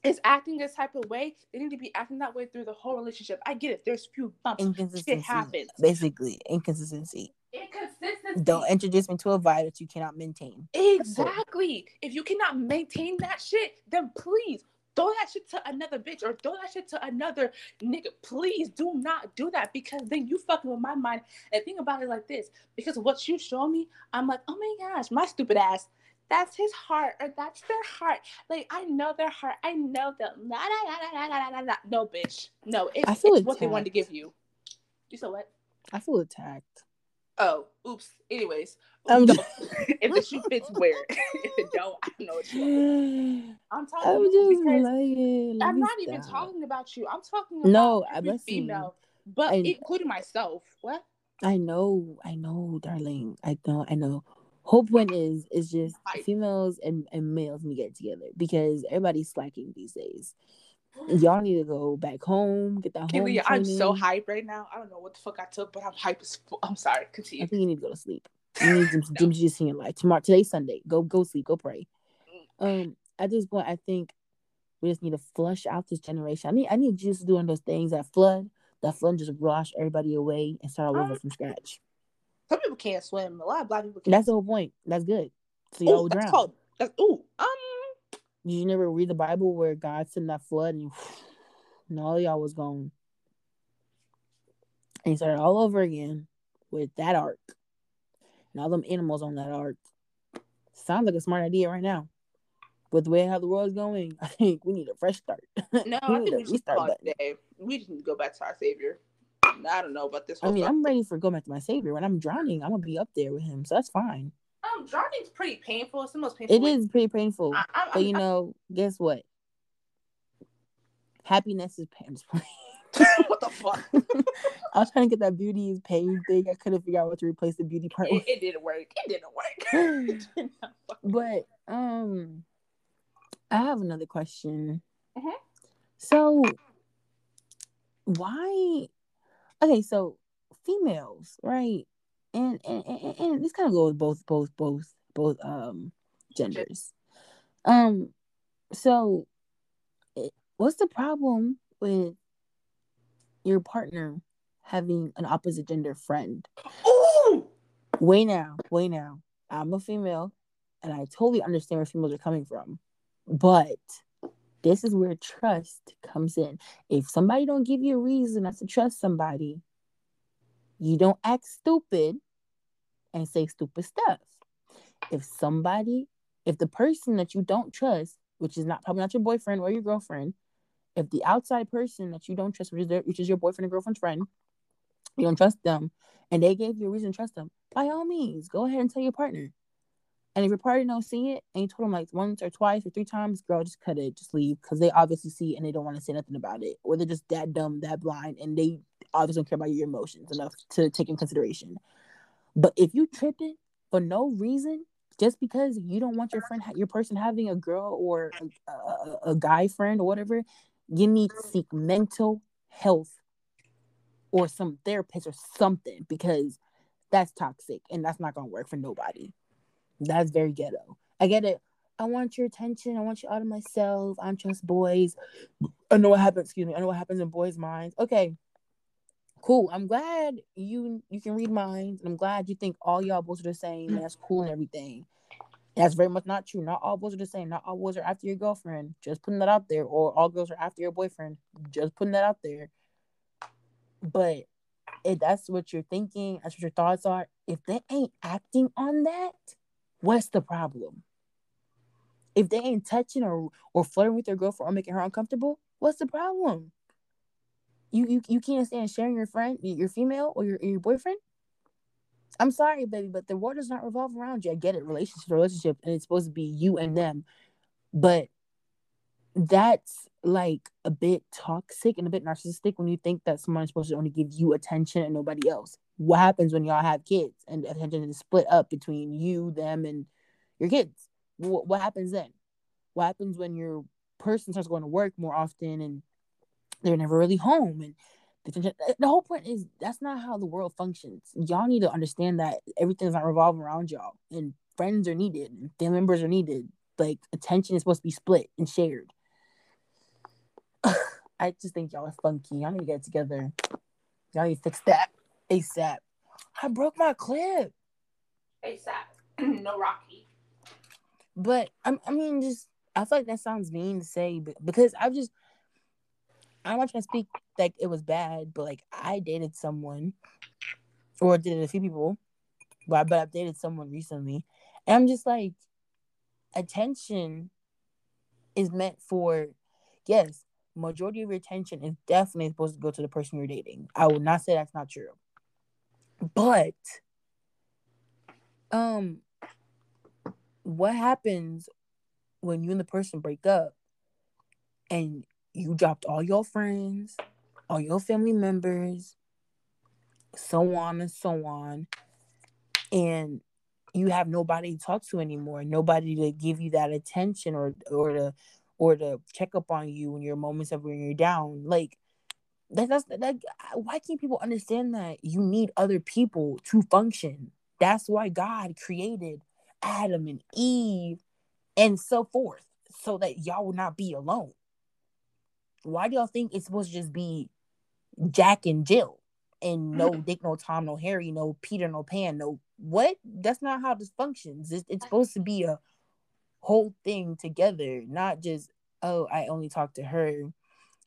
is acting this type of way, they need to be acting that way through the whole relationship. I get it. There's few bumps. inconsistency. happens. Basically, inconsistency. Inconsistency. Don't introduce me to a vibe that you cannot maintain. Exactly. If you cannot maintain that shit, then please throw that shit to another bitch or throw that shit to another nigga. Please do not do that because then you fucking with my mind. And think about it like this because what you show me, I'm like, oh my gosh, my stupid ass. That's his heart or that's their heart. Like I know their heart. I know them. La, la, la, la, la, la, la. No, bitch. No, it's, I feel it's what they wanted to give you. You said what? I feel attacked. Oh, oops. Anyways, just- if the shoe fits, wear it. if it don't, I don't know what you want. I'm talking I'm about just because I'm not even stop. talking about you. I'm talking about No, every female, but I- including myself. What? I know, I know, darling. I know, I know. Hope point is is just females and, and males need to get together because everybody's slacking these days. Y'all need to go back home, get that home Keely, I'm so training. hyped right now. I don't know what the fuck I took, but I'm hyped as fuck. I'm sorry. Continue. I think you need to go to sleep. You need some some Jesus in your life. Tomorrow, today's Sunday. Go, go sleep. Go pray. Um, at this point, I think we just need to flush out this generation. I need, I need Jesus doing those things that flood, that flood just wash everybody away and start all over from scratch. Some people can't swim. A lot of black people can't. That's the whole point. That's good. So y'all Ooh, will that's drown. called. That's, ooh, um, Did you never read the Bible where God sent that flood and, and all y'all was gone? And he started all over again with that ark and all them animals on that ark. Sounds like a smart idea right now. With the way how the world's going, I think we need a fresh start. no, I think we should restart call it day. We just need to go back to our savior. I don't know about this. I mean, fuck- I'm ready for go back to my savior. When I'm drowning, I'm gonna be up there with him, so that's fine. Um, drowning's pretty painful. It's the most painful. It way- is pretty painful, I, I, but you I- know, guess what? Happiness is pain. what the fuck? I'm was trying to get that beauty is pain thing. I couldn't figure out what to replace the beauty part It, with. it didn't work. It didn't work. It did. But um, I have another question. Mhm. So, why? Okay, so females, right? And and, and, and this kind of goes both both both both um genders. Um, so it, what's the problem with your partner having an opposite gender friend? Ooh. Wait now, way now. I'm a female, and I totally understand where females are coming from, but this is where trust comes in. If somebody don't give you a reason not to trust somebody, you don't act stupid and say stupid stuff. If somebody, if the person that you don't trust, which is not probably not your boyfriend or your girlfriend, if the outside person that you don't trust, which is their, which is your boyfriend or girlfriend's friend, you don't trust them, and they gave you a reason to trust them, by all means, go ahead and tell your partner. And if your partner don't see it, and you told them like once or twice or three times, girl, just cut it, just leave, because they obviously see it and they don't want to say nothing about it, or they're just that dumb, that blind, and they obviously don't care about your emotions enough to take in consideration. But if you tripping for no reason, just because you don't want your friend, your person having a girl or a, a, a guy friend or whatever, you need to seek mental health or some therapist or something because that's toxic and that's not gonna work for nobody. That's very ghetto. I get it. I want your attention. I want you out of myself. I'm just boys. I know what happens. Excuse me. I know what happens in boys' minds. Okay, cool. I'm glad you you can read minds, I'm glad you think all y'all boys are the same. That's cool and everything. That's very much not true. Not all boys are the same. Not all boys are after your girlfriend. Just putting that out there. Or all girls are after your boyfriend. Just putting that out there. But if that's what you're thinking, that's what your thoughts are. If they ain't acting on that, what's the problem? If they ain't touching or or flirting with their girlfriend or making her uncomfortable, what's the problem? You you, you can't stand sharing your friend, your female or your, your boyfriend? I'm sorry, baby, but the world does not revolve around you. I get it, relationship, relationship, and it's supposed to be you and them. But that's like a bit toxic and a bit narcissistic when you think that someone is supposed to only give you attention and nobody else. What happens when y'all have kids and attention is split up between you, them, and your kids? What, what happens then? What happens when your person starts going to work more often and they're never really home? And eh, the, whole point is that's not how the world functions. Y'all need to understand that everything's not revolving around y'all, and friends are needed, and family members are needed. Like attention is supposed to be split and shared. I just think y'all are funky. Y'all need to get together. Y'all need to fix that ASAP. I broke my clip. ASAP. no Rocky. But I, I mean, just I feel like that sounds mean to say, but because I've just I'm not trying to speak like it was bad, but like I dated someone, or dated a few people, but but I've dated someone recently, and I'm just like, attention is meant for, yes, majority of your attention is definitely supposed to go to the person you're dating. I would not say that's not true, but um what happens when you and the person break up and you dropped all your friends, all your family members, so on and so on, and you have nobody to talk to anymore, nobody to give you that attention or or to or to check up on you in your moments of when you're down. Like that, that's that. Why can't people understand that you need other people to function? That's why God created Adam and Eve and so forth, so that y'all will not be alone. Why do y'all think it's supposed to just be Jack and Jill and no mm. Dick, no Tom, no Harry, no Peter, no Pan, no what? That's not how this functions. It's, it's supposed to be a whole thing together, not just oh, I only talk to her.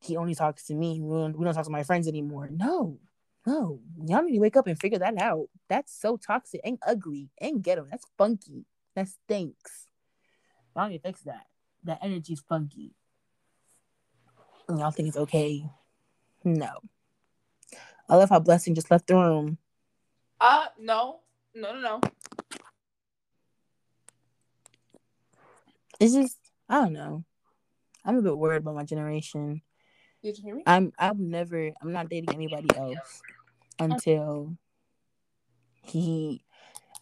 He only talks to me. We don't, we don't talk to my friends anymore. No, no. Y'all need to wake up and figure that out. That's so toxic and ugly and ghetto. That's funky. That stinks. Y'all need to fix that. That energy's funky. And y'all think it's okay. No. I love how Blessing just left the room. Uh, no. No, no, no. It's just, I don't know. I'm a bit worried about my generation. Did you hear me? I'm I'm never I'm not dating anybody else. until he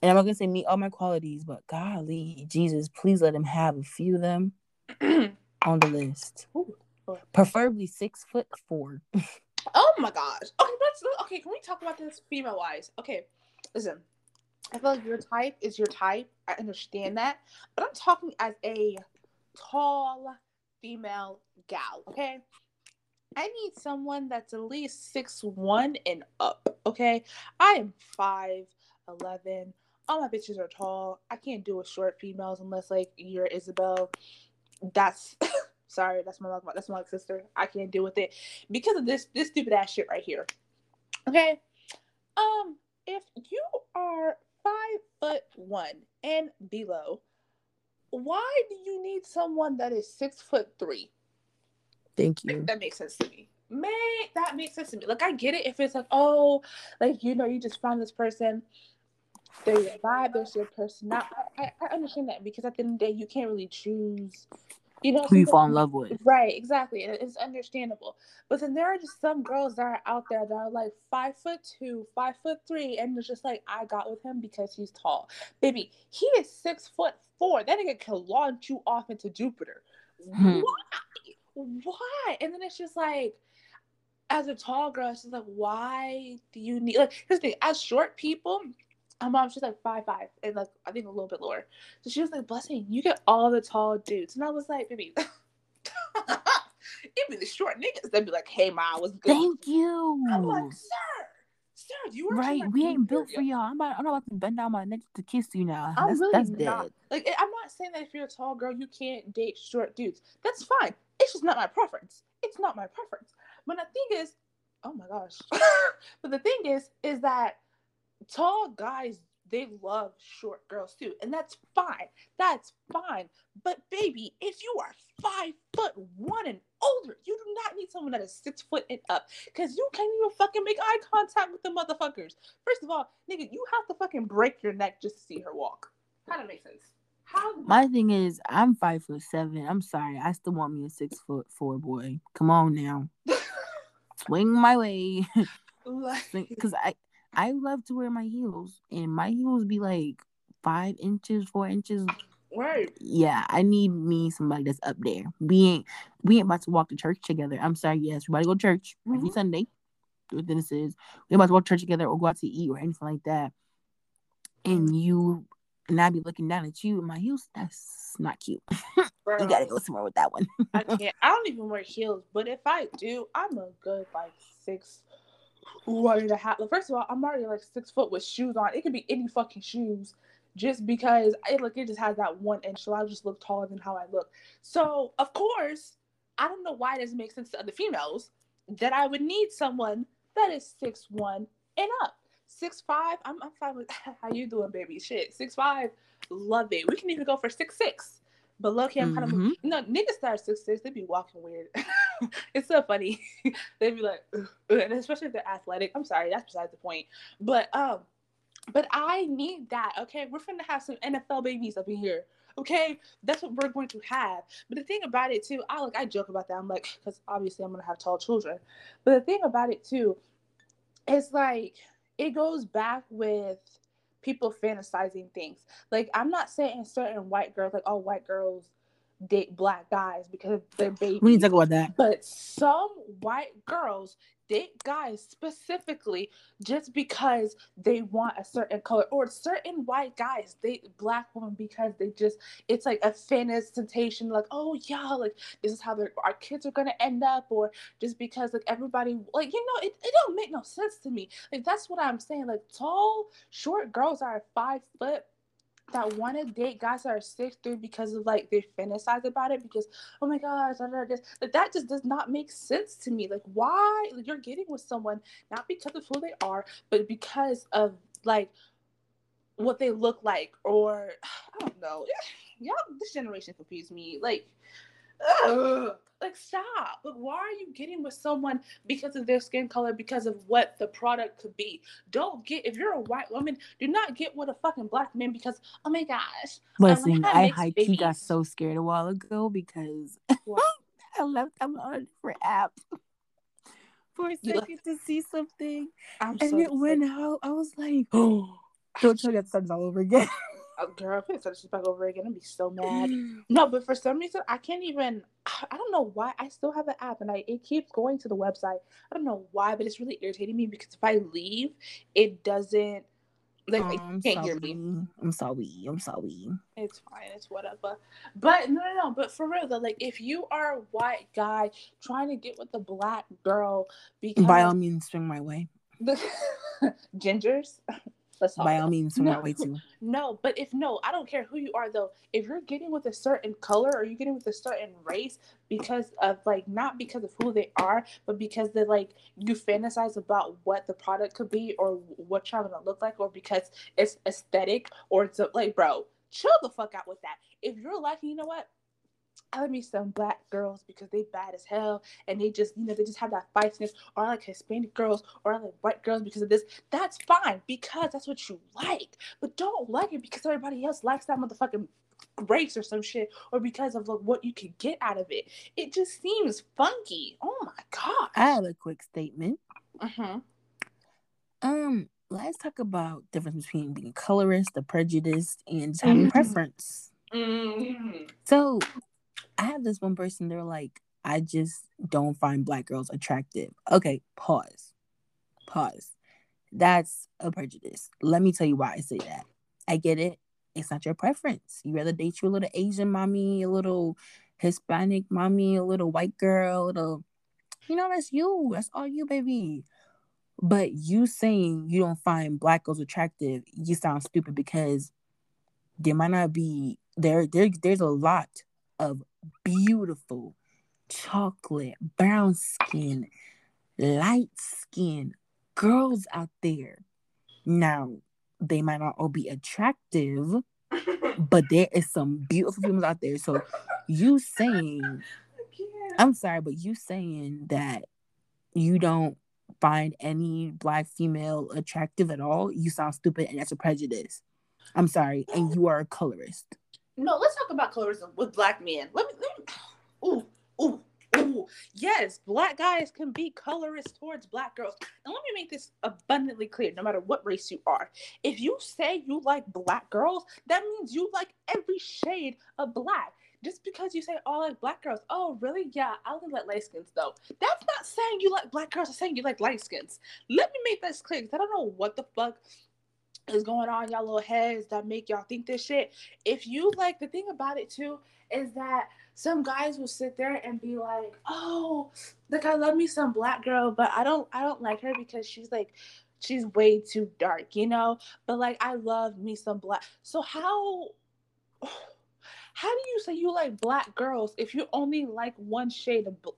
and I'm not gonna say meet all my qualities, but golly, Jesus, please let him have a few of them on the list. Ooh. Preferably six foot four. Oh my gosh. Okay, let's okay. Can we talk about this female wise? Okay, listen. I feel like your type is your type. I understand that, but I'm talking as a tall female gal. Okay, I need someone that's at least six one and up. Okay, I am five eleven. All my bitches are tall. I can't do with short females unless like you're Isabel. That's sorry. That's my that's my sister. I can't deal with it because of this this stupid ass shit right here. Okay. Um, if you are five foot one and below, why do you need someone that is six foot three? Thank you. That makes sense to me. Man, that makes sense to me. Like I get it if it's like, oh, like you know, you just found this person, they're your vibe, there's your personality. I, I understand that because at the end of the day, you can't really choose. You know, Who you fall in love with. Right, exactly. It's understandable. But then there are just some girls that are out there that are like five foot two, five foot three, and it's just like, I got with him because he's tall. Baby, he is six foot four. That nigga can launch you off into Jupiter. Hmm. Why? Why? And then it's just like, as a tall girl, it's just like, why do you need like here's the thing, as short people, my mom, she's like five five and like I think a little bit lower. So she was like, Blessing, you get all the tall dudes. And I was like, baby, it'd be the short niggas that'd be like, hey ma, what's good? Thank you. I'm like, sir, sir, you are Right, we ain't built for y'all. I'm about, I'm not about to bend down my neck to kiss you now. I'm that's really that's not. dead. Like, I'm not saying that if you're a tall girl, you can't date short dudes. That's fine. It's just not my preference. It's not my preference. But the thing is, oh my gosh. but the thing is, is that tall guys they love short girls too, and that's fine. That's fine. But baby, if you are five foot one and older, you do not need someone that is six foot and up, because you can't even fucking make eye contact with the motherfuckers. First of all, nigga, you have to fucking break your neck just to see her walk. How that make sense? How? My thing is, I'm five foot seven. I'm sorry, I still want me a six foot four boy. Come on now, swing my way, because I I love to wear my heels, and my heels be like five inches, four inches. right. Yeah, I need me somebody that's up there. We ain't we ain't about to walk to church together. I'm sorry, yes, to go to church every Mhm. Sunday. What this is, we about to walk to church together or go out to eat or anything like that. And you and I be looking down at you in my heels. That's not cute. You gotta go somewhere with that one. I can't. I don't even wear heels, but if I do, I'm a good like six and a half. Well, First of all, I'm already like six foot with shoes on. It could be any fucking shoes, just because it like it just has that one inch, so I just look taller than how I look. So of course, I don't know why it doesn't make sense to other females that I would need someone that is six one and up. Six five, I'm I'm fine with how you doing, baby. Shit, six five, love it. We can even go for six six. But look, I'm kind of Mhm. no niggas that are six six, they be walking weird. it's so funny. They'd be like, "Ugh, ugh," and especially if they're athletic. I'm sorry, that's besides the point. But um, but I need that. Okay, we're finna have some NFL babies up in here. Okay, that's what we're going to have. But the thing about it too, I like I joke about that. I'm like, because obviously I'm gonna have tall children. But the thing about it too, is like it goes back with people fantasizing things. Like I'm not saying certain white girls, like all white girls date black guys because they're babies. We need to talk about that. But some white girls date guys specifically just because they want a certain color, or certain white guys date black women because they just it's like a fantasization, like oh yeah, like this is how our kids are gonna end up, or just because like everybody like you know it, it don't make no sense to me. Like that's what I'm saying. Like tall, short girls are five foot that want to date guys that are six three because of like they fantasize about it because oh my gosh I don't this like that just does not make sense to me. Like why? Like, you're getting with someone not because of who they are but because of like what they look like or I don't know. Y'all this generation confused me. Like ugh, like stop like why are you getting with someone because of their skin color because of what the product could be don't get if you're a white woman do not get with a fucking black man because oh my gosh Listen, I high key got so scared a while ago because I left them on a different app. for a second to see something, I'm and so it went out. I was like, oh, don't tell that starts all over again. Oh, girl, if it starts back over again, I'd be so mad. Mm. No, but for some reason, I can't even. I don't know why. I still have the app, and I it keeps going to the website. I don't know why, but it's really irritating me because if I leave, it doesn't. Like Oh, I'm can't sorry. hear me. I'm sorry. I'm sorry. It's fine. It's whatever. But no, no, no. But for real though, like if you are a white guy trying to get with a black girl because By all means, swing my way. the gingers. Let's talk. By all means, No. way too. No, but if no, I don't care who you are though. If you're getting with a certain color or you're getting with a certain race because of like not because of who they are, but because they like you fantasize about what the product could be or what you're gonna look like, or because it's aesthetic or it's a, like, bro, chill the fuck out with that. If you're like, you know what? I like me some black girls because they bad as hell and they just, you know, they just have that feistiness. Or I like Hispanic girls or I like white girls because of this. That's fine because that's what you like. But don't like it because everybody else likes that motherfucking race or some shit or because of like what you can get out of it. It just seems funky. Oh my god. I have a quick statement. Uh-huh. Um, let's talk about difference between being colorist, the prejudice, and having Mhm. preference. Mm-hmm. So, I have this one person. They're like, I just don't find black girls attractive. Okay, pause. Pause. That's a prejudice. Let me tell you why I say that. I get it. It's not your preference. You rather date your little Asian mommy, a little Hispanic mommy, a little white girl, a little, you know, that's you. That's all you, baby. But you saying you don't find black girls attractive, you sound stupid because there might not be there. There, there's a lot of beautiful chocolate, brown skin, light skin girls out there. Now, they might not all be attractive, but there is some beautiful females out there. So you saying, I'm sorry, but you saying that you don't find any black female attractive at all, you sound stupid and that's a prejudice. I'm sorry, and you are a colorist. No, let's talk about colorism with black men. Let me, let me ooh, ooh, ooh. Yes, black guys can be colorist towards black girls. And let me make this abundantly clear no matter what race you are. If you say you like black girls, that means you like every shade of black. Just because you say, oh, like black girls. Oh, really? Yeah, I only like light skins, though. That's not saying you like black girls. It's saying you like light skins. Let me make this clear because I don't know what the fuck is going on y'all little heads that make y'all think this shit. If you like the thing about it too is that some guys will sit there and be like, "Oh, like I love me some black girl, but I don't I don't like her because she's like she's way too dark, you know? But like I love me some black." So how how do you say you like black girls if you only like one shade of black?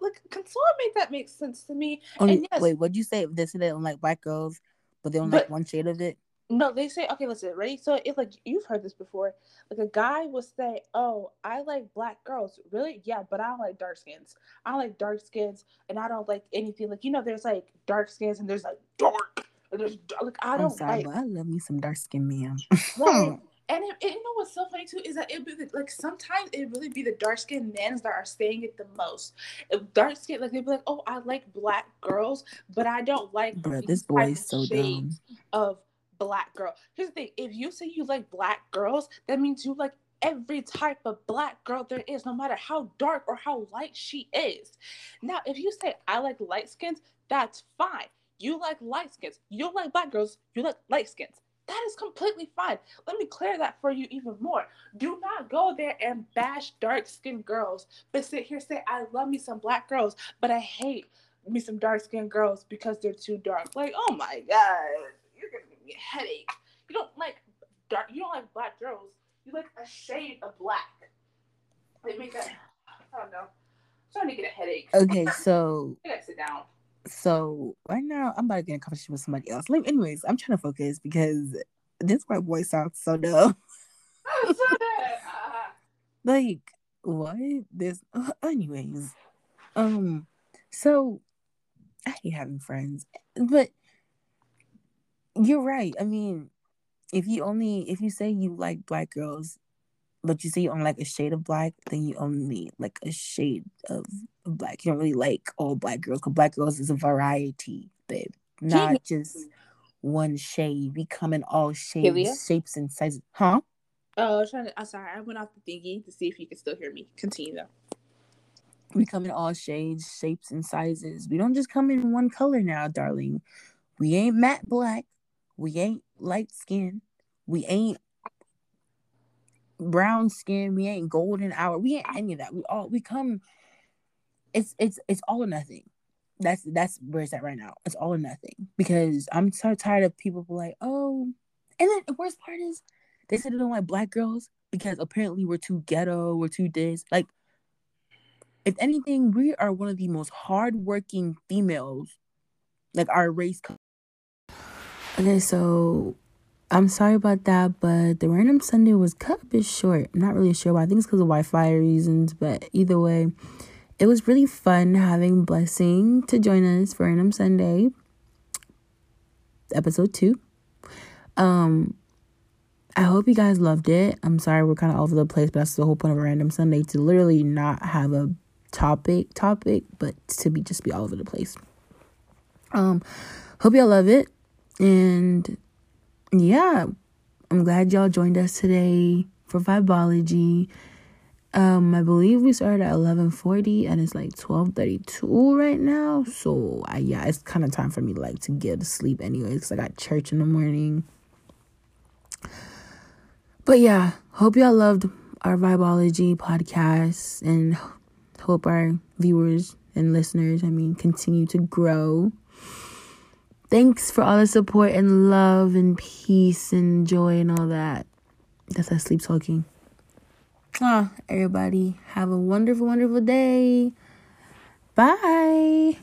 Like, can someone make that make sense to me? Only, And yes- Wait, what'd you say? They say they don't like black girls, but they don't But- like one shade of it. No, they say okay. Listen, ready? So it's like you've heard this before, like a guy will say, "Oh, I like black girls." Really? Yeah, but I don't like dark skins. I don't like dark skins, and I don't like anything like you know. There's like dark skins, and there's like dark. And there's like I I'm don't sorry, like. but I love me some dark skin man. Right. And it, it- you know what's so funny too is that it be the, like sometimes it really be the dark skinned men that are saying it the most. Dark skin like they'd be like, oh, I like black girls, but I don't like Bro, these this boy is so dumb. of black girl. Here's the thing: if you say you like black girls, that means you like every type of black girl there is, no matter how dark or how light she is. Now, if you say I like light skins, that's fine. You like light skins. You don't like black girls. You like light skins. That is completely fine. Let me clear that for you even more. Do not go there and bash dark skinned girls, but sit here say I love me some black girls, but I hate me some dark skinned girls because they're too dark. Like, oh my god, you're gonna give me a headache. You don't like dark. You don't like black girls. You like a shade of black. They make that. I don't know. I'm starting to get a headache. Okay, so I gotta sit down. So right now I'm about to get in a conversation with somebody else. Like, anyways, I'm trying to focus because this white boy sounds so dumb. Like what this anyways um so i hate having friends but you're right i mean if you only if you say you like black girls but you say you only like a shade of black, then you only like a shade of black. You don't really like all black girls because black girls is a variety, babe, not just one shade. We come in all shades, shapes, and sizes. Huh? Oh, I was trying to. I'm sorry. I went off the thingy to see if you could still hear me. Continue though. We come in all shades, shapes, and sizes. We don't just come in one color now, darling. We ain't matte black. We ain't light skin. We ain't brown skin. We ain't golden hour. We ain't any of that. We all we come. It's it's it's all or nothing. That's that's where it's at right now. It's all or nothing because I'm so tired of people like, oh, and then the worst part is they said they don't like black girls because apparently we're too ghetto, we're too this. Like, if anything, we are one of the most hardworking females, like our race. Okay, so I'm sorry about that, but the random Sunday was cut a bit short. I'm not really sure why. I think it's because of Wi-Fi reasons, but either way, it was really fun having Blessing to join us for Random Sunday, episode two. Um, I hope you guys loved it. I'm sorry we're kind of all over the place, but that's the whole point of Random Sunday to literally not have a topic topic, but to be just be all over the place. Um, hope y'all love it, and yeah, I'm glad y'all joined us today for Vibology. Um, I believe we started at 11:40 and it's like 12:32 right now. So, I yeah, it's kind of time for me like to get to sleep anyway cuz I got church in the morning. But yeah, hope y'all loved our Vibology podcast and hope our viewers and listeners, I mean, continue to grow. Thanks for all the support and love and peace and joy and all that. That's us sleep talking. Ah, everybody, have a wonderful, wonderful day. Bye.